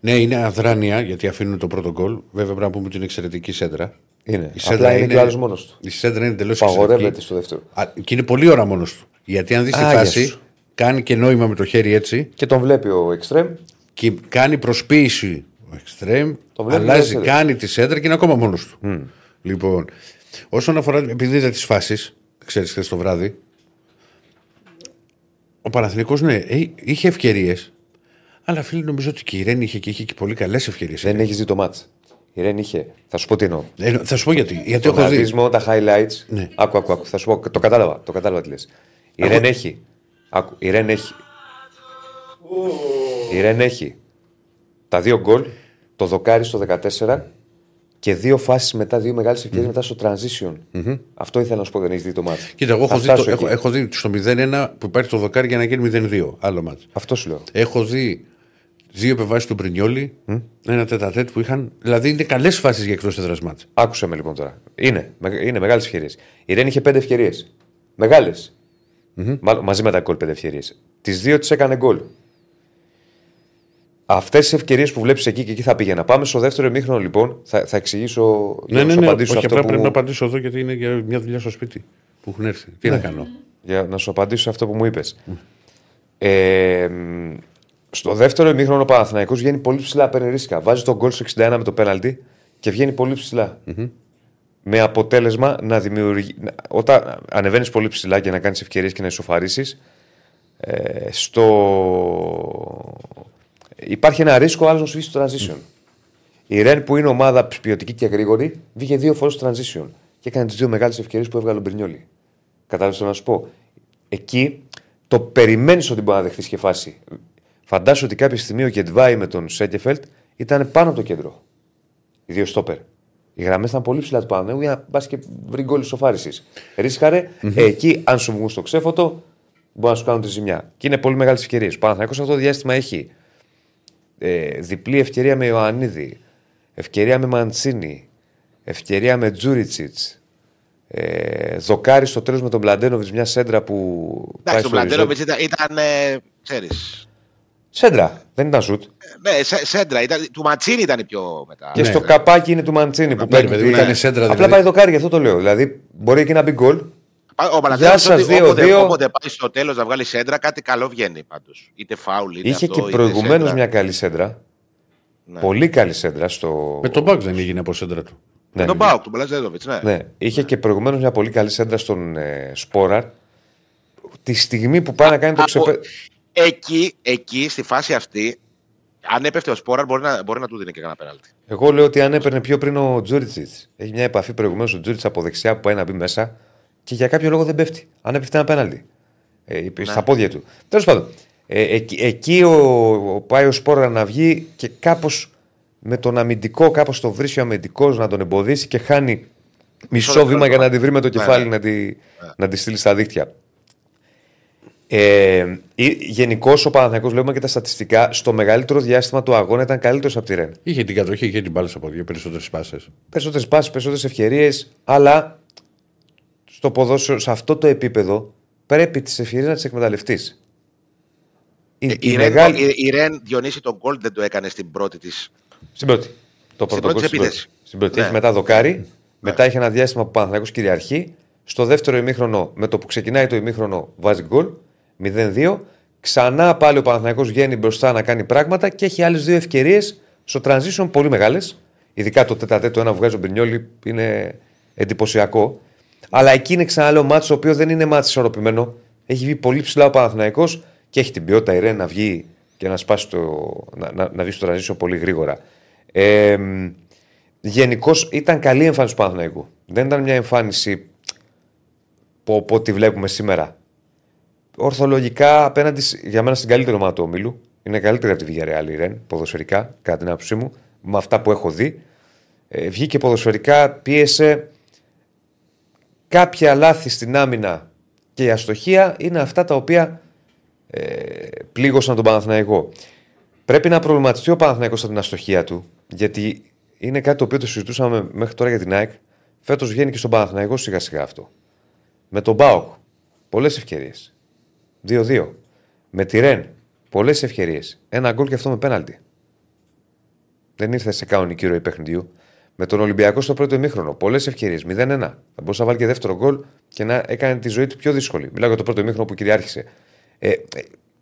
Ναι, είναι αδράνεια γιατί αφήνουν το πρώτο γκολ. Βέβαια, πρέπει να πούμε ότι είναι εξαιρετική σέντρα. Είναι. Η Απλά είναι, και ο άλλος μόνος του. Η σέντρα είναι εντελώς Απαγορεύεται στο δεύτερο. Και είναι πολύ ώρα μόνος του. Γιατί αν δεις τη Α, γεια φάση, σου. κάνει και νόημα με το χέρι έτσι Και τον βλέπει ο Εκστρέμ. και κάνει προσποίηση ο Εκστρέμ, Το βλέπει αλλάζει, δεύτερο. κάνει τη σέντρα και είναι ακόμα μόνος του. Λοιπόν, όσον αφορά, επειδή είδα τις φάσεις, ξέρεις, χθες το βράδυ, ο Παναθηνικός ναι, ε, είχε ευκαιρίες. Αλλά φίλοι, νομίζω ότι και η Ρέν είχε και, είχε και πολύ καλές ευκαιρίες. Δεν έχεις δει το μάτς; Η Ρεν είχε. Θα σου πω τι εννοώ. Ε, θα σου πω γιατί. Γιατί Τον έχω δει. αθλητισμό, τα highlights. Ναι. Άκου, άκου, άκου. Θα σου πω. Το κατάλαβα. Το κατάλαβα τι λες. Η Ρεν έχει. Άκου. Η Ρεν έχει. Η Ρεν έχει τα δύο γκολ, το δοκάρι στο 14 και δύο φάσεις μετά, δύο μεγάλες ευκαιρίε μετά στο transition. Αυτό ήθελα να σου πω, δεν έχεις δει το μάτι. Κοίτα, εγώ έχω Θα δει, φτάσω το, εκεί. έχω, έχω δει στο 0-1 που υπάρχει το δοκάρι για να γίνει 0-2. Άλλο μάτς. Αυτό σου λέω. Έχω δει δύο επεμβάσεις του Μπρινιόλη, ένα τέταρτ που είχαν. Δηλαδή είναι καλές φάσεις για εκτός έδρας μάτς. Άκουσε με λοιπόν τώρα. Είναι, με- είναι μεγάλες ευκαιρίες. Η Ρεν είχε πέντε ευκαιρίες. Μεγάλες. Μαζί με τα γκολ πέντε ευκαιρίες. Τις δύο τις έκανε γκολ. Αυτές τις ευκαιρίες που βλέπεις εκεί και εκεί θα πήγαινα. Πάμε στο δεύτερο ημίχρονο λοιπόν. Θα, θα εξηγήσω. για Ναι, να ναι, σου ναι. απαντήσω Όχι, αυτό απλά που... πρέπει να απαντήσω εδώ γιατί είναι για μια δουλειά στο σπίτι που έχουν έρθει. Τι να κάνω; Για να σου απαντήσω σε αυτό που μου είπες. Ε, μ, στο δεύτερο ημίχρονο ο Παναθηναϊκός βγαίνει πολύ ψηλά, παίρνει ρίσκα. Βάζει τον γκολ στο 61 με το πέναλτι και και βγαίνει πολύ ψηλά. Με αποτέλεσμα να δημιουργεί. να- Όταν ανεβαίνεις πολύ ψηλά και να κάνεις ευκαιρίες και να ισοφαρίσεις, ε, στο... υπάρχει ένα ρίσκο άλλος να σου βγει στο transition. Η Ρεν που είναι ομάδα ποιοτική και γρήγορη, βγήκε δύο φορές στο transition και έκανε τις δύο μεγάλες ευκαιρίες που έβγαλε ο Μπρινιόλη. Κατάλαβες να σου πω; Εκεί το περιμένεις ότι μπορεί να δεχθείς και φάση. Φαντάσου ότι κάποια στιγμή ο Κεντβάη με τον Σέκεφελτ ήταν πάνω από το κέντρο. Οι δύο στόπερ. Οι γραμμές ήταν πολύ ψηλά του Παναγιώτη για να πα και βρει γκολ ισοφάριση. Ρίσκαρε, ε, εκεί αν σου βγουν στο ξέφωτο, μπορεί να σου κάνουν τη ζημιά. Και είναι πολύ μεγάλες ευκαιρίες. Ο Παναθηναϊκός αυτό το διάστημα έχει ε, διπλή ευκαιρία με Ιωαννίδη, ευκαιρία με Μαντσίνη, ευκαιρία με Τζούριτσιτς. Ε, δοκάρι στο τέλος με τον Μπλαντένοβιτς, μια σέντρα που. πάει Εντάξει, τον στο ριζό. Πλαντένοβιτ ήταν, ήταν ε, ξέρεις, Σέντρα, δεν ήταν σουτ. ναι, σε, σέντρα, ήταν, του Ματσίνη ήταν η πιο μετά. Και στο καπάκι είναι του Μαντσίνη που Ναι, παίρνει. παιδί, τη- ήταν σέντρα, Απλά δηλαδή. πάει δοκάρι, γι' αυτό το λέω. Δηλαδή μπορεί εκεί να μπει γκολ. Ο Παναθηναϊκός σας, ότι δύο, όποτε, δύο. όποτε πάει στο τέλος να βγάλει σέντρα, κάτι καλό βγαίνει πάντως. Είτε φάουλ, είτε Είχε αυτό, και είτε προηγουμένως σέντρα. μια καλή σέντρα. Ναι. Πολύ καλή σέντρα στο. Με τον Μπάουκ δεν έγινε από σέντρα του. Ναι. Τον Μπάουκ, τον Μπλαζέντοβιτ, ναι. Ναι, είχε και προηγουμένως μια πολύ καλή σέντρα στον ε, Σπόραρ. Τη στιγμή που πάει να κάνει το Από- ξεπέ... Εκεί, εκεί, στη φάση αυτή, αν έπεφτε ο Σπόραρ, μπορεί να, μπορεί να του δίνει και κανένα πέναλτι. Εγώ λέω ότι αν έπαιρνε πιο πριν ο Τζούριτσιτς. Έχει μια επαφή προηγουμένως ο Τζούριτσιτς από δεξιά που πάει να μπει μέσα και για κάποιο λόγο δεν πέφτει. Αν έπεφτε ένα πέναλτι. Ε, Ναι. Στα πόδια του. Τέλος πάντων. Ε, εκεί, εκεί ο, ο, πάει ο Σπόρα να βγει και κάπως με τον αμυντικό, κάπως το βρίσκει ο αμυντικός να τον εμποδίσει και χάνει μισό λεπτό βήμα για το να τη βρει με το Ναι, κεφάλι ναι. να, τη, να τη στείλει στα δίκτυα. Ε, Γενικώς ο Παναθηναϊκός βλέπουμε και τα στατιστικά στο μεγαλύτερο διάστημα του αγώνα ήταν καλύτερος από τη Ρεν. Είχε την κατοχή, είχε την μπάλα στα πόδια, περισσότερες πάσες. Περισσότερες πάσει, περισσότερες ευκαιρίες, αλλά στο ποδόσφαιρο, σε αυτό το επίπεδο, πρέπει τι ευκαιρίε να τι εκμεταλλευτείς. Η, Ε, η η, Ρεν, μεγάλη... η, η Ρεν Διονύση τον γκολ δεν το έκανε στην πρώτη τη. Στην πρώτη. Το πρώτο πρώτη γκολ στην επίθεση. πρώτη. Στην πρώτη. Ναι. Έχει μετά δοκάρι. Μετά έχει ένα διάστημα που ο Παναθηναϊκός κυριαρχεί. Στο δεύτερο ημίχρονο, με το που ξεκινάει το ημίχρονο, βάζει γκολ. 0-2. Ξανά πάλι ο Παναθηναϊκός βγαίνει μπροστά να κάνει πράγματα και έχει άλλες δύο ευκαιρίες στο transition πολύ μεγάλες. Ειδικά το τέταρτο το ένα που βγάζει ο Μπρινιόλη είναι εντυπωσιακό. Αλλά εκεί είναι ξανά άλλο μάτσο, το οποίο δεν είναι μάτσο ισορροπημένο. Έχει βγει πολύ ψηλά ο Παναθηναϊκός και έχει την ποιότητα η Ρεν να βγει και να σπάσει το, να, να, να βγει στο transition πολύ γρήγορα. Ε, Γενικώς ήταν καλή η εμφάνιση του Παναθηναϊκού. Δεν ήταν μια εμφάνιση που από ό,τι βλέπουμε σήμερα. Ορθολογικά απέναντι σ- για μένα στην καλύτερη ομάδα του ομίλου. Είναι καλύτερη από τη Villarreal η Ρεν, ποδοσφαιρικά, κατά την άποψή μου, με αυτά που έχω δει. Ε, βγήκε ποδοσφαιρικά, πίεσε. Κάποια λάθη στην άμυνα και η αστοχία είναι αυτά τα οποία ε, πλήγωσαν τον Παναθηναϊκό. Πρέπει να προβληματιστεί ο Παναθηναϊκός από την αστοχία του, γιατί είναι κάτι το οποίο το συζητούσαμε μέχρι τώρα για την ΑΕΚ. Φέτος βγαίνει και στον Παναθηναϊκό σιγά σιγά αυτό. Με τον Μπάουκ, πολλές ευκαιρίες. 2-2. Με τη Ρεν, πολλές ευκαιρίες. Ένα γκολ και αυτό με πέναλτι. Δεν ήρθε σε κανονική ροή παιχνιδιού. Με τον Ολυμπιακό στο πρώτο ημίχρονο, πολλές ευκαιρίες. 0-1. Θα μπορούσε να βάλει και δεύτερο γκολ και να έκανε τη ζωή του πιο δύσκολη. Μιλάω για το πρώτο ημίχρονο που κυριάρχησε. Ε, ε,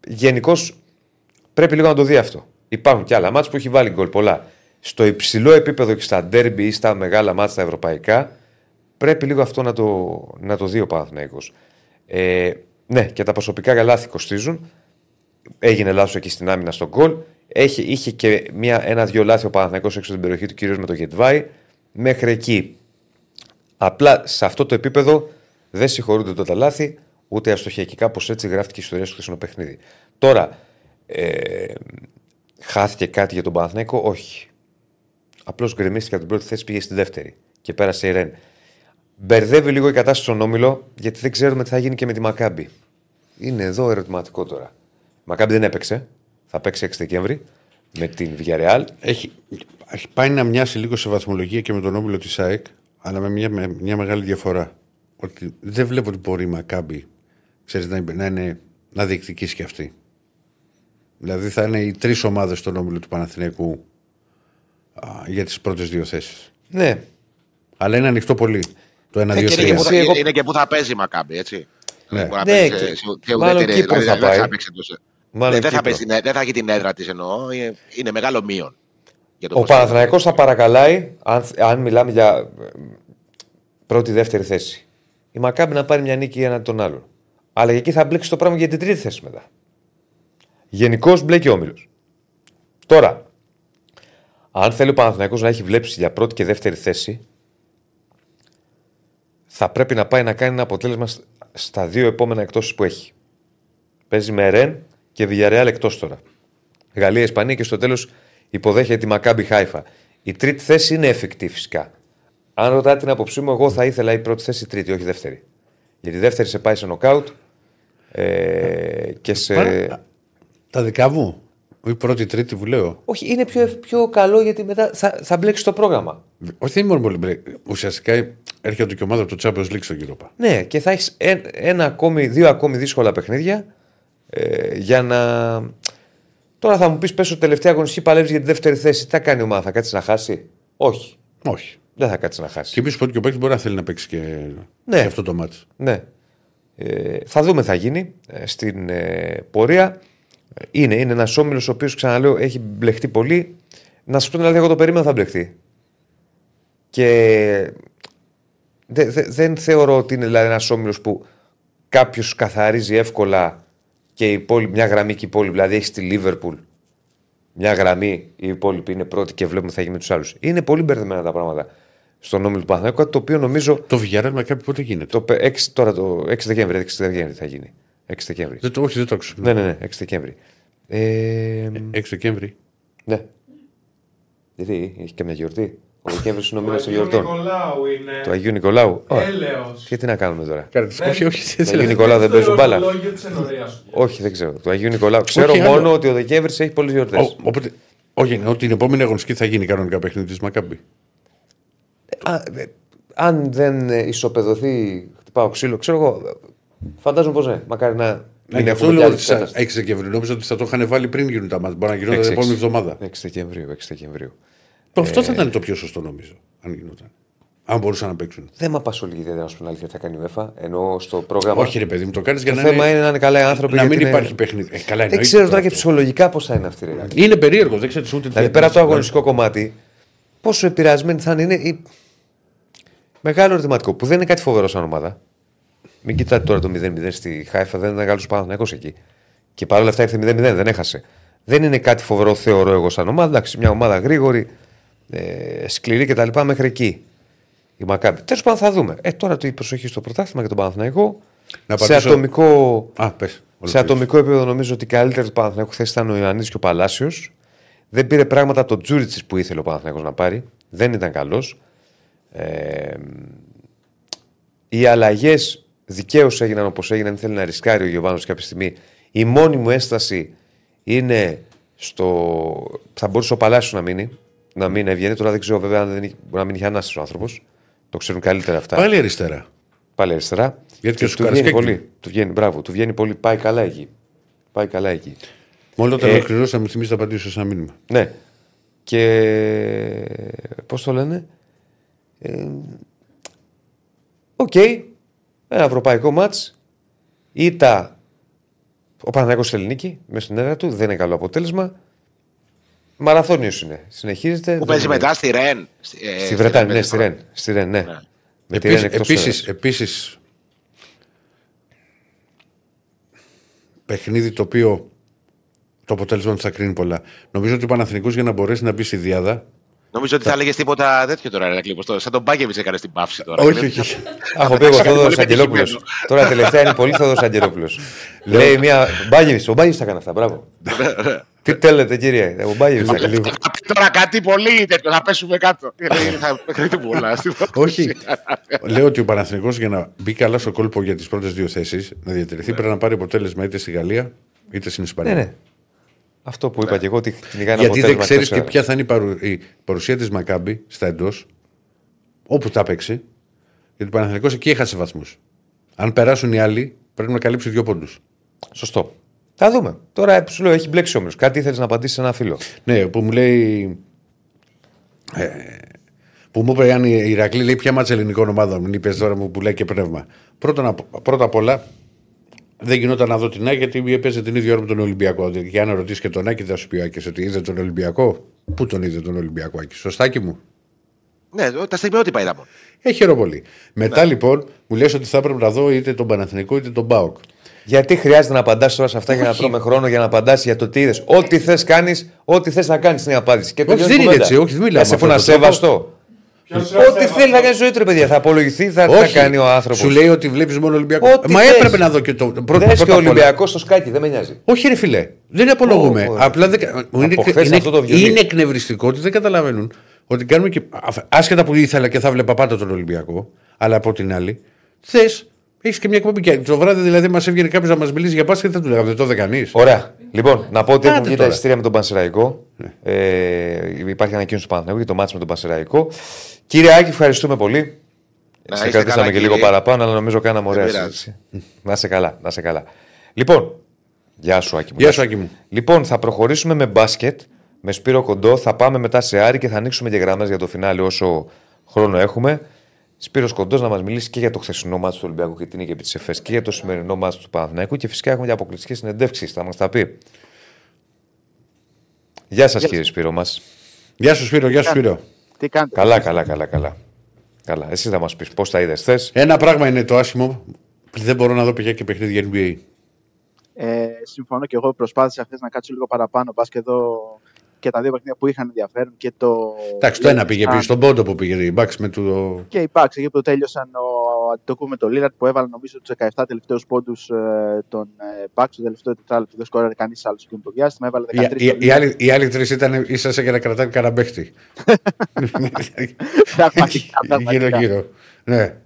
Γενικώς πρέπει λίγο να το δει αυτό. Υπάρχουν και άλλα μάτς που έχει βάλει γκολ πολλά. Στο υψηλό επίπεδο και στα ντέρμπι ή στα μεγάλα μάτς τα ευρωπαϊκά, πρέπει λίγο αυτό να το, να το δει ο Παναθηναϊκός. Ε, ναι, και τα προσωπικά λάθη κοστίζουν. Έγινε λάθος εκεί στην άμυνα στον γκολ. Έχει, είχε και μια, ένα-δυο λάθη ο Παναθηναϊκός έξω από την περιοχή του κυρίως με το Γετβάη. Μέχρι εκεί. Απλά σε αυτό το επίπεδο δεν συγχωρούνται τότε τα λάθη, ούτε αστοχία. Και κάπως έτσι γράφτηκε η ιστορία στο χθεσινό παιχνίδι. Τώρα, ε, χάθηκε κάτι για τον Παναθηναϊκό, όχι. Απλώς γκρεμίστηκε από την πρώτη θέση, πήγε στη δεύτερη και πέρασε η Ρεν. Μπερδεύει λίγο η κατάσταση στον Όμιλο, γιατί δεν ξέρουμε τι θα γίνει και με τη Μακάμπη. Είναι εδώ ερωτηματικό τώρα. Η Μακάμπη δεν έπαιξε. Θα παίξει 6 Δεκέμβρη με την Villarreal. Έχει, έχει πάει να μοιάσει λίγο σε βαθμολογία και με τον όμιλο της ΑΕΚ, αλλά με μια, με μια μεγάλη διαφορά. Ότι δεν βλέπω ότι μπορεί η Μακάμπη ξέρεις, να, να, είναι, να διεκδικήσει και αυτή. Δηλαδή θα είναι οι τρεις ομάδες στον όμιλο του Παναθηναϊκού α, για τις πρώτες δύο θέσεις. Ναι, Αλλά είναι ανοιχτό πολύ. Το 1-2-3. Και είναι, και που θα, εγώ- είναι και που θα παίζει η Μακάμπη, έτσι. Ναι. Μπορεί να Ναι, παίζει και- σε- σε μάλλον ουδέτερη- Κύπρο δηλαδή θα δεν πάει. Παίξει τόσο- Μάλλον Ναι, δεν, θα Κύπρο. παίζει την- δεν θα έχει την έδρα της εννοώ. Είναι, είναι μεγάλο μείον. Για το Ο πώς Παναθηναϊκός θα παρακαλάει, αν, αν μιλάμε για ε, πρώτη-δεύτερη θέση, η Μακάμπη να πάρει μια νίκη έναν τον άλλον. Αλλά εκεί θα μπλέξει το πράγμα για την τρίτη θέση μετά. Γενικώς μπλέκει ο Όμιλος. Τώρα, αν θέλει ο Παναθηναϊκός να έχει βλέψει για πρώτη και δεύτερη θέση, θα πρέπει να πάει να κάνει ένα αποτέλεσμα σ- στα δύο επόμενα εκτό που έχει. Παίζει με Ρεν και Villarreal εκτός τώρα. Γαλλία-Ισπανία και στο τέλος υποδέχεται τη Μακάμπι Χάιφα. Η τρίτη θέση είναι εφικτή φυσικά. Αν ρωτάτε την άποψή μου, εγώ θα ήθελα η πρώτη θέση τρίτη, όχι δεύτερη. Γιατί η δεύτερη σε πάει σε νοκάουτ ε, και σε. Πάρα- Τα δικά μου. Η πρώτη τρίτη που λέω. Όχι, είναι πιο, πιο καλό γιατί μετά θα, θα μπλέξει το πρόγραμμα. Όχι, δεν είναι μόνο πολύ μπλε. Ουσιαστικά έρχεται και η ομάδα από το Champions League στον Europa. Ναι, και θα έχεις ένα ακόμη, δύο ακόμη δύσκολα παιχνίδια ε, για να. Τώρα θα μου πεις πέσω τελευταία αγωνιστική παλεύεις για τη δεύτερη θέση. Τι θα κάνει η ομάδα, θα κάτσεις να χάσει; Όχι. Όχι. Δεν θα κάτσεις να χάσει. Και επίσης ότι και ο παίκτης μπορεί να θέλει να παίξει και, Ναι. και αυτό το μάτι. Ναι. Ε, θα δούμε θα γίνει ε, στην ε, πορεία. Ε, Είναι, είναι ένας όμιλος ο οποίος ξαναλέω έχει μπλεχτεί πολύ. Να σα πω την αλήθεια, εγώ το περίμενα θα μπλεχτεί. Και δε- δε- δεν θεωρώ ότι είναι δηλαδή, ένας όμιλος που κάποιος καθαρίζει εύκολα και η υπόλοιπη, μια γραμμή και η υπόλοιπη. Δηλαδή έχεις τη Λίβερπουλ μια γραμμή, οι υπόλοιποι είναι πρώτοι και βλέπουμε τι θα γίνει με τους άλλους. Είναι πολύ μπερδεμένα τα πράγματα στον όμιλο του Παναθηναϊκού, κάτι το οποίο νομίζω Το Villarreal με κάποιο πότε γίνεται. το, πε- 6, τώρα το 6 Δεκέμβρη, 6 Δεκέμβρη θα γίνει. 6 Δεκέμβρη. Δεν το, όχι, δεν το άκουσα. Ναι, ναι, ναι, 6 Δεκέμβρη. Ε, 6 Δεκέμβρη. ναι. Γιατί έχει και μια γιορτή. Ο Δεκέμβρη είναι ο Του μήνα των Αγίου γιορτών. Νικολάου είναι. Του Αγίου Νικολάου. Ωραία. Έλεος. Και τι να κάνουμε τώρα; Κάνε- Όχι, όχι. δεν Του Αγίου θέλω. Νικολάου δεν Στο παίζουν μπάλα. ορολόγιο της ενορίας σου. Όχι, δεν ξέρω. Του Αγίου Νικολάου. Ξέρω άλλο. μόνο ότι ο Δεκέμβρης έχει πολλέ γιορτές. Ο- Οπότε, όχι, ότι την επόμενη αγωνιστική θα γίνει κανονικά παιχνίδι της Μακάμπη. Αν δεν ε, ισοπεδωθεί, χτυπάω ξύλο, ξέρω εγώ. Φαντάζομαι πως ναι. Μακάρι να Ναι, μην γι' αυτό έχουμε λέω κι ότι άλλη στα 6 Δεκεμβρίου. Νόμιζα ότι θα το είχαν βάλει πριν γίνουν τα μάτια. Μπορεί να γινόταν την 6, επόμενη εβδομάδα. 6 Δεκεμβρίου. 6 Δεκεμβρίου. Αυτό θα ήταν το πιο σωστό νομίζω. Αν γινόταν. Αν μπορούσαν να παίξουν. Δεν με απασχολεί ιδιαίτερα να σου πω την αλήθεια τι θα κάνει η UEFA. Ενώ στο πρόγραμμα. Όχι, ρε παιδί μου, το κάνεις για Το να θέμα είναι, είναι να είναι καλά οι άνθρωποι. να γιατί μην είναι- υπάρχει παιχνίδι. Ε, καλά, Δεν εννοείται ξέρω τώρα τώρα και αυτό. ψυχολογικά πώς θα είναι αυτή. Ρε. Είναι περίεργο, δεν ξέρεις ούτε τι. Δηλαδή πέρα από το αγωνιστικό κομμάτι, πόσο επηρεασμένη θα είναι. είναι η... Μεγάλο ερωτηματικό που δεν είναι κάτι φοβερό σαν ομάδα. Μην κοιτάτε τώρα το 0-0 στη Χάιφα, δεν ήταν καλό Παναθυνακό εκεί. Και παρόλα αυτά ήρθε 0-0, δεν έχασε. Δεν είναι κάτι φοβερό, θεωρώ εγώ σαν ομάδα. Εντάξει, μια ομάδα γρήγορη, ε, σκληρή κτλ. μέχρι εκεί. Η Μακάμπη. Τέλος πάντων θα δούμε. Ε, τώρα το η προσοχή στο πρωτάθλημα και τον Παναθηναϊκό. Να σε, πατήσω- ατομικό, Α, πες. σε ατομικό επίπεδο νομίζω ότι καλύτερη του Παναθηναϊκού θέση ήταν ο Ιωαννίδης και ο Παλάσιος. Δεν πήρε πράγματα από τον Τζούριτσις που ήθελε ο Παναθηναϊκός να πάρει. Δεν ήταν καλός. Ε, οι αλλαγές δικαίως έγιναν όπως έγιναν. Δεν θέλει να ρισκάρει ο Γιωβάνος κάποια στιγμή. Η μόνη μου έσταση είναι στο. Θα μπορούσε ο Παλάσιος να μείνει. Να μην έβγαινε. Τώρα δεν ξέρω βέβαια αν δεν είχε- μπορεί να μην είχε ανάσταση ο άνθρωπος. Το ξέρουν καλύτερα αυτά. Πάλι αριστερά. Πάλι αριστερά. Γιατί και ο του βγαίνει Σουκαρσκάκη. πολύ. Του βγαίνει, μπράβο, του βγαίνει πολύ. Πάει καλά εκεί. Πάει καλά εκεί. Μόνο όταν Ε, ολοκληρώσει θα μου θυμίσει να απαντήσω σε ένα μήνυμα. Ναι. Και πώς το λένε. Ε, Οκ. Ένα ευρωπαϊκό μάτς. Ήτα ο Παναθηναϊκός στη Ελληνική, μέσα στην έδρα του. Δεν είναι καλό αποτέλεσμα. Μαραθώνιος είναι. Συνεχίζεται. Που δεν παίζει είναι- μετά στη Ρεν. ε, Στη Βρετανία, ναι, παίζει στη τώρα. Ρεν. Στη Ρεν, ναι. Ναι. Με τη Ρεν Επίσης, εκτός επίσης, έδρας. επίσης, παιχνίδι το οποίο το αποτέλεσμα του θα κρίνει πολλά. Νομίζω ότι ο Παναθηνικός για να μπορέσει να μπει στη διάδα. Νομίζω ότι θα έλεγες τίποτα τέτοιο τώρα, ρε Κλήπος. Σαν τον Μπάκεβιτς έκανε την παύση τώρα. όχι, όχι. όχι. Έχω πει εγώ Πολύ Θόδωρο Αγγελόπουλος. πετυχημένο. Τώρα τελευταία είναι πολύ Θόδωρος Αγγελόπουλος. Λέει μια. Μπάγεβι, ο Μπάγεβι θα κάνει αυτά, μπράβο. Τι θέλετε, κύριε, ο Μπάγεβι θα κάνει. Θα πει τώρα κάτι πολύ τέτοιο, θα πέσουμε κάτω. Θα κρίνει πολλά. όχι. Λέω ότι ο Παναθηνικός για να μπει καλά στο κόλπο για τις πρώτες δύο θέσεις, να διατηρηθεί, πρέπει να πάρει αποτέλεσμα είτε στη Γαλλία είτε στην Ισπανία. Ναι, ναι. Αυτό που είπα και εγώ ότι κυνηγάει ένα Γιατί δεν αποτέλεσμα ξέρεις και τέσσερα. ποια θα είναι η, παρου- η παρουσία της Μακάμπη στα εντός, όπου θα παίξει. Γιατί ο Παναθηναϊκός εκεί έχασε βαθμούς. Αν περάσουν οι άλλοι, πρέπει να καλύψει δύο πόντους. Σωστό. Θα δούμε. Τώρα σου λέω, έχει μπλέξει όμω. Κάτι ήθελε να απαντήσεις σε ένα φίλο; Ναι, που μου λέει. Ε, που μου είπε αν η Ηρακλή λέει ποια μάτσα ελληνικών ομάδων. Μην είπε τώρα μου που λέει και πνεύμα. Πρώτα, να- πρώτα απ' όλα, δεν γινόταν να δω την Άκη γιατί έπαιζε την ίδια ώρα με τον Ολυμπιακό. Για να ρωτήσεις και τον Άκη, θα σου πει ο Άκης ότι είδε τον Ολυμπιακό. Πού τον είδε τον Ολυμπιακό Άκη, σωστάκι μου; Ναι, τα στιγμιότυπα είδα μόνο. Ε, χαίρομαι πολύ. Μετά λοιπόν μου λες ότι θα έπρεπε να δω είτε τον Παναθηνικό είτε τον Μπάουκ. Γιατί χρειάζεται να απαντάς τώρα σε αυτά για να τρώμε χρόνο για να απαντάς για το τι είδες. Ό,τι θες κάνεις, ό,τι θες να κάνεις είναι η απάντηση. Και Όχι, τελειώνει δεν η είναι κουβέντα. έτσι, όχι, δεν μιλάω Θα με σε πούνε αυτόν τον ασέβαστο. Ό,τι θέλει να κάνει ζωή του, ρε παιδιά. Θα απολογηθεί, θα, θα κάνει ο άνθρωπος. Σου λέει ότι βλέπεις μόνο Ολυμπιακό. Ό,τι Μα θες. έπρεπε να δω και το πρώτο. Δες και πρώτα ο απ' όλα. Ολυμπιακός στο σκάκι, δεν με νοιάζει. Όχι, ρε φιλέ. Δεν απολογούμε. Ω, ω, Απλά δεν, μου είναι, χθες είναι, αυτό το βιολί. είναι εκνευριστικό ότι δεν καταλαβαίνουν ότι κάνουμε και. α- Άσχετα που ήθελα και θα βλέπα πάντα τον Ολυμπιακό, αλλά από την άλλη, θες. Έχεις και μια εκπομπή. Και το βράδυ δηλαδή μας έβγαινε κάποιος να μας μιλήσει για μπάσκετ, δεν θα του λέγαμε, δεν το είδε κανείς. Ωραία. Λοιπόν, να πω ότι έχουν Άντε βγει τα τώρα. εισιτήρια με τον Πανσεραϊκό. Ε, υπάρχει ανακοίνωση του Παναθηναϊκού για το μάτσο με τον Πανσεραϊκό. Κύριε Άκη, ευχαριστούμε πολύ. Να σε είστε κρατήσαμε καλά, και λίγο κύριε. παραπάνω, αλλά νομίζω κάναμε ωραία πειράζει. συζήτηση. Να είσαι καλά, να είσαι καλά. Λοιπόν, γεια σου Άκη μου. Γεια σου, Άκη μου. Λοιπόν, θα προχωρήσουμε με μπάσκετ, με Σπύρο Κοντό, θα πάμε μετά σε Άρη και θα ανοίξουμε και γραμμές για το φινάλε όσο χρόνο έχουμε. Σπύρος Κοντός να μας μιλήσει και για το χθεσινό μάτσο του Ολυμπιακού και την νίκη επί της ΕΦΕΣ και για το σημερινό μάτσο του Παναθηναϊκού και φυσικά έχουμε και αποκλειστικές συνεντεύξεις, θα μας τα πει. Γεια σας κύριε Σπύρο μας. Γεια σου, Σπύρο, γεια σου, Σπύρο. Τι κάνετε; Καλά, καλά, καλά, καλά. Καλά, εσύ θα μας πεις πώς τα είδες θες. Ένα πράγμα είναι το άσχημο. Δεν μπορώ να δω πια και παιχνίδια NBA. Ε, συμφωνώ και εγώ προσπάθησα χθες να κάτσω λίγο παραπάνω. Πα και εδώ και τα δύο παιχνίδια που είχαν ενδιαφέρον και το. Εντάξει, το ένα πήγε Α, πίσω στον πόντο που πήγε η Bucks με το. Και η Bucks, εκεί που τέλειωσαν ο Αντιτοκού με τον Λίλαρτ που έβαλε νομίζω τους 17 τελευταίους πόντους ε, των ε, Bucks. Το τελευταίο τετράλεπτο δεν σκόραρε κανείς άλλος εκείνο το διάστημα. Έβαλε 13. Οι, οι, οι, άλλοι, οι άλλοι τρεις ήταν ίσα για να κρατάνε καραμπέχτη. Πραγματικά, πραγματικά. Γύρω-γύρω. Ναι.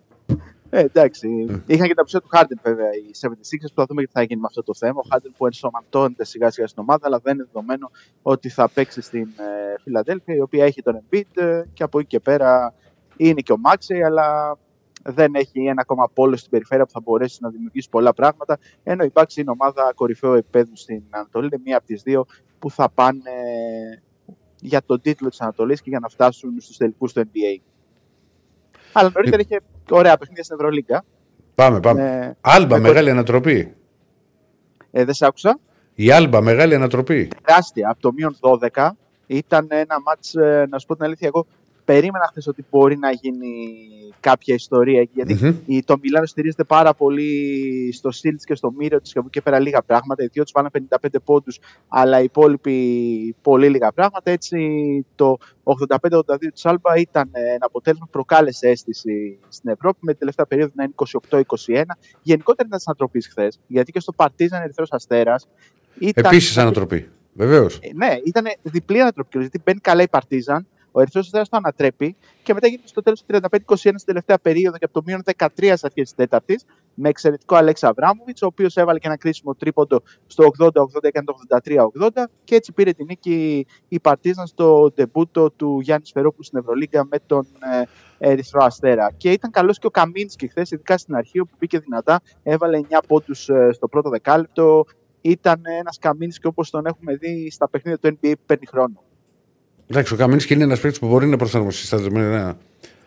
Ε, εντάξει. Είχαν και τα ψία του Χάρντεν βέβαια οι 76ers που θα δούμε τι θα γίνει με αυτό το θέμα. Ο Χάρντεν που ενσωματώνεται σιγά σιγά στην ομάδα, αλλά δεν είναι δεδομένο ότι θα παίξει στην ε, Φιλαδέλφια, η οποία έχει τον Embiid ε, και από εκεί και πέρα είναι και ο Μάξεϊ, αλλά δεν έχει ένα ακόμα πόλο στην περιφέρεια που θα μπορέσει να δημιουργήσει πολλά πράγματα. Ενώ η Bucks είναι ομάδα κορυφαίου επίπεδου στην Ανατολή, είναι μία από τις δύο που θα πάνε για τον τίτλο της Ανατολής και για να φτάσουν στους τελικούς του NBA. Αλλά νωρίτερα είχε ωραία παιχνίδια στην Ευρωλίγκα. Πάμε, πάμε. Ναι. Άλμπα, Με μεγάλη ανατροπή. Ε, δεν σε άκουσα. Η Άλμπα, μεγάλη ανατροπή. Τεράστια. Από το μείον 12 ήταν ένα μάτς, ε, να σου πω την αλήθεια, εγώ περίμενα χθες ότι μπορεί να γίνει κάποια ιστορία εκεί. Γιατί Μμμ. η, το Μιλάνο στηρίζεται πάρα πολύ στο στυλ της και στο μύριο της και από εκεί και πέρα λίγα πράγματα. Οι δύο τους πάνε 55 πόντους, αλλά οι υπόλοιποι πολύ λίγα πράγματα. Έτσι το 85-82 της Άλμπα ήταν ε, ένα αποτέλεσμα που προκάλεσε αίσθηση στην Ευρώπη με την τελευταία περίοδο να είναι 28-21. Γενικότερα ήταν τη ανατροπής χθες, γιατί και στο Παρτίζαν Ερυθρός Αστέρας. Επίσης ανατροπή. Βεβαίως. Ε, ναι, ήταν διπλή ανατροπή. Γιατί μπαίνει καλά η Παρτίζαν, ο Ερυθρός Αστέρα το ανατρέπει και μετά γίνεται στο τέλος του 35-21 στην τελευταία περίοδο και από το μείον 13 στι αρχές της Τέταρτης με εξαιρετικό Αλέξα Αβράμοβιτς, ο οποίος έβαλε και ένα κρίσιμο τρίποντο στο 80-80, έκανε το 83-80 και έτσι πήρε την νίκη η Παρτίζαν στο ντεμπούτο του Γιάννης Σφερόπουλου στην Ευρωλίγκα με τον ε, Ερυθρό Αστέρα. Και ήταν καλός και ο Καμίνσκι χθες, ειδικά στην αρχή, όπου μπήκε δυνατά, έβαλε 9 πόντους στο πρώτο δεκάλεπτο. Ήταν ένας Καμίνσκι όπως τον έχουμε δει στα παιχνίδια του NBA που παίρνει χρόνο. Εντάξει, ο Καμίνσκι είναι ένας παίκτης που μπορεί να προσαρμοστεί στα δεδομένα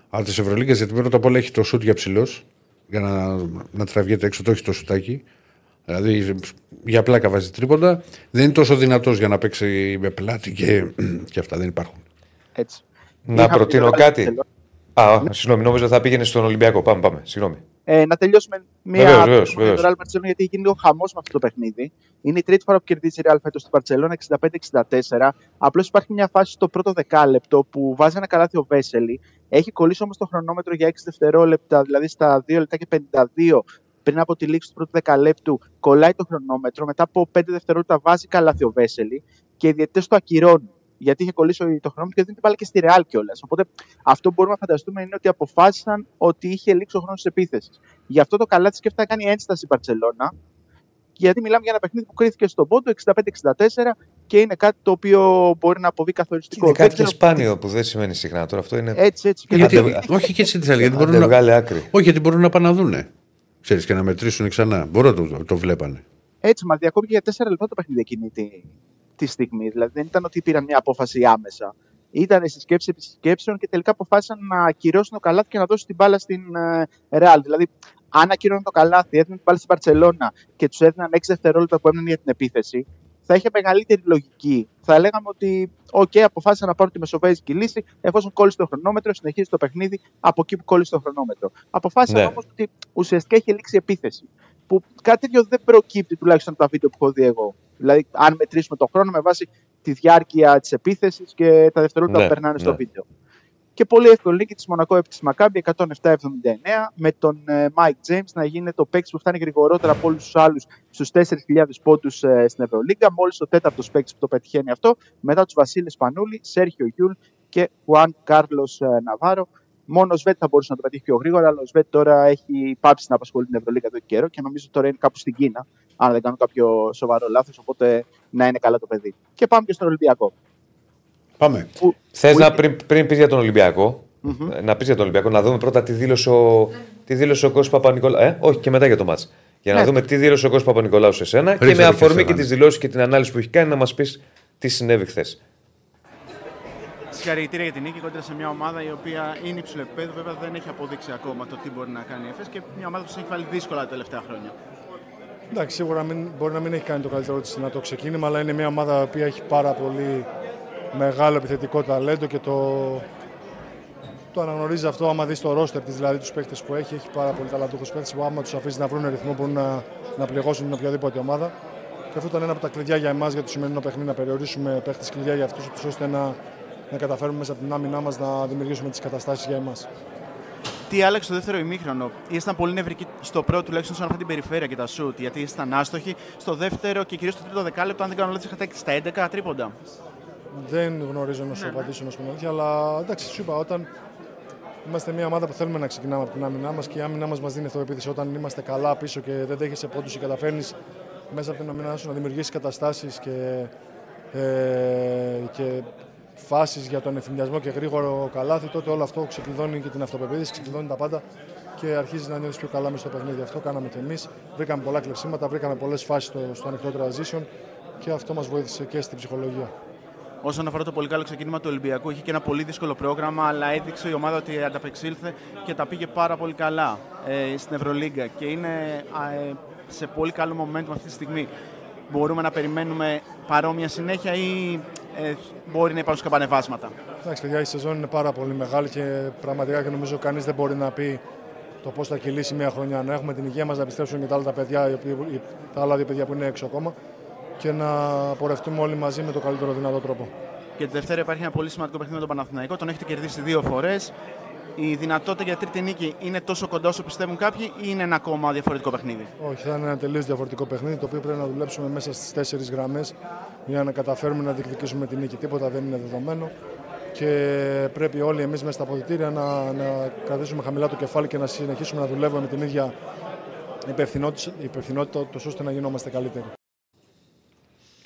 από τις Ευρωλίγε γιατί πρώτα απ' όλα έχει το σουτ για ψηλός για να, να τραβιέται έξω, το έχει το σουτάκι. Δηλαδή για πλάκα βάζει τρίποντα. Δεν είναι τόσο δυνατός για να παίξει με πλάτη και, και αυτά δεν υπάρχουν. Έτσι. Να Είχαμε προτείνω και το κάτι. Βαρκελόνη. Α, συγγνώμη, νόμιζα θα πήγαινε στον Ολυμπιακό. Πάμε, πάμε. Συγγνώμη. Ε, να τελειώσουμε μια Βεβαίως, βεβαίως, με το βεβαίως. Real Barcelona, γιατί έχει γίνει λίγο χαμός με αυτό το παιχνίδι. Είναι η τρίτη φορά που κερδίζει η Real φέτος στην Barcelona 65-64. Απλώς υπάρχει μια φάση στο πρώτο δεκάλεπτο που βάζει ένα καλάθι ο Βέσελη. Έχει κολλήσει όμως το χρονόμετρο για 6 δευτερόλεπτα, δηλαδή στα 2 λεπτά και 52 πριν από τη λήξη του πρώτου δεκαλέπτου. Κολλάει το χρονόμετρο. Μετά από 5 δευτερόλεπτα βάζει καλάθι ο Βέσελη και οι διαιτητές το ακυρώνουν. Γιατί είχε κολλήσει το χρόνο και δίνει την μπάλα και στη Ρεάλ κιόλας. Οπότε αυτό που μπορούμε να φανταστούμε είναι ότι αποφάσισαν ότι είχε λήξει ο χρόνος της επίθεσης. Γι' αυτό το καλάθι σκέφτεται να κάνει ένσταση η Παρσελώνα. Γιατί μιλάμε για ένα παιχνίδι που κρίθηκε στον πόντο 65-64 και είναι κάτι το οποίο μπορεί να αποβεί καθοριστικό. Είναι Δεν κάτι και ξέρω- σπάνιο που δεν σημαίνει συχνά. Τώρα αυτό είναι. Έτσι, έτσι. Και Γιατί, Άντε, γιατί- όχι και έτσι τη άλλη, γιατί Άντε, μπορούν να, βγάλε άκρη. όχι, γιατί μπορούν να πάνε να δούνε. Ξέρεις, και να μετρήσουν ξανά. Μπορώ το, το, το βλέπανε. Έτσι, μα διακόπηκε για 4 λεπτά το παιχνίδι εκείνη τη, τη στιγμή. Δηλαδή δεν ήταν ότι πήραν μια απόφαση άμεσα. Ήταν στη σκέψη επί σκέψεων και τελικά αποφάσισαν να ακυρώσουν το καλάθι και να δώσουν την μπάλα στην ε, Real. Δηλαδή, αν ακυρώνουν το καλάθι, έδιναν την μπάλα στην Παρσελώνα και τους έδιναν 6 δευτερόλεπτα που έμειναν για την επίθεση, θα θα είχε μεγαλύτερη λογική. Θα λέγαμε ότι, OK, αποφάσισα να πάρω τη μεσοβέζικη λύση, εφόσον κόλλησε το χρονόμετρο, συνεχίζει το παιχνίδι από εκεί που κόλλησε το χρονόμετρο. Αποφάσισα Ναι. όμως ότι ουσιαστικά έχει λήξει η επίθεση. Που κάτι τέτοιο δεν προκύπτει τουλάχιστον από τα βίντεο που έχω δει εγώ. Δηλαδή, αν μετρήσουμε τον χρόνο με βάση τη διάρκεια της επίθεσης και τα δευτερόλεπτα Ναι, που περνάνε στο ναι. βίντεο. Και πολύ εύκολη νίκη της Μονακό επί της Μακάμπη 107-79 με τον ε, Mike James να γίνει το παίκτη που φτάνει γρηγορότερα από όλους τους άλλους στους 4.000 πόντους ε, στην Ευρωλίγκα. Μόλις ο τέταρτος παίκτη που το πετυχαίνει αυτό, μετά τους Βασίλη Σπανούλη, Σέρχιο Γιούλ και Χουάν Κάρλο Ναβάρο. Μόνο ο Σβέτ θα μπορούσε να το πετύχει πιο γρήγορα, αλλά ο Σβέτ τώρα έχει πάψει να απασχολεί την Ευρωλίγα εδώ και καιρό και νομίζω τώρα είναι κάπου στην Κίνα, αν δεν κάνω κάποιο σοβαρό λάθος. Οπότε να είναι καλά το παιδί. Και πάμε και στον Ολυμπιακό. Πάμε. Που, Θες που να είχε- πριν, πριν πεις για τον Ολυμπιακό, Μμμ. ε, να πεις για τον Ολυμπιακό, να δούμε πρώτα τι δήλωσε ο, τι δήλωσε ο Κώστας Παπα-Νικολάου. Ε, όχι και μετά για το μάτς. Για να Ναι. δούμε τι δήλωσε ο Κώστας Παπα-Νικολάου σε σένα και Ρίξε με το και αφορμή σε και μένα. τις δηλώσεις και την ανάλυση που έχει κάνει να μας πεις τι συνέβη χθες. Συγχαρητήρια για την νίκη κόντρα σε μια ομάδα η οποία είναι υψηλό επίπεδο. Βέβαια δεν έχει αποδείξει ακόμα το τι μπορεί να κάνει η ΕΦΕΣ και μια ομάδα που σας έχει βάλει δύσκολα τα τελευταία χρόνια. Εντάξει, σίγουρα μην, μπορεί να μην έχει κάνει το καλύτερο της δυνατό ξεκίνημα, αλλά είναι μια ομάδα η οποία έχει πάρα πολύ μεγάλο επιθετικό ταλέντο και το, το αναγνωρίζει αυτό άμα δεις το ρόστερ της, δηλαδή τους παίχτε που έχει. Έχει πάρα πολύ ταλαντούχους παίχτε που άμα τους αφήσεις να βρουν ρυθμό μπορούν να, να πληγώσουν την οποιαδήποτε ομάδα. Και αυτό ήταν ένα από τα κλειδιά για εμάς για το σημερινό παιχνίδι, να περιορίσουμε παίχτε κλειδιά για αυτούς, ώστε να, να καταφέρουμε μέσα από την άμυνά μας να δημιουργήσουμε τις καταστάσεις για εμάς. Τι άλλαξε το δεύτερο ημίχρονο; Ήσταν πολύ νευρικοί στο πρώτο τουλάχιστον σε αυτή την περιφέρεια και τα σουτ, γιατί ήσταν άστοχοι. Στο δεύτερο και κυρίως στο τρίτο δεκάλεπτο, αν δεν κάνω λάθος, είχατε στα 11 τρίποντα. Δεν γνωρίζω να σου απαντήσω να σου πω την αλήθεια, αλλά εντάξει, σου είπα, όταν είμαστε μια ομάδα που θέλουμε να ξεκινάμε από την άμυνά μας και η άμυνά μας μας δίνει αυτοεπίθεση. Όταν είμαστε καλά πίσω και δεν δέχεσαι πόντους και καταφέρνεις μέσα από την άμυνά σου να δημιουργήσεις καταστάσεις και, ε, και φάσεις για τον ευθυνιασμό και γρήγορο καλάθι, τότε όλο αυτό ξεκλειδώνει και την αυτοπεποίθηση, ξεκλειδώνει τα πάντα και αρχίζει να νιώθεις πιο καλά μέσα στο παιχνίδι. Αυτό κάναμε και εμείς. Βρήκαμε πολλά κλεψίματα, βρήκαμε πολλές φάσεις στο, στο ανοιχτό transition και αυτό μας βοήθησε και στην ψυχολογία. Όσον αφορά το πολύ καλό ξεκίνημα του Ολυμπιακού, είχε και ένα πολύ δύσκολο πρόγραμμα, αλλά έδειξε η ομάδα ότι ανταπεξήλθε και τα πήγε πάρα πολύ καλά ε, στην Ευρωλίγκα και είναι α, ε, σε πολύ καλό momentum αυτή τη στιγμή. Μπορούμε να περιμένουμε παρόμοια συνέχεια ή ε, μπορεί να υπάρξουν καμπανεβάσματα. Εντάξει, παιδιά, η σεζόν είναι πάρα πολύ μεγάλη και πραγματικά και νομίζω κανείς δεν μπορεί να πει το πώς θα κυλήσει μια χρονιά. Να έχουμε την υγεία μας, να επιστρέψουν και τα άλλα τα παιδιά, οι οποίοι- οι- τα άλλα δύο παιδιά που είναι έξω ακόμα και να πορευτούμε όλοι μαζί με το καλύτερο δυνατό τρόπο. Και τη Δευτέρα υπάρχει ένα πολύ σημαντικό παιχνίδι με τον Παναθηναϊκό. Τον έχετε κερδίσει δύο φορές. Η δυνατότητα για τρίτη νίκη είναι τόσο κοντά όσο πιστεύουν κάποιοι, ή είναι ένα ακόμα διαφορετικό παιχνίδι; Όχι, θα είναι ένα τελείως διαφορετικό παιχνίδι το οποίο πρέπει να δουλέψουμε μέσα στις τέσσερις γραμμές για να καταφέρουμε να διεκδικήσουμε την νίκη. Τίποτα δεν είναι δεδομένο και πρέπει όλοι εμείς μέσα στα αποδητήρια να, να κρατήσουμε χαμηλά το κεφάλι και να συνεχίσουμε να δουλεύουμε με την ίδια υπευθυνότητα, υπευθυνότητα τόσο ώστε να γινόμαστε καλύτεροι.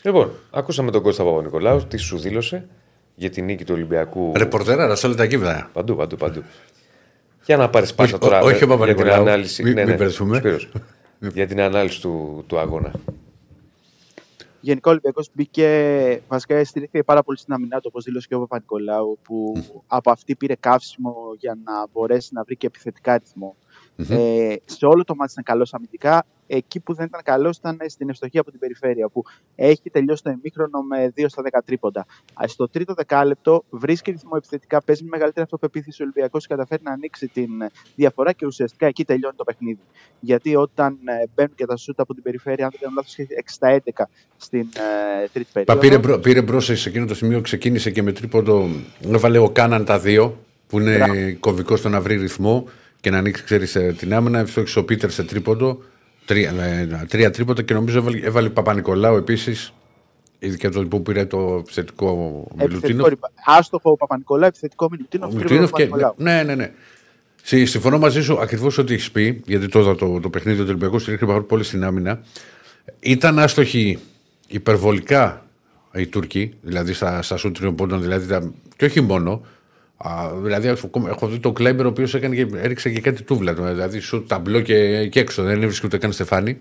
Λοιπόν, ακούσαμε τον Κώστα Παπα-Νικολάου, τι σου δήλωσε για την νίκη του Ολυμπιακού. Ρεπορτέρα, σε όλα τα κύβδα. Παντού, παντού, παντού. Για να πάρεις πάσα Όχι, τώρα. όχι ο για την Παπα-Νικολάου. ανάλυση. Μην- ναι, μην ναι, μπερδευτούμε. Σπύρος. για την ανάλυση του, του αγώνα. Γενικά ο Ολυμπιακός μπήκε. Βασικά στηρίχθηκε πάρα πολύ στην αμυνά του, όπως δήλωσε και ο Παπα-Νικολάου, που από αυτή πήρε καύσιμο για να μπορέσει να βρει και επιθετικά ρυθμό. Ε, σε όλο το μάτι ήταν καλός αμυντικά. Εκεί που δεν ήταν καλός ήταν στην ευστοχία από την περιφέρεια, που έχει τελειώσει το ημίχρονο με 2 στα 10 τρίποντα. Α, Στο τρίτο δεκάλεπτο βρίσκει ρυθμό επιθετικά, παίζει με μεγαλύτερη αυτοπεποίθηση ο Ολυμπιακός και καταφέρει να ανοίξει την διαφορά και ουσιαστικά εκεί τελειώνει το παιχνίδι. Γιατί όταν ε, μπαίνουν και τα σούτα από την περιφέρεια, αν δεν κάνω λάθος, έχει 6 στα 11 στην ε, τρίτη Πα, περίοδο. πήρε, μπρο, πήρε μπρος σε εκείνο το σημείο, ξεκίνησε και με τρίποντο. Έβαλε ο Κάναν τα δύο, που είναι κομβικό στο να βρει ρυθμό και να ανοίξει ξέρεις, ε, την άμυνα. Ευστόχησε ο Πίτερς σε τρίποντο. Τρία, ε, τρία τρίποντα και νομίζω έβαλε, έβαλε Παπα-Νικολάου επίσης. Ειδικά το που πήρε το επιθετικό Επιθετικό Μιλουτίνο. ρηπα- Άστοχο ο Παπα-Νικολάου, επιθετικό Μιλουτίνο. Ο Μιλουτίνοφ και. Ναι, ναι, ναι. Συ- Συμφωνώ μαζί σου ακριβώς ό,τι έχεις πει, γιατί τώρα το, το παιχνίδι του Ολυμπιακού στηρίχθηκε πάρα πολύ στην άμυνα. Ήταν άστοχοι υπερβολικά οι Τούρκοι, δηλαδή στα, στα σουτ τριών πόντων, δηλαδή, τα- και όχι μόνο. Α, δηλαδή, έχω, έχω δει τον Κλέμπερ ο οποίος έριξε και κάτι τούβλα. Δηλαδή, σουτ ταμπλό και, και έξω. Δεν έβρισκε ούτε καν στεφάνι.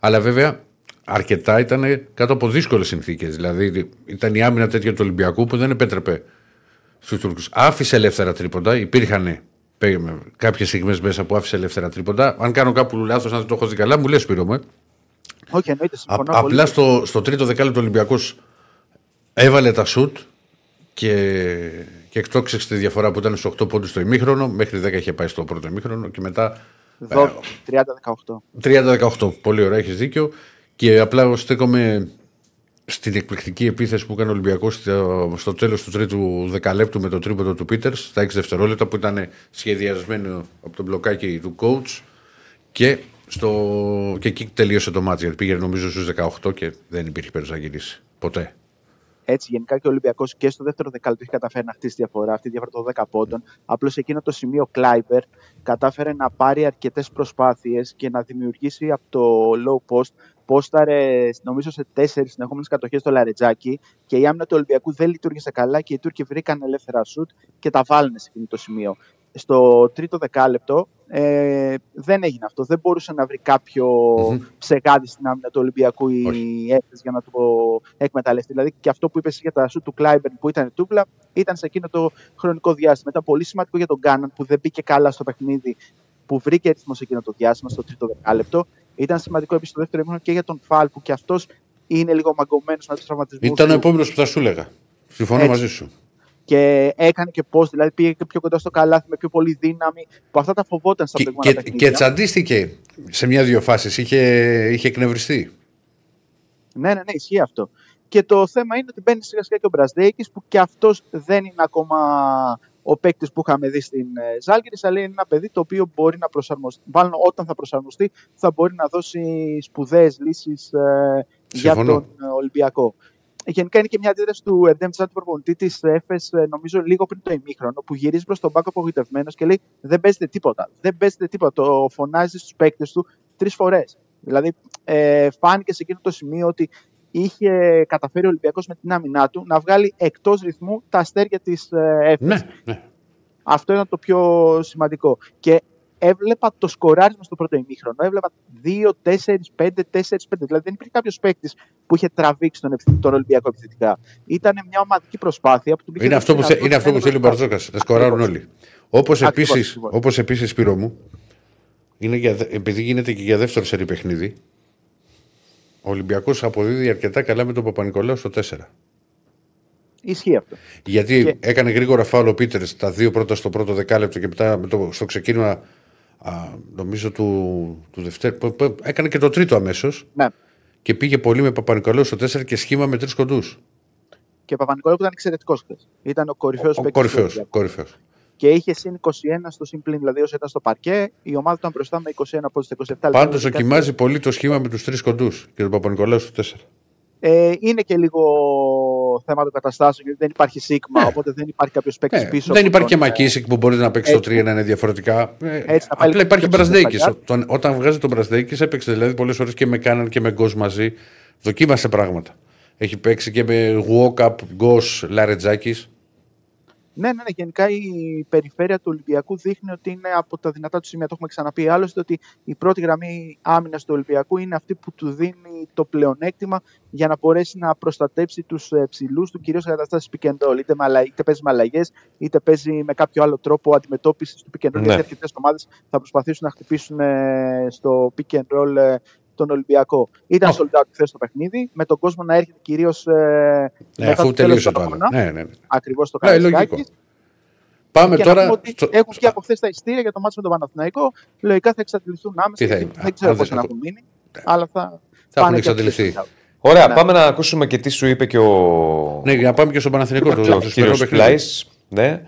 Αλλά βέβαια, αρκετά ήταν κάτω από δύσκολες συνθήκες. Δηλαδή, ήταν η άμυνα τέτοια του Ολυμπιακού που δεν επέτρεπε στους Τούρκους. Άφησε ελεύθερα τρίποντα. Υπήρχαν κάποιες στιγμές μέσα που άφησε ελεύθερα τρίποντα. Αν κάνω κάπου λάθος, αν δεν το έχω δει καλά, μου λες Σπύρο μου. ε. Όχι, εννοείται, Α, συμφωνώ πολύ. απλά στο, στο τρίτο δεκάλεπτο Ολυμπιακός έβαλε τα σουτ και, και εκτόξευσε τη διαφορά που ήταν στους 8 πόντους στο ημίχρονο. Μέχρι 10 είχε πάει στο πρώτο ημίχρονο και μετά Δο- 30-18. 30-18. Πολύ ωραία, έχεις δίκιο. Και απλά στέκομαι στην εκπληκτική επίθεση που έκανε ο Ολυμπιακός στο, στο τέλος του τρίτου δεκαλέπτου με το τρίποντο του Πίτερς στα 6 δευτερόλεπτα που ήταν σχεδιασμένο από τον μπλοκάκι του coach. Και, στο, και εκεί τελείωσε το μάτι. Γιατί πήγαινε νομίζω στους 18 και δεν υπήρχε περίπτωση να γυρίσει. Ποτέ. Έτσι, γενικά και ο Ολυμπιακός και στο δεύτερο δεκάλεπτο έχει καταφέρει να χτίσει διαφορά, αυτή τη διαφορά των 10 πόντων. Απλώς σε εκείνο το σημείο ο Κλάιμπερ κατάφερε να πάρει αρκετές προσπάθειες και να δημιουργήσει από το low post. Πόσταρε, νομίζω, σε τέσσερις συνεχόμενες κατοχές στο Λαρετζάκι και η άμυνα του Ολυμπιακού δεν λειτουργήσε καλά και οι Τούρκοι βρήκαν ελεύθερα σουτ και τα βάλανε σε εκείνο το σημείο. Στο τρίτο δεκάλεπτο ε, δεν έγινε αυτό. Δεν μπορούσε να βρει κάποιο ψεγάδι στην άμυνα του Ολυμπιακού η Έφες για να το εκμεταλλευτεί. Δηλαδή και αυτό που είπες για τα σου του Κλάιμπερν που ήταν τούβλα ήταν σε εκείνο το χρονικό διάστημα. Ήταν πολύ σημαντικό για τον Γκάναν που δεν μπήκε καλά στο παιχνίδι, που βρήκε ρυθμό σε εκείνο το διάστημα, στο τρίτο δεκάλεπτο. Ήταν σημαντικό επίσης στο δεύτερο ημίχρονο και για τον Φάλ που και αυτός είναι λίγο μαγκωμένος με τους τραυματισμούς. Ήταν ο επόμενος που θα σου έλεγα. Συμφωνώ Έτσι. μαζί σου. Και έκανε και πώ, δηλαδή πήγε και πιο κοντά στο καλάθι με πιο πολύ δύναμη, που αυτά τα φοβόταν στα Και, προηγούμενα και, παιχνίδια. και τσαντίστηκε σε μια-δύο φάσεις. Είχε, είχε εκνευριστεί. Ναι, ναι, ναι, ισχύει αυτό. Και το θέμα είναι ότι μπαίνει σιγά σιγά και ο Μπρασδέκη, που και αυτός δεν είναι ακόμα ο παίκτης που είχαμε δει στην ε, Ζάλγκη, αλλά είναι ένα παιδί το οποίο μπορεί να προσαρμοστεί. Μάλλον όταν θα προσαρμοστεί, θα μπορεί να δώσει σπουδαίες λύσεις για Συμφωνώ. τον ε, Ολυμπιακό. Γενικά είναι και μια αντίδραση του Ερντέμ Τσάτ, του προπονητή της ΕΦΕΣ, ε, νομίζω λίγο πριν το ημίχρονο, που γυρίζει προς τον Μπάκο απογοητευμένος και λέει: Δεν παίζετε τίποτα. Δεν παίζετε τίποτα. Το φωνάζει στους παίκτες του τρεις φορές. Δηλαδή, ε, φάνηκε σε εκείνο το σημείο ότι είχε καταφέρει ο Ολυμπιακός με την άμυνά του να βγάλει εκτός ρυθμού τα αστέρια της ε, ΕΦΕΣ. Ναι, ναι. Αυτό ήταν το πιο σημαντικό. Και έβλεπα το σκοράρισμα στο πρώτο ημίχρονο. Έβλεπα 2, 4, 5, 4, 5. Δηλαδή δεν υπήρχε κάποιος παίκτης που είχε τραβήξει τον, ευθυ- τον Ολυμπιακό επιθετικά. Ήταν μια ομαδική προσπάθεια που του μπήκε Είναι αυτό, που, θε- δυνατότητα είναι αυτό που ένα θέλει ο μπροστά. Μπαρτζόκα. Να σκοράρουν Ακριβώς. όλοι. Όπως Ακριβώς, επίση, ακριβώς. όπως επίσης, Σπύρο μου, είναι για, δε- επειδή γίνεται και για δεύτερο σερή παιχνίδι, ο Ολυμπιακός αποδίδει αρκετά καλά με τον Παπα-Νικολάου στο 4. Ισχύει αυτό. Γιατί Και- έκανε γρήγορα φάουλ ο Πίτερς τα δύο πρώτα στο πρώτο δεκάλεπτο και μετά με το, στο ξεκίνημα α, νομίζω του, του δευτέρου. που- που- Έκανε και το τρίτο αμέσως Ναι. και πήγε πολύ με Παπα-Νικολάου στο 4 και σχήμα με τρεις κοντούς. Και ο Παπα-Νικολάου που ήταν εξαιρετικός χθες. Ήταν ο κορυφαίος Ο παίκτης. κορυφαίος. Κορυφαίος. Και είχε συν 21 στο συμπλήν. Δηλαδή όσο ήταν στο παρκέ, η ομάδα ήταν μπροστά με 21 από τι 27 λεπτά. Πάντως Δηλαδή, δοκιμάζει πολύ το σχήμα με τους τρεις κοντούς και τον Παπα-Νικολάου στο 4. Ε, είναι και λίγο θέμα των καταστάσεων, γιατί δεν υπάρχει σίγμα, οπότε δεν υπάρχει κάποιος παίκτης Ναι, πίσω. δεν από υπάρχει και τον, ε, Μακίσικ που μπορεί να παίξει το έτσι. 3 να είναι διαφορετικά. Ε, Έτσι, να πάλι απλά υπάρχει και Μπρασδέκη. ψηλά. Όταν βγάζει τον Μπρασδέκη, έπαιξε δηλαδή πολλές φορέ και με Κάναν και με Γκος μαζί. Δοκίμασε πράγματα. Έχει παίξει και με Walkup, Γκος, Λαρετζάκης. Ναι, ναι, ναι, γενικά η περιφέρεια του Ολυμπιακού δείχνει ότι είναι από τα δυνατά του σημεία. Το έχουμε ξαναπεί άλλωστε ότι η πρώτη γραμμή άμυνας του Ολυμπιακού είναι αυτή που του δίνει το πλεονέκτημα για να μπορέσει να προστατέψει τους ψηλούς του, κυρίως σε καταστάσει pick and roll. Είτε, με αλλα- είτε παίζει με αλλαγέ, είτε παίζει με κάποιο άλλο τρόπο αντιμετώπισης του pick and roll. Ναι. Γιατί αρκετέ ομάδες θα προσπαθήσουν να χτυπήσουν ε, στο pick and roll ε, τον Ολυμπιακό. Ήταν Oh. sold out χθες το παιχνίδι, με τον κόσμο να έρχεται κυρίως. Ε, Ναι, αφού τελείωσε το άλλο. Ναι, ναι, ναι. Ακριβώς το Ναι, Καραϊσκάκης. λογικό. Πάμε Και να τώρα. πούμε ότι στο- έχουν βγει από χθες τα ειστήρια για το μάτσο με τον Παναθηναϊκό. Λογικά θα εξαντληθούν άμεσα. Τι θα γιατί είναι, Δεν ξέρω αν πώς δεν θα έχω- έχουν μείνει. Αλλά θα. Θα έχουν πάνε και εξαντληθεί. αυτοί. Ωραία, Ναι. πάμε να ακούσουμε και τι σου είπε και ο, Ναι, για να πάμε και στον Παναθηνικό. και Το, ο το σημερινό κύριος παιχνίδι. Πλάης, ναι,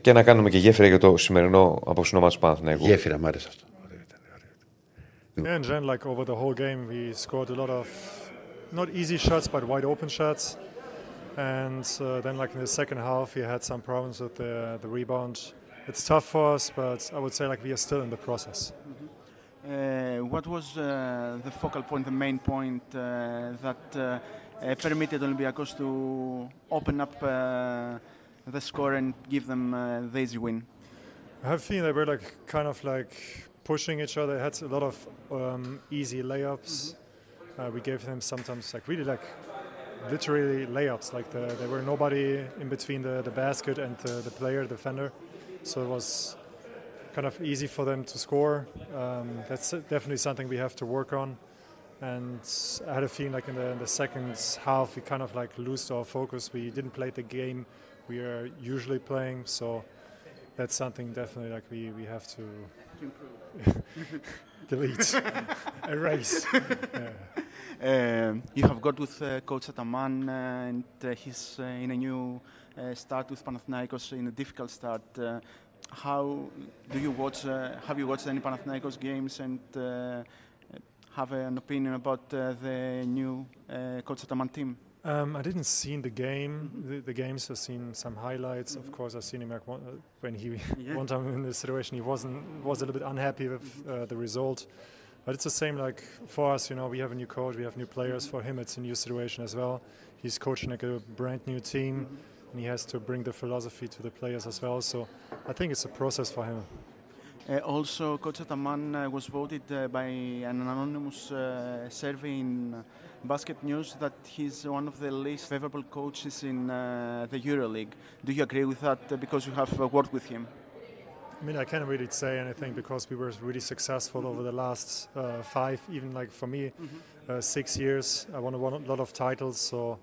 και να κάνουμε και γέφυρα για το σημερινό απόψινό μας Παναθηναϊκού. Γέφυρα, μ' άρεσε αυτό. Yeah, in general, like over the whole game, we scored a lot of not easy shots, but wide open shots. And uh, then, like in the second half, we had some problems with the, the rebound. It's tough for us, but I would say like we are still in the process. Uh, what was uh, the focal point, the main point uh, that uh, uh, permitted Olympiacos to open up uh, the score and give them uh, the easy win? I have a feeling they were like kind of like pushing each other. Had a lot of um, easy layups. Uh, we gave them sometimes like really like literally layups. Like the, there were nobody in between the, the basket and the, the player, the defender. So it was kind of easy for them to score. Um, that's definitely something we have to work on. And I had a feeling like in the, in the second half we kind of like lost our focus. We didn't play the game we are usually playing, so that's something definitely like we, we have to delete, erase. Yeah. Um, you have got with uh, Coach Ataman, uh, and uh, he's uh, in a new uh, start with Panathinaikos in a difficult start. Uh, how do you watch? Uh, have you watched any Panathinaikos games and uh, have an opinion about uh, the new uh, Coach Ataman team? Um, I didn't see the game, the, the games. I've seen some highlights. Of course, I've seen him like one, uh, when he Yeah. one time in this situation he wasn't was a little bit unhappy with uh, the result. But it's the same like for us. You know, we have a new coach, we have new players. For him, it's a new situation as well. He's coaching like a brand new team, and he has to bring the philosophy to the players as well. So I think it's a process for him. Uh, also, Coach Ataman uh, was voted uh, by an anonymous uh, survey in uh, Basket News that he's one of the least favorable coaches in uh, the EuroLeague. Do you agree with that uh, because you have uh, worked with him? I mean, I can't really say anything because we were really successful over the last uh, five, even like for me, uh, six years. I won a won a lot of titles, so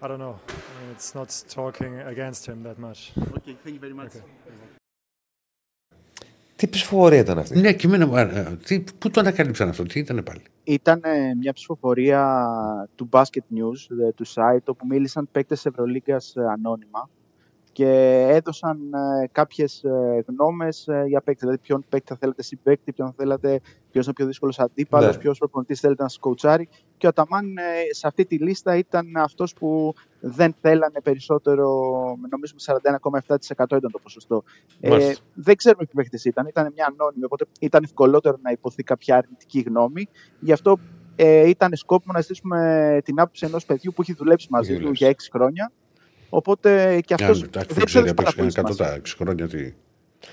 I don't know. I mean, it's not talking against him that much. Okay, thank you very much. Τι ψηφοφορία ήταν αυτή; Ναι, και εμένα, ε, ε, τι, πού το ανακάλυψαν αυτό, τι ήταν πάλι; Ήταν ε, μια ψηφοφορία του Basket News, ε, του site, όπου μίλησαν παίκτες Ευρωλίγκας ε, ανώνυμα και έδωσαν ε, κάποιες ε, γνώμες ε, για παίκτες. Δηλαδή, ποιον παίκτη θα θέλατε εσύ παίκτη, ποιον θα θέλατε, ποιος είναι ο πιο δύσκολος αντίπαλος, Ναι. ποιος προπονητής θέλετε να σας κοουτσάρει. Και ο Ταμάν ε, σε αυτή τη λίστα ήταν αυτός που δεν θέλανε περισσότερο, νομίζω με 41,7% ήταν το ποσοστό. Ε, Μάλιστα. δεν ξέρουμε ποιοι παίχτε ήταν, ήταν μια ανώνυμη, οπότε ήταν ευκολότερο να υποθεί κάποια αρνητική γνώμη. Γι' αυτό ε, ήταν σκόπιμο να ζητήσουμε την άποψη ενός παιδιού που έχει δουλέψει μαζί Έχει του δουλέψει. για 6 χρόνια. Οπότε και αυτός Αν, εντάξει, δεν δεν του ξέρεις έδωσε πάρα από πολύ 100 σημασίας. τα 6 χρόνια τι.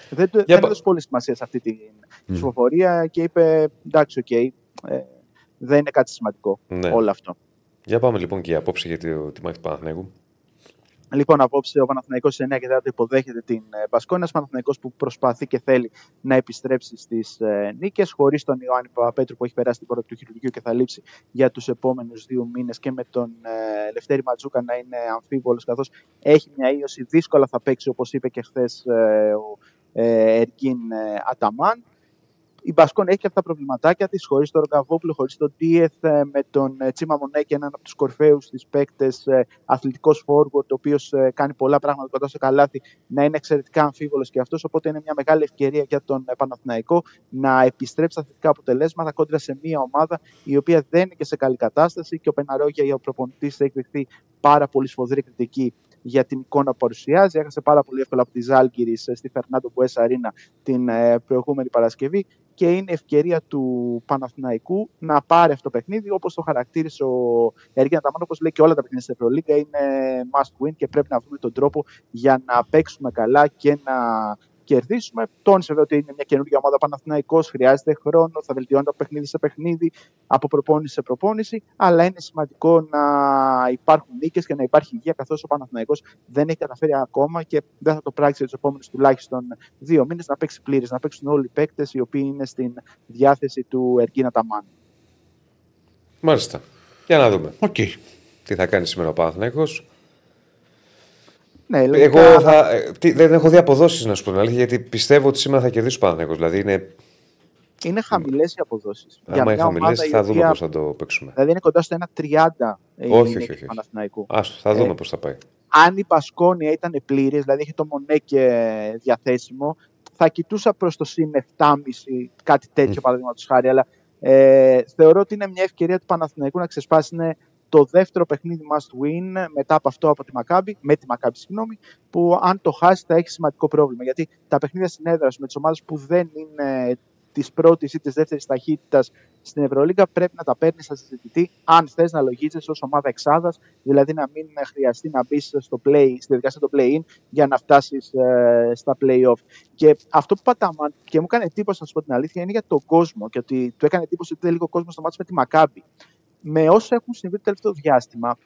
Δεν, του- Για δεν πα- έδωσε πολύ σημασία σε αυτή την ψηφοφορία και είπε εντάξει, οκ, ε, δεν είναι κάτι σημαντικό Ναι. όλο αυτό. Για πάμε λοιπόν και η απόψη για τη, τη μάχη του Παναθηναίκου. Λοιπόν, απόψε ο Παναθηναϊκός σε 9 και 4 υποδέχεται την ε, Μπασκόνια. Ένας Παναθηναϊκός που προσπαθεί και θέλει να επιστρέψει στις ε, νίκες, χωρίς τον Ιωάννη Παπαπέτρου που έχει περάσει την πόρτα του χειρουργείου και θα λείψει για τους επόμενους δύο μήνες και με τον ε, Λευτέρη Ματζούκα να είναι αμφίβολος, καθώς έχει μια ίωση. Δύσκολα θα παίξει, όπως είπε και χθες ο ε, Εργίν ε, Αταμάν. Η Μπασκόν έχει και αυτά τα προβληματάκια της, χωρίς τον Ρογκαβόπουλο, χωρίς τον Τίεθ, ε, με τον ε, Τσίμα Μονέκη, έναν από τους κορφαίου της παίκτες, αθλητικός forward, ο οποίος κάνει πολλά πράγματα κοντά στο καλάθι, να είναι εξαιρετικά αμφίβολος και αυτός. Οπότε είναι μια μεγάλη ευκαιρία για τον ε, Παναθηναϊκό να επιστρέψει στα θετικά αποτελέσματα κόντρα σε μια ομάδα η οποία δεν είναι και σε καλή κατάσταση και ο Πεναρόγια, ο προπονητής, έχει δεχθεί πάρα πολύ σφοδρή κριτική για την εικόνα που παρουσιάζει. Έχασε πάρα πολύ εύκολα από τη Ζάλγκυρη στη Φερνάντο Μπουές Αρίνα την ε, προηγούμενη Παρασκευή και είναι ευκαιρία του Παναθηναϊκού να πάρει αυτό το παιχνίδι όπως το χαρακτήρισε ο Έργινα Ταμάν, όπως λέει και όλα τα παιχνίδια στην Ευρωλίγκα. Είναι must win και πρέπει να βρούμε τον τρόπο για να παίξουμε καλά και να κερδίσουμε. Τόνισε βέβαια ότι είναι μια καινούργια ομάδα Παναθηναϊκός, χρειάζεται χρόνο, θα βελτιώνεται από παιχνίδι σε παιχνίδι, από προπόνηση σε προπόνηση, αλλά είναι σημαντικό να υπάρχουν νίκες και να υπάρχει υγεία, καθώς ο Παναθηναϊκός δεν έχει καταφέρει ακόμα και δεν θα το πράξει για τους επόμενους τουλάχιστον δύο μήνες να παίξει πλήρης, να παίξουν όλοι οι παίκτες οι οποίοι είναι στην διάθεση του Εργκίν Αταμάν. Μάλιστα. Για να δούμε Οκ. τι θα κάνει σήμερα ο Παναθηναίκος. Ναι, λογικά, Εγώ θα, ε, τι, δεν έχω δει αποδόσεις να σου πω την αλήθεια, γιατί πιστεύω ότι σήμερα θα κερδίσει ο Παναθηναίκος. Δηλαδή είναι, είναι χαμηλές οι αποδόσεις. άμα είναι χαμηλές, θα δούμε πώς θα το παίξουμε. Δηλαδή είναι κοντά στο 1,30 η Όχι, νίκη όχι, του όχι. Παναθηναϊκού. Άστο, θα δούμε Ε, πώς θα πάει. αν η Πασκόνια ήταν πλήρης, δηλαδή είχε το Μονέκε διαθέσιμο, θα κοιτούσα προς το συν 7,5, κάτι τέτοιο παραδείγματος χάρη. Αλλά ε, θεωρώ ότι είναι μια ευκαιρία του Παναθηναϊκού να ξεσπάσει είναι το δεύτερο παιχνίδι must win μετά από αυτό από τη Μακάμπη, με τη Μακάμπη, συγγνώμη, που αν το χάσει θα έχει σημαντικό πρόβλημα. Γιατί τα παιχνίδια συνέδρας σου με τις ομάδες που δεν είναι της πρώτης ή της δεύτερης ταχύτητας στην Ευρωλίγκα πρέπει να τα παίρνεις σαν συζητητή, αν θες να λογίζεσαι ως ομάδα εξάδας, δηλαδή να μην χρειαστεί να μπεις στο play, στη διαδικασία του play-in για να φτάσεις ε, στα play-off. Και αυτό που πατάμα και μου έκανε εντύπωση, να σου πω την αλήθεια, είναι για τον κόσμο και ότι του έκανε εντύπωση ότι δεν λίγο κόσμος στο μάτι με τη Μακάμπη. Με όσα έχουν συμβεί το τελευταίο διάστημα,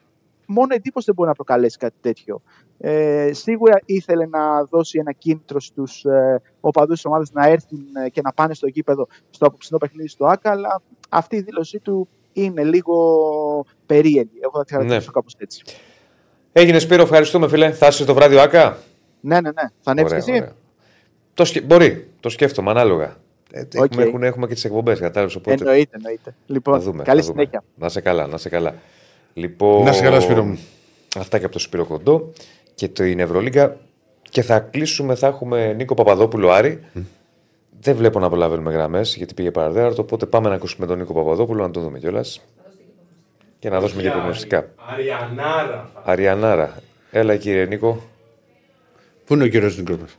μόνο εντύπωση δεν μπορεί να προκαλέσει κάτι τέτοιο. Ε, σίγουρα ήθελε να δώσει ένα κίνητρο στους ε, οπαδούς της ομάδας να έρθουν ε, και να πάνε στο γήπεδο στο απόψινό παιχνίδι στο ΆΚΑ, αλλά αυτή η δήλωσή του είναι λίγο περίεργη. Εγώ θα τη χαρακτηρίσω Ναι. κάπως έτσι. Έγινε Σπύρο, ευχαριστούμε φίλε. Θα είσαι το βράδυ ΟΑΚΑ. Ναι, ναι, ναι. Θα ανέβεις και Ωραία, εσύ; ωραία. Το σκε... Μπορεί, το σκέφτομαι ανάλογα. Ε, Οκ. έχουμε, έχουμε, έχουμε και τις εκπομπές, κατάλαβες. Οπότε Εννοείται, εννοείται. Λοιπόν, θα δούμε. καλή θα δούμε. συνέχεια. Να σε καλά, να σε καλά. Λοιπόν, Να σε καλά, Σπύρο μου. Αυτά και από το Σπύρο Κοντό και την Ευρωλίγκα. Και θα κλείσουμε, θα έχουμε Νίκο Παπαδόπουλο Άρη. Δεν βλέπω να προλαβαίνουμε γραμμές γιατί πήγε παρά τέταρτο. Οπότε πάμε να ακούσουμε τον Νίκο Παπαδόπουλο, να το δούμε κιόλας. Και να δώσουμε και προγνωστικά. Αριανάρα. Αριανάρα. Έλα κύριε Νίκο. Πού είναι ο κύριος Νίκος μας;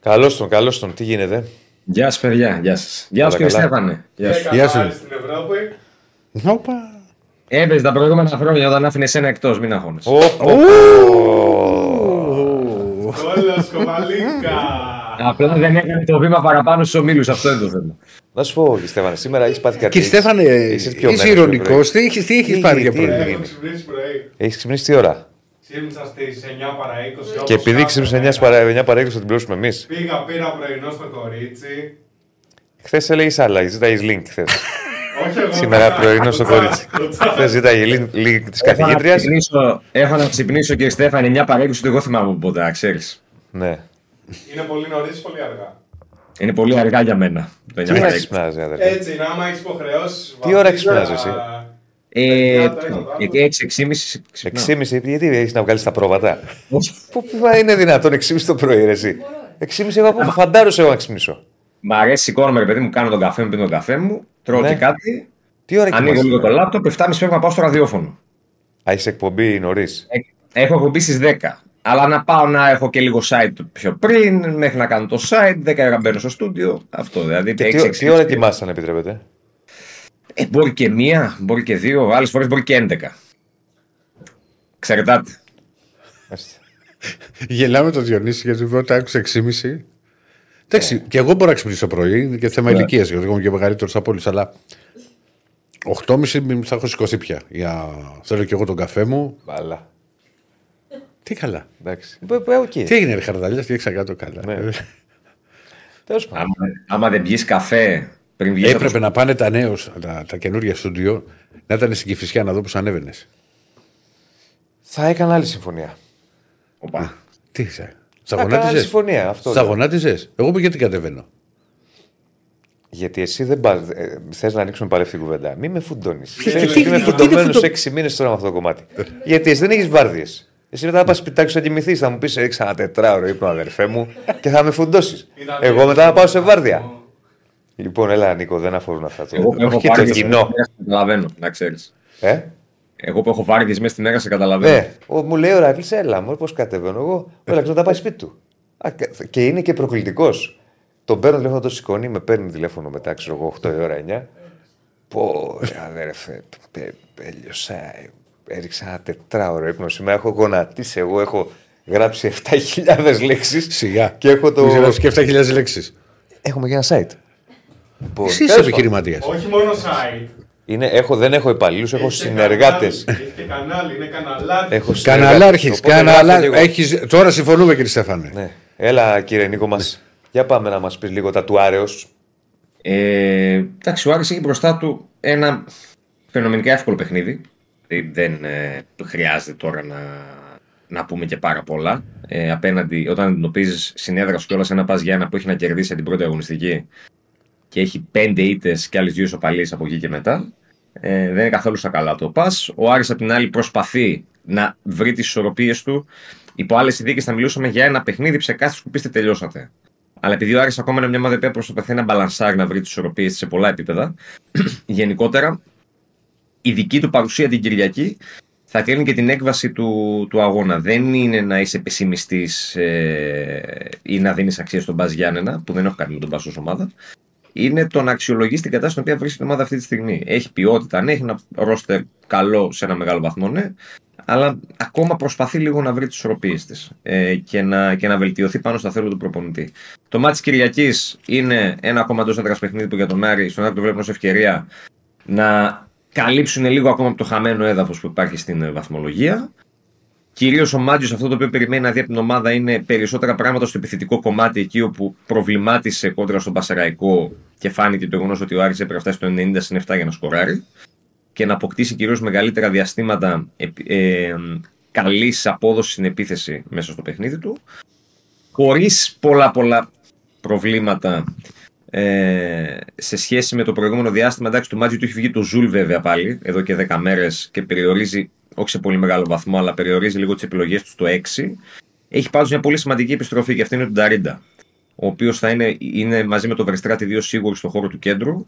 Καλώς τον, καλώς τον. Τι γίνεται; Γεια σα, παιδιά. Γεια σας. Γεια σου, Όλα κύριε καλά. Στέφανε. Γεια σου. Γεια σου. στην Ευρώπη. Όπα. Έπαιζε τα προηγούμενα χρόνια όταν άφηνες ένα εκτός, μην αγχώνεσαι. Ω, ω, Κόλλος κοβαλίκα. Απλά δεν έκανε το βήμα παραπάνω στους ομίλους, αυτό είναι το θέμα. Να σου πω, κύριε Στέφανε, σήμερα έχεις πάθει κάτι. Κύριε Στέφανε, είσαι ηρωνικός. Τι έχει τι έχεις Τι- πάρει για τι- πρόβλημα. Έχω ξυπνήσει πρωί. Έχεις ξυπνήσει τι ώρα; Ξύπνησα στις 9 παρά 20. Και όπως επειδή κάθε ξύπνησε 9 μέρα. παρά 9 παρά 20 θα την πληρώσουμε εμείς. Πήγα, πήρα πρωινό στο κορίτσι. Χθες έλεγες άλλα, ζήταγε link χθες. Όχι εγώ. Σήμερα κουτσά, πρωινό στο κουτσά, κορίτσι. κουτσά. Χθες ζήταγε link, link της Έχω να καθηγήτριας. ξυπνήσω- Έχω να ξυπνήσω, κύριε Στέφανε, 9 παρά 20, εγώ θυμάμαι από ποτέ, ξέρεις. Ναι. Είναι πολύ νωρίς ή πολύ αργά; Είναι πολύ αργά για μένα. Το 9 Τι ώρα παρά 20. ξυπνάζει, αδερφέ; Έτσι είναι, άμα έχεις υποχρεώσεις. Τι ώρα ξυπνάς εσύ; Ε, Παιδιά, το ένα, το άλλο. εκεί 6-6,5 ξυπνάω. 6,5, γιατί έχεις να βγάλεις τα πρόβατα; Όχι. Πού πού είναι δυνατόν 6,5 το πρωί, ρε, εσύ; 6,5 εγώ από φαντάρο εγώ να ξυπνήσω. Μ' αρέσει, σηκώνομαι, ρε παιδί μου, κάνω τον καφέ μου, πίνω τον καφέ μου, τρώω Ναι. και κάτι, Τι ώρα ανοίγω λίγο το κοιμάσαι. λάπτοπ, 7.30 πρέπει να πάω στο ραδιόφωνο. Α, έχει εκπομπή νωρίς; Ε, Έχω εκπομπή στις 10. Αλλά να πάω να έχω και λίγο site πιο πριν, μέχρι να κάνω το site, 10 ώρα μπαίνω στο στούντιο. Αυτό δηλαδή. Και έξι, τι, έξι, τι ώρα έξι. κοιμάσαι, αν επιτρέπετε; Ε, μπορεί και μία, μπορεί και δύο, άλλες φορές μπορεί και 11. Ξερτάτε. Μάλιστα. Γελάμε το Διονύση γιατί πρώτα άκουσα 6,5. Εντάξει, και εγώ μπορώ να ξυπνήσω πρωί, είναι και θέμα Ναι. ηλικίας, γιατί εγώ είμαι και μεγαλύτερος από όλους, αλλά 8.30 μην θα έχω σηκωθεί πια. Για... Θέλω και εγώ τον καφέ μου. Μπαλά. Τι καλά. Εντάξει. Ε, ε, οκ. Τι έγινε, Ρε Χαρδαλιάς, τι έξα κάτω καλά. Ναι. Ε, Τέλος πάντων. Άμα, άμα δεν πιεις καφέ πριν βγει. Έπρεπε να πάνε τα νέο, τα, τα καινούργια στούντιο, να ήταν στην Κυφυσιά να δω πώς ανέβαινες. Θα έκανα άλλη συμφωνία. Τι είσαι; Θα έκανα άλλη Σταγονάτιζες; συμφωνία. Αυτό. λέω. Σταγονάτιζες; Εγώ που γιατί κατεβαίνω; Γιατί εσύ δεν πα. Ε, Θες να ανοίξουμε πάλι αυτή την κουβέντα. Μην με φουντώνεις. τι- Ξέρει τι- ότι είμαι γιατί είναι φουντωμένο φουντω- 6 μήνες τώρα με αυτό το κομμάτι. Γιατί εσύ δεν έχεις βάρδιες. Εσύ μετά θα πας σπιτάκι σου να κοιμηθείς. Θα μου πεις Ρίξα ένα τετράωρο ύπνο, αδερφέ μου, και θα με φουντώσεις. Εγώ μετά θα πάω σε βάρδια. Λοιπόν, έλα Νίκο, δεν αφορούν αυτά. Το, Εγώ που έχω και το πάρει κοινό. Καταλαβαίνω, να ξέρεις. Ε; Εγώ που έχω πάρει μέσα στη μέρα σε καταλαβαίνω. Ναι, ο, μου λέει ο Ρακλής, έλα μου, πώς κατεβαίνω εγώ. Ο Ρακλής να πάει σπίτι του. Α, κα- και είναι και προκλητικός. Τον παίρνω τηλέφωνο, το σηκώνει, με παίρνει τηλέφωνο μετά, ξέρω εγώ, 8 η ώρα 9. Πω, ρε, αδέρφε, πε- έλειωσα. Έριξα ένα τετράωρο ύπνο σήμερα. Έχω γονατίσει. Εγώ έχω γράψει 7.000 λέξεις. Σιγά. Και έχω το. Μου και 7.000 λέξεις. Έχουμε και ένα site. Λοιπόν, Εσύ είσαι τέλος επιχειρηματία. Όχι μόνο site. Είναι, έχω, δεν έχω υπαλλήλους, έχω Έχει και συνεργάτες. κανάλι, Έχει και κανάλι, είναι καναλάκι. Έχω συνεργάτες. Καναλάρχης. Οπότε γράφω Καναλά... λίγο. Έχεις... Τώρα συμφωνούμε, κύριε Στέφανε. Ναι. Έλα, κύριε Νίκο, μας. Για πάμε να μας πεις λίγο τα του Άρεος. Ε, εντάξει, ο Άρης έχει μπροστά του ένα φαινομενικά εύκολο παιχνίδι. Δηλαδή, Δεν ε, χρειάζεται τώρα να, να πούμε και πάρα πολλά. Ε, απέναντι, όταν αντιμετωπίζει συνέδρας σου κιόλας ένα πας για ένα που έχει να κερδίσει την πρώτη αγωνιστική και έχει πέντε ήττες και άλλες δύο ισοπαλίες από εκεί και μετά. Ε, δεν είναι καθόλου στα καλά το πα. Ο Άρης απ' την άλλη προσπαθεί να βρει τις ισορροπίες του. Υπό άλλες συνθήκες θα μιλούσαμε για ένα παιχνίδι ψεκάστης που πείστε τελειώσατε. Αλλά επειδή ο Άρης ακόμα είναι μια ομάδα που προσπαθεί να μπαλανσάρει, να βρει τις ισορροπίες σε πολλά επίπεδα, γενικότερα η δική του παρουσία την Κυριακή θα κρίνει και την έκβαση του, του αγώνα. Δεν είναι να είσαι πεσημιστής ε, ή να δίνεις αξία στον Μπαζ Γιάννενα, που δεν έχω κάνει με τον Μπαζ ως ομάδα. Είναι το να αξιολογείς την κατάσταση στην οποία βρίσκεται η ομάδα αυτή τη στιγμή. Έχει ποιότητα, ναι, έχει ένα ρόστερ καλό σε ένα μεγάλο βαθμό, ναι, αλλά ακόμα προσπαθεί λίγο να βρει τις ισορροπίες της ε, και, να, και να βελτιωθεί πάνω στα θέλω του προπονητή. Το μάτι Κυριακής είναι ένα ακόμα εντός έδρας παιχνίδι που για τον Άρη, στον Άρη το βλέπουν ως ευκαιρία να καλύψουν λίγο ακόμα από το χαμένο έδαφος που υπάρχει στην ε, βαθμολογία. Κυρίως ο Μάτζιος αυτό το οποίο περιμένει να δει από την ομάδα είναι περισσότερα πράγματα στο επιθετικό κομμάτι εκεί όπου προβλημάτισε κόντρα στον Πασαραϊκό και φάνηκε το γεγονός ότι ο Άρης έπρεπε να φτάσει στο 90 συν 7 για να σκοράρει. και να αποκτήσει κυρίως μεγαλύτερα διαστήματα ε, ε, καλής απόδοσης στην επίθεση μέσα στο παιχνίδι του χωρίς πολλά πολλά προβλήματα ε, σε σχέση με το προηγούμενο διάστημα. Εντάξει, του Μάντζιου του έχει βγει το Ζουλ βέβαια πάλι εδώ και 10 μέρες και περιορίζει, όχι σε πολύ μεγάλο βαθμό, αλλά περιορίζει λίγο τις επιλογές τους στο 6. Έχει πάντως μια πολύ σημαντική επιστροφή και αυτή είναι του Νταρίντα ο οποίος θα είναι, είναι μαζί με τον Verstrati δύο σίγουροι στον χώρο του κέντρου.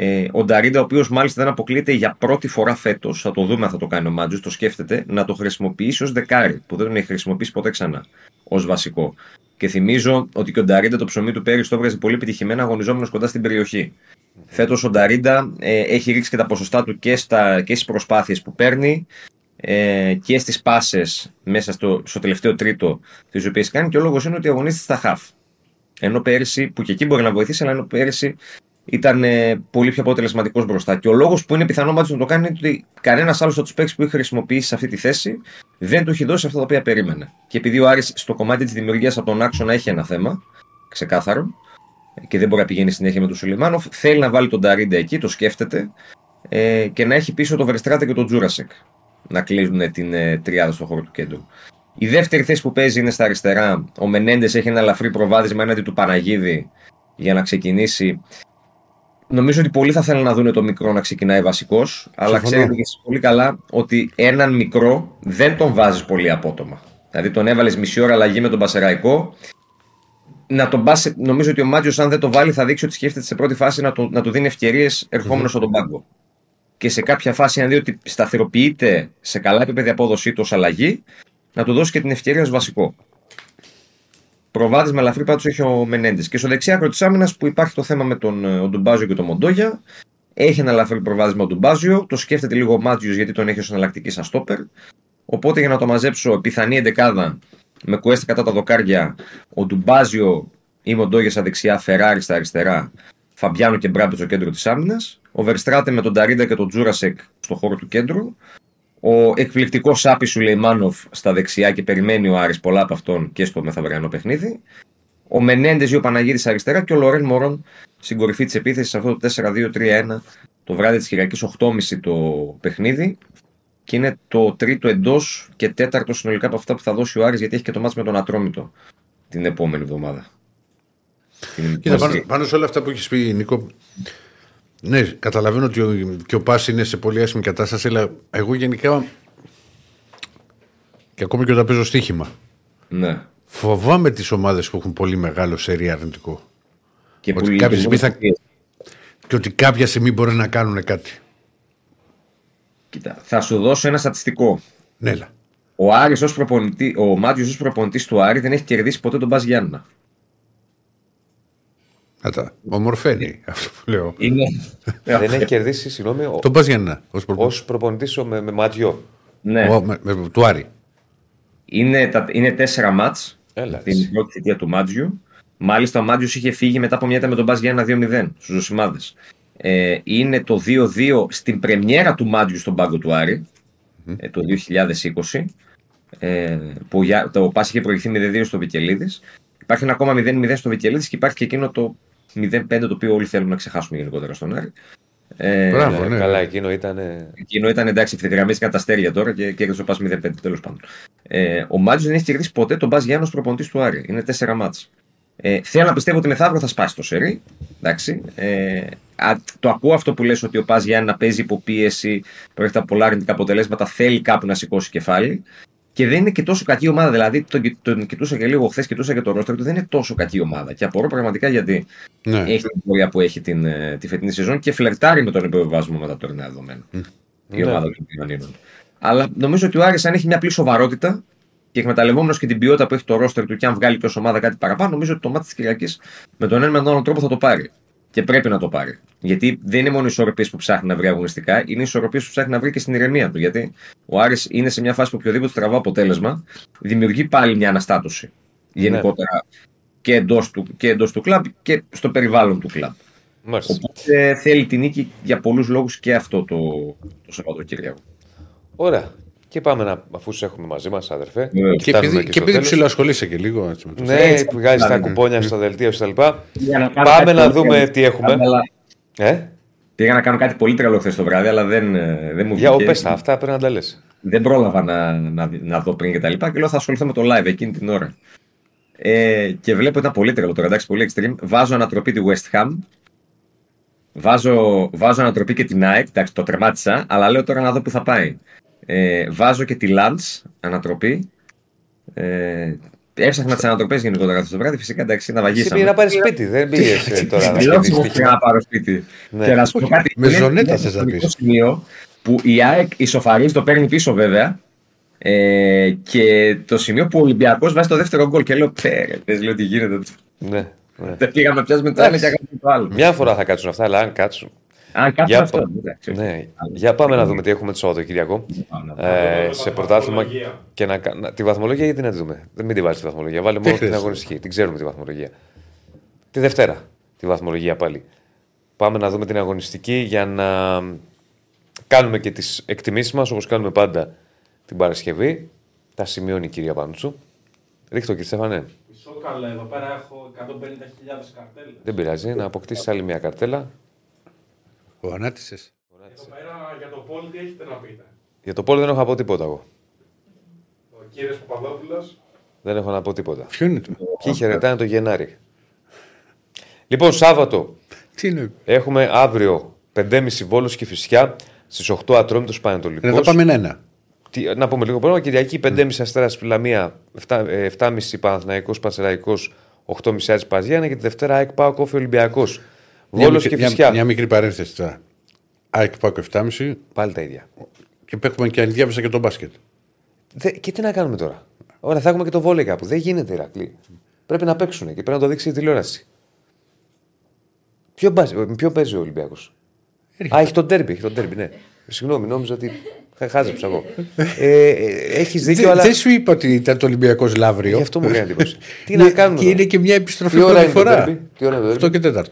Ε, ο Νταρίντα, ο οποίος μάλιστα δεν αποκλείεται για πρώτη φορά φέτος, θα το δούμε αν θα το κάνει ο Μάτζο, το σκέφτεται, να το χρησιμοποιήσει ως δεκάρι, που δεν τον έχει χρησιμοποιήσει ποτέ ξανά ως βασικό. Και θυμίζω ότι και ο Νταρίντα το ψωμί του πέρυσι το έβγαζε πολύ επιτυχημένα αγωνιζόμενος κοντά στην περιοχή. Φέτος ο Νταρίντα ε, έχει ρίξει και τα ποσοστά του και, στα, και στις προσπάθειες που παίρνει ε, και στις πάσες μέσα στο, στο τελευταίο τρίτο τις οποίες κάνει. Και ο λόγος είναι ότι αγωνίζεται στα χαφ. Ενώ πέρυσι, που και εκεί μπορεί να βοηθήσει, αλλά ενώ πέρυσι ήταν ε, πολύ πιο αποτελεσματικός μπροστά. Και ο λόγος που είναι πιθανό μάτι να το κάνει είναι ότι κανένας άλλος από τους παίκτες που έχει χρησιμοποιήσει σε αυτή τη θέση δεν του έχει δώσει αυτά τα οποία περίμενε. Και επειδή ο Άρης στο κομμάτι της δημιουργίας από τον άξονα έχει ένα θέμα, ξεκάθαρο, και δεν μπορεί να πηγαίνει συνέχεια με τον Σουλιμάνοφ, θέλει να βάλει τον Ταρίντα εκεί, το σκέφτεται ε, και να έχει πίσω τον Βερστράτα και τον Τζούρασεκ να κλείσουν την ε, τριάδα στο χώρο του κέντρου. Η δεύτερη θέση που παίζει είναι στα αριστερά. Ο Μενέντες έχει ένα ελαφρύ προβάδισμα έναντι του Παναγίδη για να ξεκινήσει. Νομίζω ότι πολλοί θα θέλουν να δουν το μικρό να ξεκινάει βασικός, αλλά ξέρετε και εσείς πολύ καλά ότι έναν μικρό δεν τον βάζεις πολύ απότομα. Δηλαδή τον έβαλες μισή ώρα αλλαγή με τον Πασεραϊκό. Να τον πας, νομίζω ότι ο Μάτιος, αν δεν το βάλει, θα δείξει ότι σκέφτεται σε πρώτη φάση να, το, να του δίνει ευκαιρίες ερχόμενος στον πάγκο. Και σε κάποια φάση, αν δει ότι σταθεροποιείται σε καλά επίπεδα απόδοσή του ως αλλαγή, να του δώσει και την ευκαιρία ως βασικό. Προβάδισμα ελαφρύ πάντω έχει ο Μενέντες. Και στο δεξιά άκρο τη άμυνας που υπάρχει το θέμα με τον ε, ο Ντουμπάζιο και τον Μοντόγια. Έχει ένα ελαφρύ προβάδισμα ο Ντουμπάζιο. Το σκέφτεται λίγο ο Μάτζιος γιατί τον έχει ως εναλλακτική σαν στόπερ. Οπότε για να το μαζέψω, πιθανή εντεκάδα με κουέστα κατά τα δοκάρια, ο Ντουμπάζιο ή Μοντόγια στα δεξιά, Φεράρι στα αριστερά, Φαμπιάνο και Μπράμπετς στο κέντρο της άμυνας. Ο Βερστράτε με τον Νταρίντα και τον Τζούρασεκ στο χώρο του κέντρου. Ο εκπληκτικός Σάπι Σουλεϊμάνοφ στα δεξιά και περιμένει ο Άρης πολλά από αυτόν και στο μεθαυριανό παιχνίδι. Ο Μενέντες ή ο Παναγίδη αριστερά και ο Λορέν Μορόν στην κορυφή της επίθεσης σε αυτό το 4-2-3-1 το βράδυ της Κυριακής 8.30 το παιχνίδι. Και είναι το τρίτο εντός και τέταρτο συνολικά από αυτά που θα δώσει ο Άρης γιατί έχει και το ματς με τον Ατρόμητο την επόμενη εβδομάδα. Κοίτα, πάνω, πάνω σε όλα αυτά που έχεις πει, Νίκο, ναι, καταλαβαίνω ότι ο, και ο Πάσης είναι σε πολύ άσχημη κατάσταση, αλλά εγώ γενικά. και ακόμη και όταν παίζω στοίχημα. Ναι. Φοβάμαι τις ομάδες που έχουν πολύ μεγάλο σερί αρνητικό. Και, ότι κάποια στιγμή θα... και ότι κάποια στιγμή μπορεί να κάνουν κάτι. Κοίτα, θα σου δώσω ένα στατιστικό. Ναι, Ο Άρης ως προπονητή, ο Μάτιος ως προπονητής του Άρη δεν έχει κερδίσει ποτέ τον Μπας Γιάννα. Κατα... Ομορφαίνει αυτό που λέω. Είναι... Δεν έχει κερδίσει, συγγνώμη. Ο... Τον Παζιανά. Ω προπονητής προπονητής με, με Ματιό. Ναι. Ο, με, με, του Άρη. Είναι, τα, είναι τέσσερα μάτς την πρώτη θητεία του Μάτζιου. Μάλιστα ο Μάτζιος είχε φύγει μετά από μια με τον Μπάζ για ένα 2-0 στους Ζωσιμάδε. Ε, είναι το 2-2 στην πρεμιέρα του Μάτζιου στον πάγκο του Άρη mm-hmm. ε, το 2020. Ε, που για, το Πας είχε προηγηθεί με 2 στο Βικελίδης. Υπάρχει ένα ακόμα 0-0 στο Βικελίδης και υπάρχει και εκείνο το 0-5 το οποίο όλοι θέλουμε να ξεχάσουμε γενικότερα στον Άρη. Ε, Μπράβο, ναι. Καλά, εκείνο ήταν. Εκείνο ήταν εντάξει, ευθυγραμμίστηκαν τα αστέρια τώρα και κέρδισε ο Πας 0-5 τέλος πάντων. Ε, ο Μάτζο δεν έχει κερδίσει ποτέ τον Μπα Γιάννος προπονητής του Άρη. Είναι 4 μάτς. Ε, θέλω να πιστεύω ότι μεθαύριο θα σπάσει το σερί. Εντάξει. Ε, α, το ακούω αυτό που λες ότι ο Πας Γιάννη να παίζει υποπίεση, προέρχεται από πολλά αρνητικά αποτελέσματα, θέλει κάπου να σηκώσει κεφάλι και δεν είναι και τόσο κακή ομάδα. Δηλαδή, τον, τον κοιτούσα και λίγο χθες, κοιτούσα και το ρόστρο του, δεν είναι τόσο κακή ομάδα. Και απορώ πραγματικά γιατί ναι. έχει την πορεία που έχει την, ε, τη φετινή σεζόν και φλερτάρει με τον υποβιβασμό με τα τωρινά δεδομένα. Mm. Η ναι. ομάδα των κοινωνίων. Αλλά νομίζω ότι ο Άρης αν έχει μια απλή σοβαρότητα και εκμεταλλευόμενος και την ποιότητα που έχει το ρόστερ του και αν βγάλει και ομάδα κάτι παραπάνω, νομίζω ότι το μάτι της Κυριακής με τον ένα με τον άλλο τρόπο θα το πάρει. Και πρέπει να το πάρει. Γιατί δεν είναι μόνο οι ισορροπίες που ψάχνει να βρει αγωνιστικά, είναι οι ισορροπίες που ψάχνει να βρει και στην ηρεμία του. Γιατί ο Άρης είναι σε μια φάση που οποιοδήποτε τραβά αποτέλεσμα δημιουργεί πάλι μια αναστάτωση. Γενικότερα ναι. και εντός του, και εντός του κλαμπ και στο περιβάλλον του κλαμπ. Μάλιστα. Οπότε θέλει την νίκη για πολλούς λόγους και αυτό το, το Σαββατοκύριακο. Ωραία. Και πάμε να, αφού σε έχουμε μαζί μας, αδερφέ. Ναι. Και, επειδή, και, επειδή ψηλοασχολείσαι και λίγο. Έτσι, με το ναι, βγάζεις τα κουπόνια στο δελτίο κτλ. Πάμε να δούμε τι έχουμε. Ε; Πήγα να κάνω κάτι πολύ τρελό χθες το βράδυ, αλλά δεν, ε, δεν μου Για βγήκε. πες τα, αυτά πρέπει να τα λες. Δεν πρόλαβα να, να, να δω πριν και τα λοιπά και λέω θα ασχοληθώ με το live εκείνη την ώρα. Ε, και βλέπω ήταν πολύ τρελό τώρα, εντάξει, πολύ extreme. Βάζω ανατροπή τη West Ham. Βάζω, βάζω ανατροπή και την ΑΕΚ, εντάξει, το τερμάτισα, αλλά λέω τώρα να δω που θα πάει. Ε, βάζω και τη Lance ανατροπή. Ε, έψαχνα τις ανατροπές γενικότερα αυτό το βράδυ. Φυσικά εντάξει, να Εσύ βαγίσαμε. πήγε να πάρεις σπίτι, δεν πήγες τώρα να Δηλώσω σκεφτείς εγώ τι πήγα να πάρω σπίτι. Ναι. Και να σου πω κάτι. Με είναι ζωνέτα ένα θες να χρονικό πεις. σημείο που η ΑΕΚ ισοφαρίζει, το παίρνει πίσω βέβαια. Ε, και το σημείο που ο Ολυμπιακός βάζει το δεύτερο γκολ και λέω πέρε, πες, λέω τι γίνεται. Ναι, ναι. Δεν πήγαμε πια με το ένα και Εντάξει. έκαμε το άλλο. Μια φορά θα κάτσουν αυτά, αλλά αν κάτσουν. Αν κάτσουν Για αυτό. πα- εντάξει. Ναι. Για πάμε να δούμε τι έχουμε το Σαββατοκύριακο. Ε, σε πρωτάθλημα και να, κα- να, τη βαθμολογία γιατί να τη δούμε; Δεν μην τη βάλει τη βαθμολογία. Βάλε μόνο την χρειάζεται. αγωνιστική. Την ξέρουμε τη βαθμολογία. Τη Δευτέρα τη βαθμολογία πάλι. Πάμε να δούμε την αγωνιστική για να κάνουμε και τις εκτιμήσεις μας όπως κάνουμε πάντα την Παρασκευή. Τα σημειώνει η κυρία Πάντσου. Ρίχτω κύριε Στέφανε. Μισό καλό, εδώ πέρα έχω 150.000 καρτέλες. Δεν πειράζει να αποκτήσεις άλλη μια καρτέλα. Ο ανάτησες. Εδώ πέρα για το πόλ τι έχετε να πείτε. Για το πόλο δεν έχω να πω τίποτα εγώ. Ο κύριος Παπαδόπουλος. Δεν έχω να πω τίποτα. Ποιο είναι το. Ποιοι χαιρετάνε το Γενάρη. Λοιπόν, Σάββατο Τι είναι; έχουμε αύριο 5.30 Βόλος και Φυσιά στις 8 Ατρόμητος Πανετολικός. Ε, θα πάμε ένα. Τι, να πούμε λίγο πρόγραμμα. Κυριακή 5.30 Αστέρας Πιλαμία, 7.30 Παναθηναϊκός Πανσεραϊκός, 8.30 Άρης Παζιάννα και τη Δευτέρα ΑΕΚ Πάο Κόφι Ολυμπιακός. Μια Βόλος μικρή- και μια- Φυσιά. Μια μικρή παρένθεση τώρα. ΑΕΚ Πάκο 7,5 Πάλι τα ίδια. και έχουμε και αν διάβασα και το μπάσκετ. Δε, και τι να κάνουμε τώρα; Ωραία, θα έχουμε και το βόλεϊ κάπου. Δεν γίνεται, Ηρακλή. Πρέπει να παίξουν και πρέπει να το δείξει η τηλεόραση. Ποιο, μπάζει- ποιο παίζει ο Ολυμπιακός; Α, έχει τον τέρμπι, έχει τον τέρμπι, ναι. Συγγνώμη, νόμιζα ότι. χα- Χάζεψα εγώ. ε, έχεις δίκιο, Δεν αλλά. δεν σου είπα ότι ήταν το Ολυμπιακός Λαύριο. Γι' αυτό μου κάνει εντύπωση. τι να κάνουμε. Και τώρα; είναι και μια επιστροφή Τι ώρα πρώτη είναι το φορά. τέρμπι, τι ώρα είναι το 8 τέρμπι. και 4.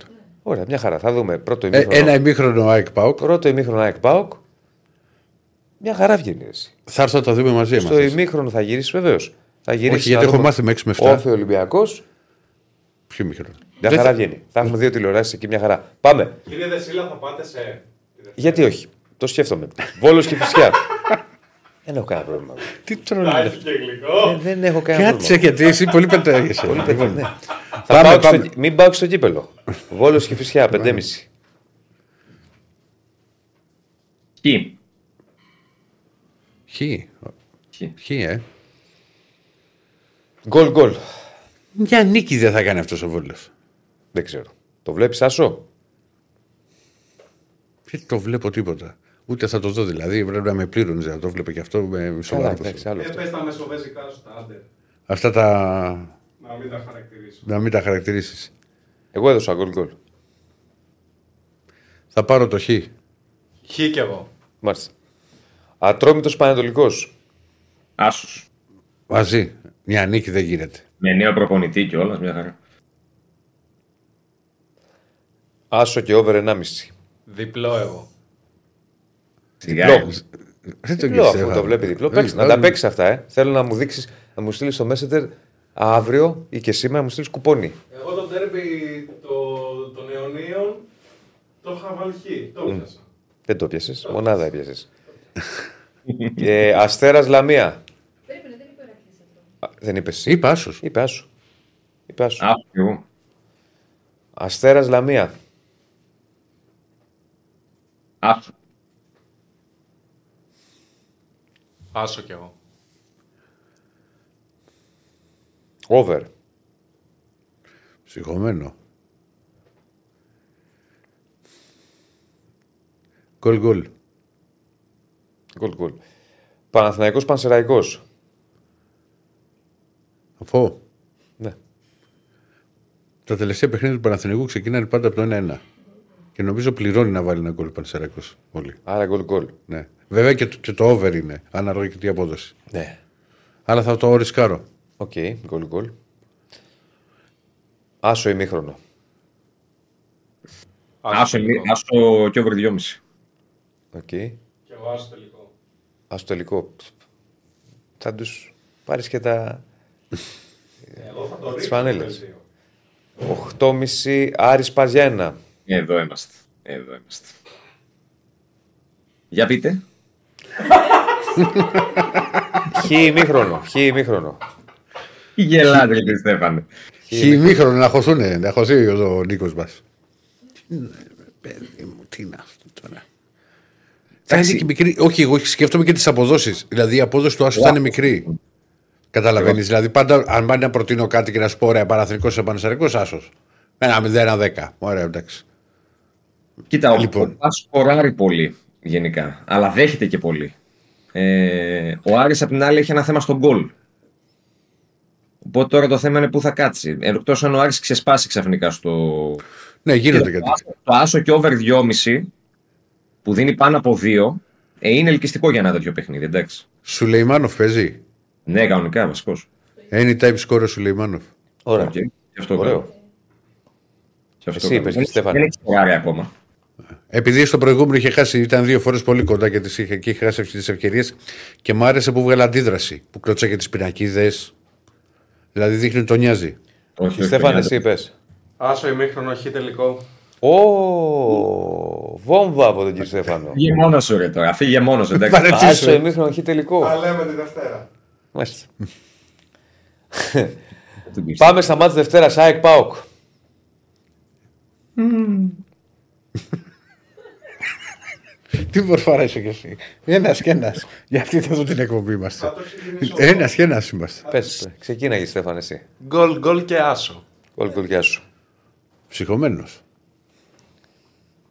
Ωραία, μια χαρά. Θα δούμε πρώτο Ε, ημίχρονο. ένα ημίχρονο ΑΕΚ ΠΑΟΚ. Πρώτο ημίχρονο ΑΕΚ ΠΑΟΚ. Μια χαρά βγαίνει εσύ. Θα έρθω να τα δούμε μαζί Στο μας. ημίχρονο θα γυρίσεις βεβαίως. Θα γυρίσεις. Όχι, γιατί έχω μάθει με 6 με 7. Όφη Ολυμπιακός. Ποιο ημίχρονο; Μια Δεν χαρά θα- βγαίνει. Θα έχουμε δύο τηλεοράσεις εκεί, μια χαρά. Πάμε. Κύριε Δεσίλα θα πάτε σε... Γιατί όχι; Το σκέφτομαι. Βόλος και φυσικά. δεν έχω κανένα πρόβλημα. Τι Θα τρώνε. έχει και γλυκό. Δεν, δεν έχω κανένα Κάτσε πρόβλημα. γιατί εσύ πολύ πετάγεσαι. Πολύ παιδί, ναι. Θα Πάμε, πάω και πάμε. Στο, μην πάω και στο κύπελο. Βόλος και φυσικά, 5,5. Χι. Χ. Χι. Χ, ε. Γκολ γκολ. Μια νίκη δεν θα κάνει αυτός ο Βόλος. Δεν ξέρω. Το βλέπεις, Άσο; Δεν το βλέπω τίποτα. Ούτε θα το δω δηλαδή. Πρέπει να με πλήρωνε να το βλέπω και αυτό με Καλά, σοβαρό. εντάξει, άλλο Δεν αυτό. πες τα μεσοβέζικα στα άντερ. Αυτά τα. Να μην τα χαρακτηρίσω. να μην τα χαρακτηρίσεις. Εγώ έδωσα γκολ γκολ. Θα πάρω το Χ. Χ κι εγώ. Μάλιστα. Ατρόμητος Πανετολικός. Άσος. Μαζί. Μια νίκη δεν γίνεται. Με νέο προπονητή και όλα, μια χαρά. Άσο και over 1,5. Διπλό εγώ. Σιγά. Διπλό. Δεν το Διπλό, αφού Στέφανο. το βλέπει διπλό. Ε, Παίξε, να ε, τα παίξει αυτά, ε. Θέλω να μου δείξεις, να μου στείλεις στο Messenger αύριο ή και σήμερα να μου στείλεις κουπόνι. Εγώ το τέρμπι το, των αιωνίων το είχα βάλει χ. Το έπιασα. Δεν το πιασε. Μονάδα έπιασες. ε, Αστέρας Λαμία. Περίμενε, δεν είπε ο Ηρακλής αυτό. Α, Δεν είπες εσύ. Είπα άσο. Είπε άσου. Είπε άσου. Άσο κι εγώ. Αστέρας Λαμία. Άσο. Άσο κι εγώ. Over. Ψυχωμένο. Γκολ γκολ. Γκολ γκολ. Παναθηναϊκός Πανσεραϊκός. Αφού Ναι. τα τελευταία παιχνίδια του Παναθηνικού ξεκινάνε πάντα από το 1-1. Και νομίζω πληρώνει να βάλει ένα γκολ Πανσεραϊκός. Όλοι. Άρα γκολ γκολ. Ναι. Βέβαια και, το- και το over είναι. Αναλογική απόδοση. Ναι. Αλλά θα το ρισκάρω. Οκ. Γκολ γκολ. Άσο ημίχρονο. Άσο, τελικό. άσο και over 2,5. Οκ. Κι εγώ άσο τελικό. Άσο τελικό. Θα τους πάρεις και τα Εγώ θα το Τις ρίξω. φανέλες. το βελτίο. 8,5 Άρης Παζιένα. Εδώ είμαστε. Εδώ είμαστε. Για πείτε. Χ ημίχρονο. Χ ημίχρονο. Γελάτε, κύριε Στέφανε. Χιμήχρονο να χωθούν, να χωθεί ο Νίκος μας. Παιδί μου, τι είναι αυτό τώρα. Θα είναι και μικρή. Όχι, εγώ σκέφτομαι και τις αποδόσεις. Δηλαδή η απόδοση του Άσου θα είναι μικρή. Καταλαβαίνεις. Δηλαδή πάντα, αν πάνε να προτείνω κάτι και να σου πω ωραία, παραθρικό σε πανεσαιρικό, Άσος. Ένα 0-10. Ωραία, εντάξει. Κοίτα, ο Λοιπόν. λοιπόν. σκοράρει πολύ γενικά, αλλά δέχεται και πολύ. Ε, ο Άρης απ' την άλλη έχει ένα θέμα στον γκολ. Οπότε τώρα το θέμα είναι πού θα κάτσει. Εκτός αν ο Άρης ξεσπάσει ξαφνικά στο. Ναι, γίνονται Κοίτα, κάτι. το, άσο, το άσο και over 2,5 που δίνει πάνω από 2 ε, είναι ελκυστικό για ένα τέτοιο παιχνίδι, εντάξει. Σουλεϊμάνοφ παίζει; Ναι, κανονικά βασικός. Anytime score ο Σουλεϊμάνοφ. Ωραία. Okay. αυτό Ωραίο. κάνω. Και αυτό Εσύ κάνω. είπες, Δεν- Στέφανε. Δεν έχει σκοράρει ακόμα. Επειδή στο προηγούμενο είχε χάσει, ήταν δύο φορές πολύ κοντά και τις είχε, και είχε χάσει τις ευκαιρίες και μου άρεσε που βγάλε αντίδραση. Που κλώτσα και τις πινακίδες. Δηλαδή δείχνει ότι τον νοιάζει. Όχι, όχι, Στέφανε, παιδιά, εσύ είπες. Άσο ημίχρονο χ τελικό. Ω, βόμβα από τον κύριο Στέφανο. Φύγε μόνος σου ρε τώρα, φύγε μόνος σου. εντάξει. Παρετήσω. Άσο ημίχρονο χ τελικό. Τα λέμε τη Δευτέρα. Μάλιστα. Του πεις. Πάμε στα μάτια Δευτέρα, ΑΕΚ ΠΑΟΚ. Τι μορφάρα είσαι κι εσύ. Ένας και ένας. Για αυτή εδώ την εκπομπή είμαστε. Θα το ξεκινήσω. Ένας και ένας είμαστε. Πες, ξεκίναγε Στέφανε εσύ. Γκολ, γκολ και άσο. Γκολ γκολ σου. Ψυχωμένος.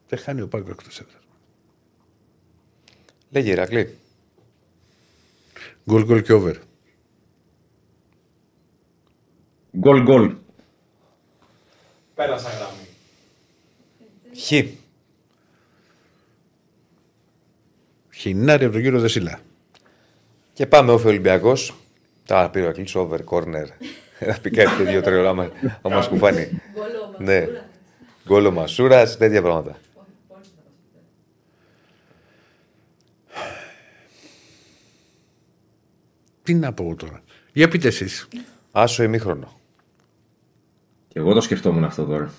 Δεν χάνει ο Πάγκο εκτός έδρας. Λέγε Ηρακλή. Γκολ γκολ και over. Γκολ γκολ. Πέρασα γραμμή. Χ. Χινάρι από τον κύριο Δεσίλα. Και πάμε όφη Ολυμπιακός. Τα πήρε ο Ακλής over corner. Να πει κάτι τέτοιο τρελό άμα άμα σκουφάνει. Γκολό, Ναι. Μασούρας. Γκόλο Μασούρας, τέτοια πράγματα. Τι να πω εγώ τώρα. Για πείτε εσείς. Άσο ημίχρονο. Και εγώ το σκεφτόμουν αυτό τώρα.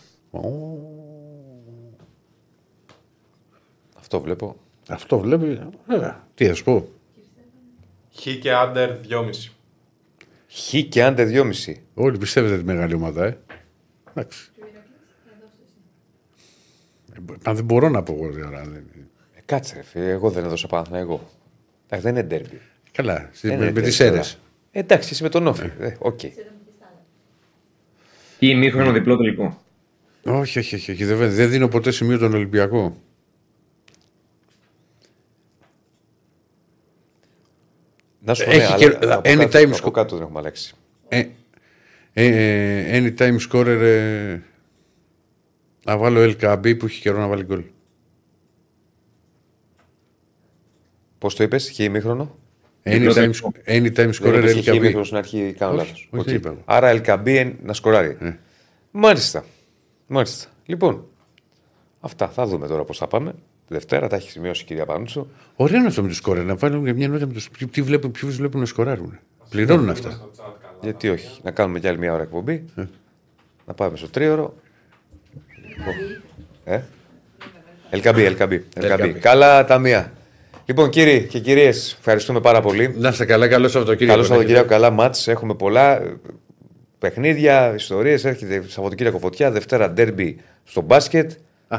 Αυτό βλέπω. Αυτό βλέπει. Ε, τι να σου πω. Χ και άντερ 2,5. Χ και άντε 2,5. Όλοι πιστεύετε τη μεγάλη ομάδα, ε. Εντάξει. Ε, Μα δεν μπορώ να πω εγώ τώρα. δεν- Ε, κάτσε, ρε, φίλε, εγώ δεν έδωσα πάνω εγώ. Εντάξει, δεν είναι ντέρμπι. Καλά, στις- Δεν με, είναι με τις ντέρμπι αίρες. τώρα. Ε, εντάξει, εσύ με τον ΟΦΗ. Ε, Οκ. Ή ημίχρονο διπλό τελικό. Όχι, όχι, όχι. όχι. Δεν, δεν δίνω ποτέ σημείο τον Ολυμπιακό. Να σου πω, Έχει ναι, και- αλλά από anytime κάτω- sco- από κάτω δεν έχουμε αλλάξει. Ε, ε, anytime scorer. Ε, να βάλω Ελ Κααμπί που έχει καιρό να βάλει γκολ. Πώς το είπες, χ ημίχρονο; Anytime, τελικό. anytime Δεν scorer είπες χ LKB. ημίχρονο στην αρχή, κάνω Όχι, λάθος. όχι, δεν είπα εγώ. Άρα LKB να σκοράρει. Ε. Μάλιστα. Μάλιστα. Λοιπόν, αυτά θα δούμε τώρα πώς θα πάμε. Τη Δευτέρα τα έχει σημειώσει η κυρία Πανούτσο. Ωραίο είναι αυτό με του σκόρερ. Να βάλουν και μια νότα με του. Τι βλέπουν, ποιους βλέπουν να σκοράρουν. Πληρώνουν αυτά. Στο chat καλά. Γιατί όχι, να κάνουμε κι άλλη μια ώρα εκπομπή. Ε. Να πάμε στο τρίωρο. Ε; LKB, LKB, LKB. Καλά ταμεία. Λοιπόν, κύριοι και κυρίες, ευχαριστούμε πάρα πολύ. Να είστε καλά, καλό Σαββατοκύριακο. Καλό Σαββατοκύριακο, καλά μάτς. Έχουμε πολλά ε, παιχνίδια, ιστορίες. Έρχεται Σαββατοκύριακο φωτιά, Δευτέρα ντέρμπι στο μπάσκετ.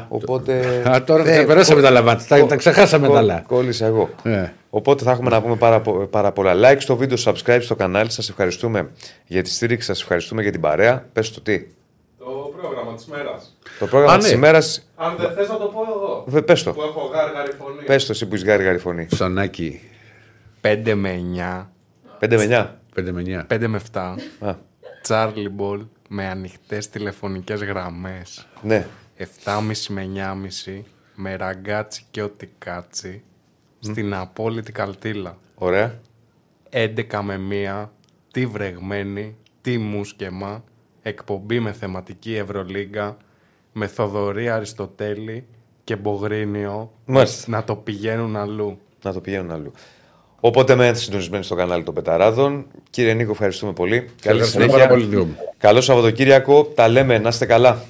Οπότε. Α, τώρα Ναι, τα περάσαμε κο- τα λαμάτια. Τα, κο- τα ξεχάσαμε κο- τα άλλα. Κόλλησα εγώ. Ε. Οπότε θα έχουμε να πούμε πάρα, πο- πάρα πολλά. Like στο βίντεο, subscribe στο κανάλι. Σας ευχαριστούμε για τη στήριξη, σας ευχαριστούμε για την παρέα. Πες το τι. Το πρόγραμμα της μέρας. Το πρόγραμμα Α, της ναι. ημέρα. Αν δεν θες να το πω εγώ. Πες το. Που έχω γάργαρη φωνή. Πες το εσύ που είσαι γάρι γάρι φωνή. Ψανάκι 5 με 9, 5 με 5 με 9. 5 με 7, 9. Α, Charlie Ball με ανοιχτές τηλεφωνικές γραμμές, ναι. 7,5 με 9,5, με ραγκάτσι και ό,τι κάτσι, στην απόλυτη καλτήλα. Ωραία. 11 με 1, τι βρεγμένη, τι μουσκεμα, εκπομπή με θεματική Ευρωλίγκα, με Θοδωρή Αριστοτέλη και Μπογρίνιο Μάλιστα. να το πηγαίνουν αλλού. Να το πηγαίνουν αλλού. Οπότε μένετε συντονισμένοι στο κανάλι των Πεταράδων. Κύριε Νίκο, ευχαριστούμε πολύ. Καλή Ευχαριστούμε συνέχεια. πάρα πολύ, Νίκο μου. Καλό Σαββατοκύριακο. Τα λέμε. Να είστε καλά.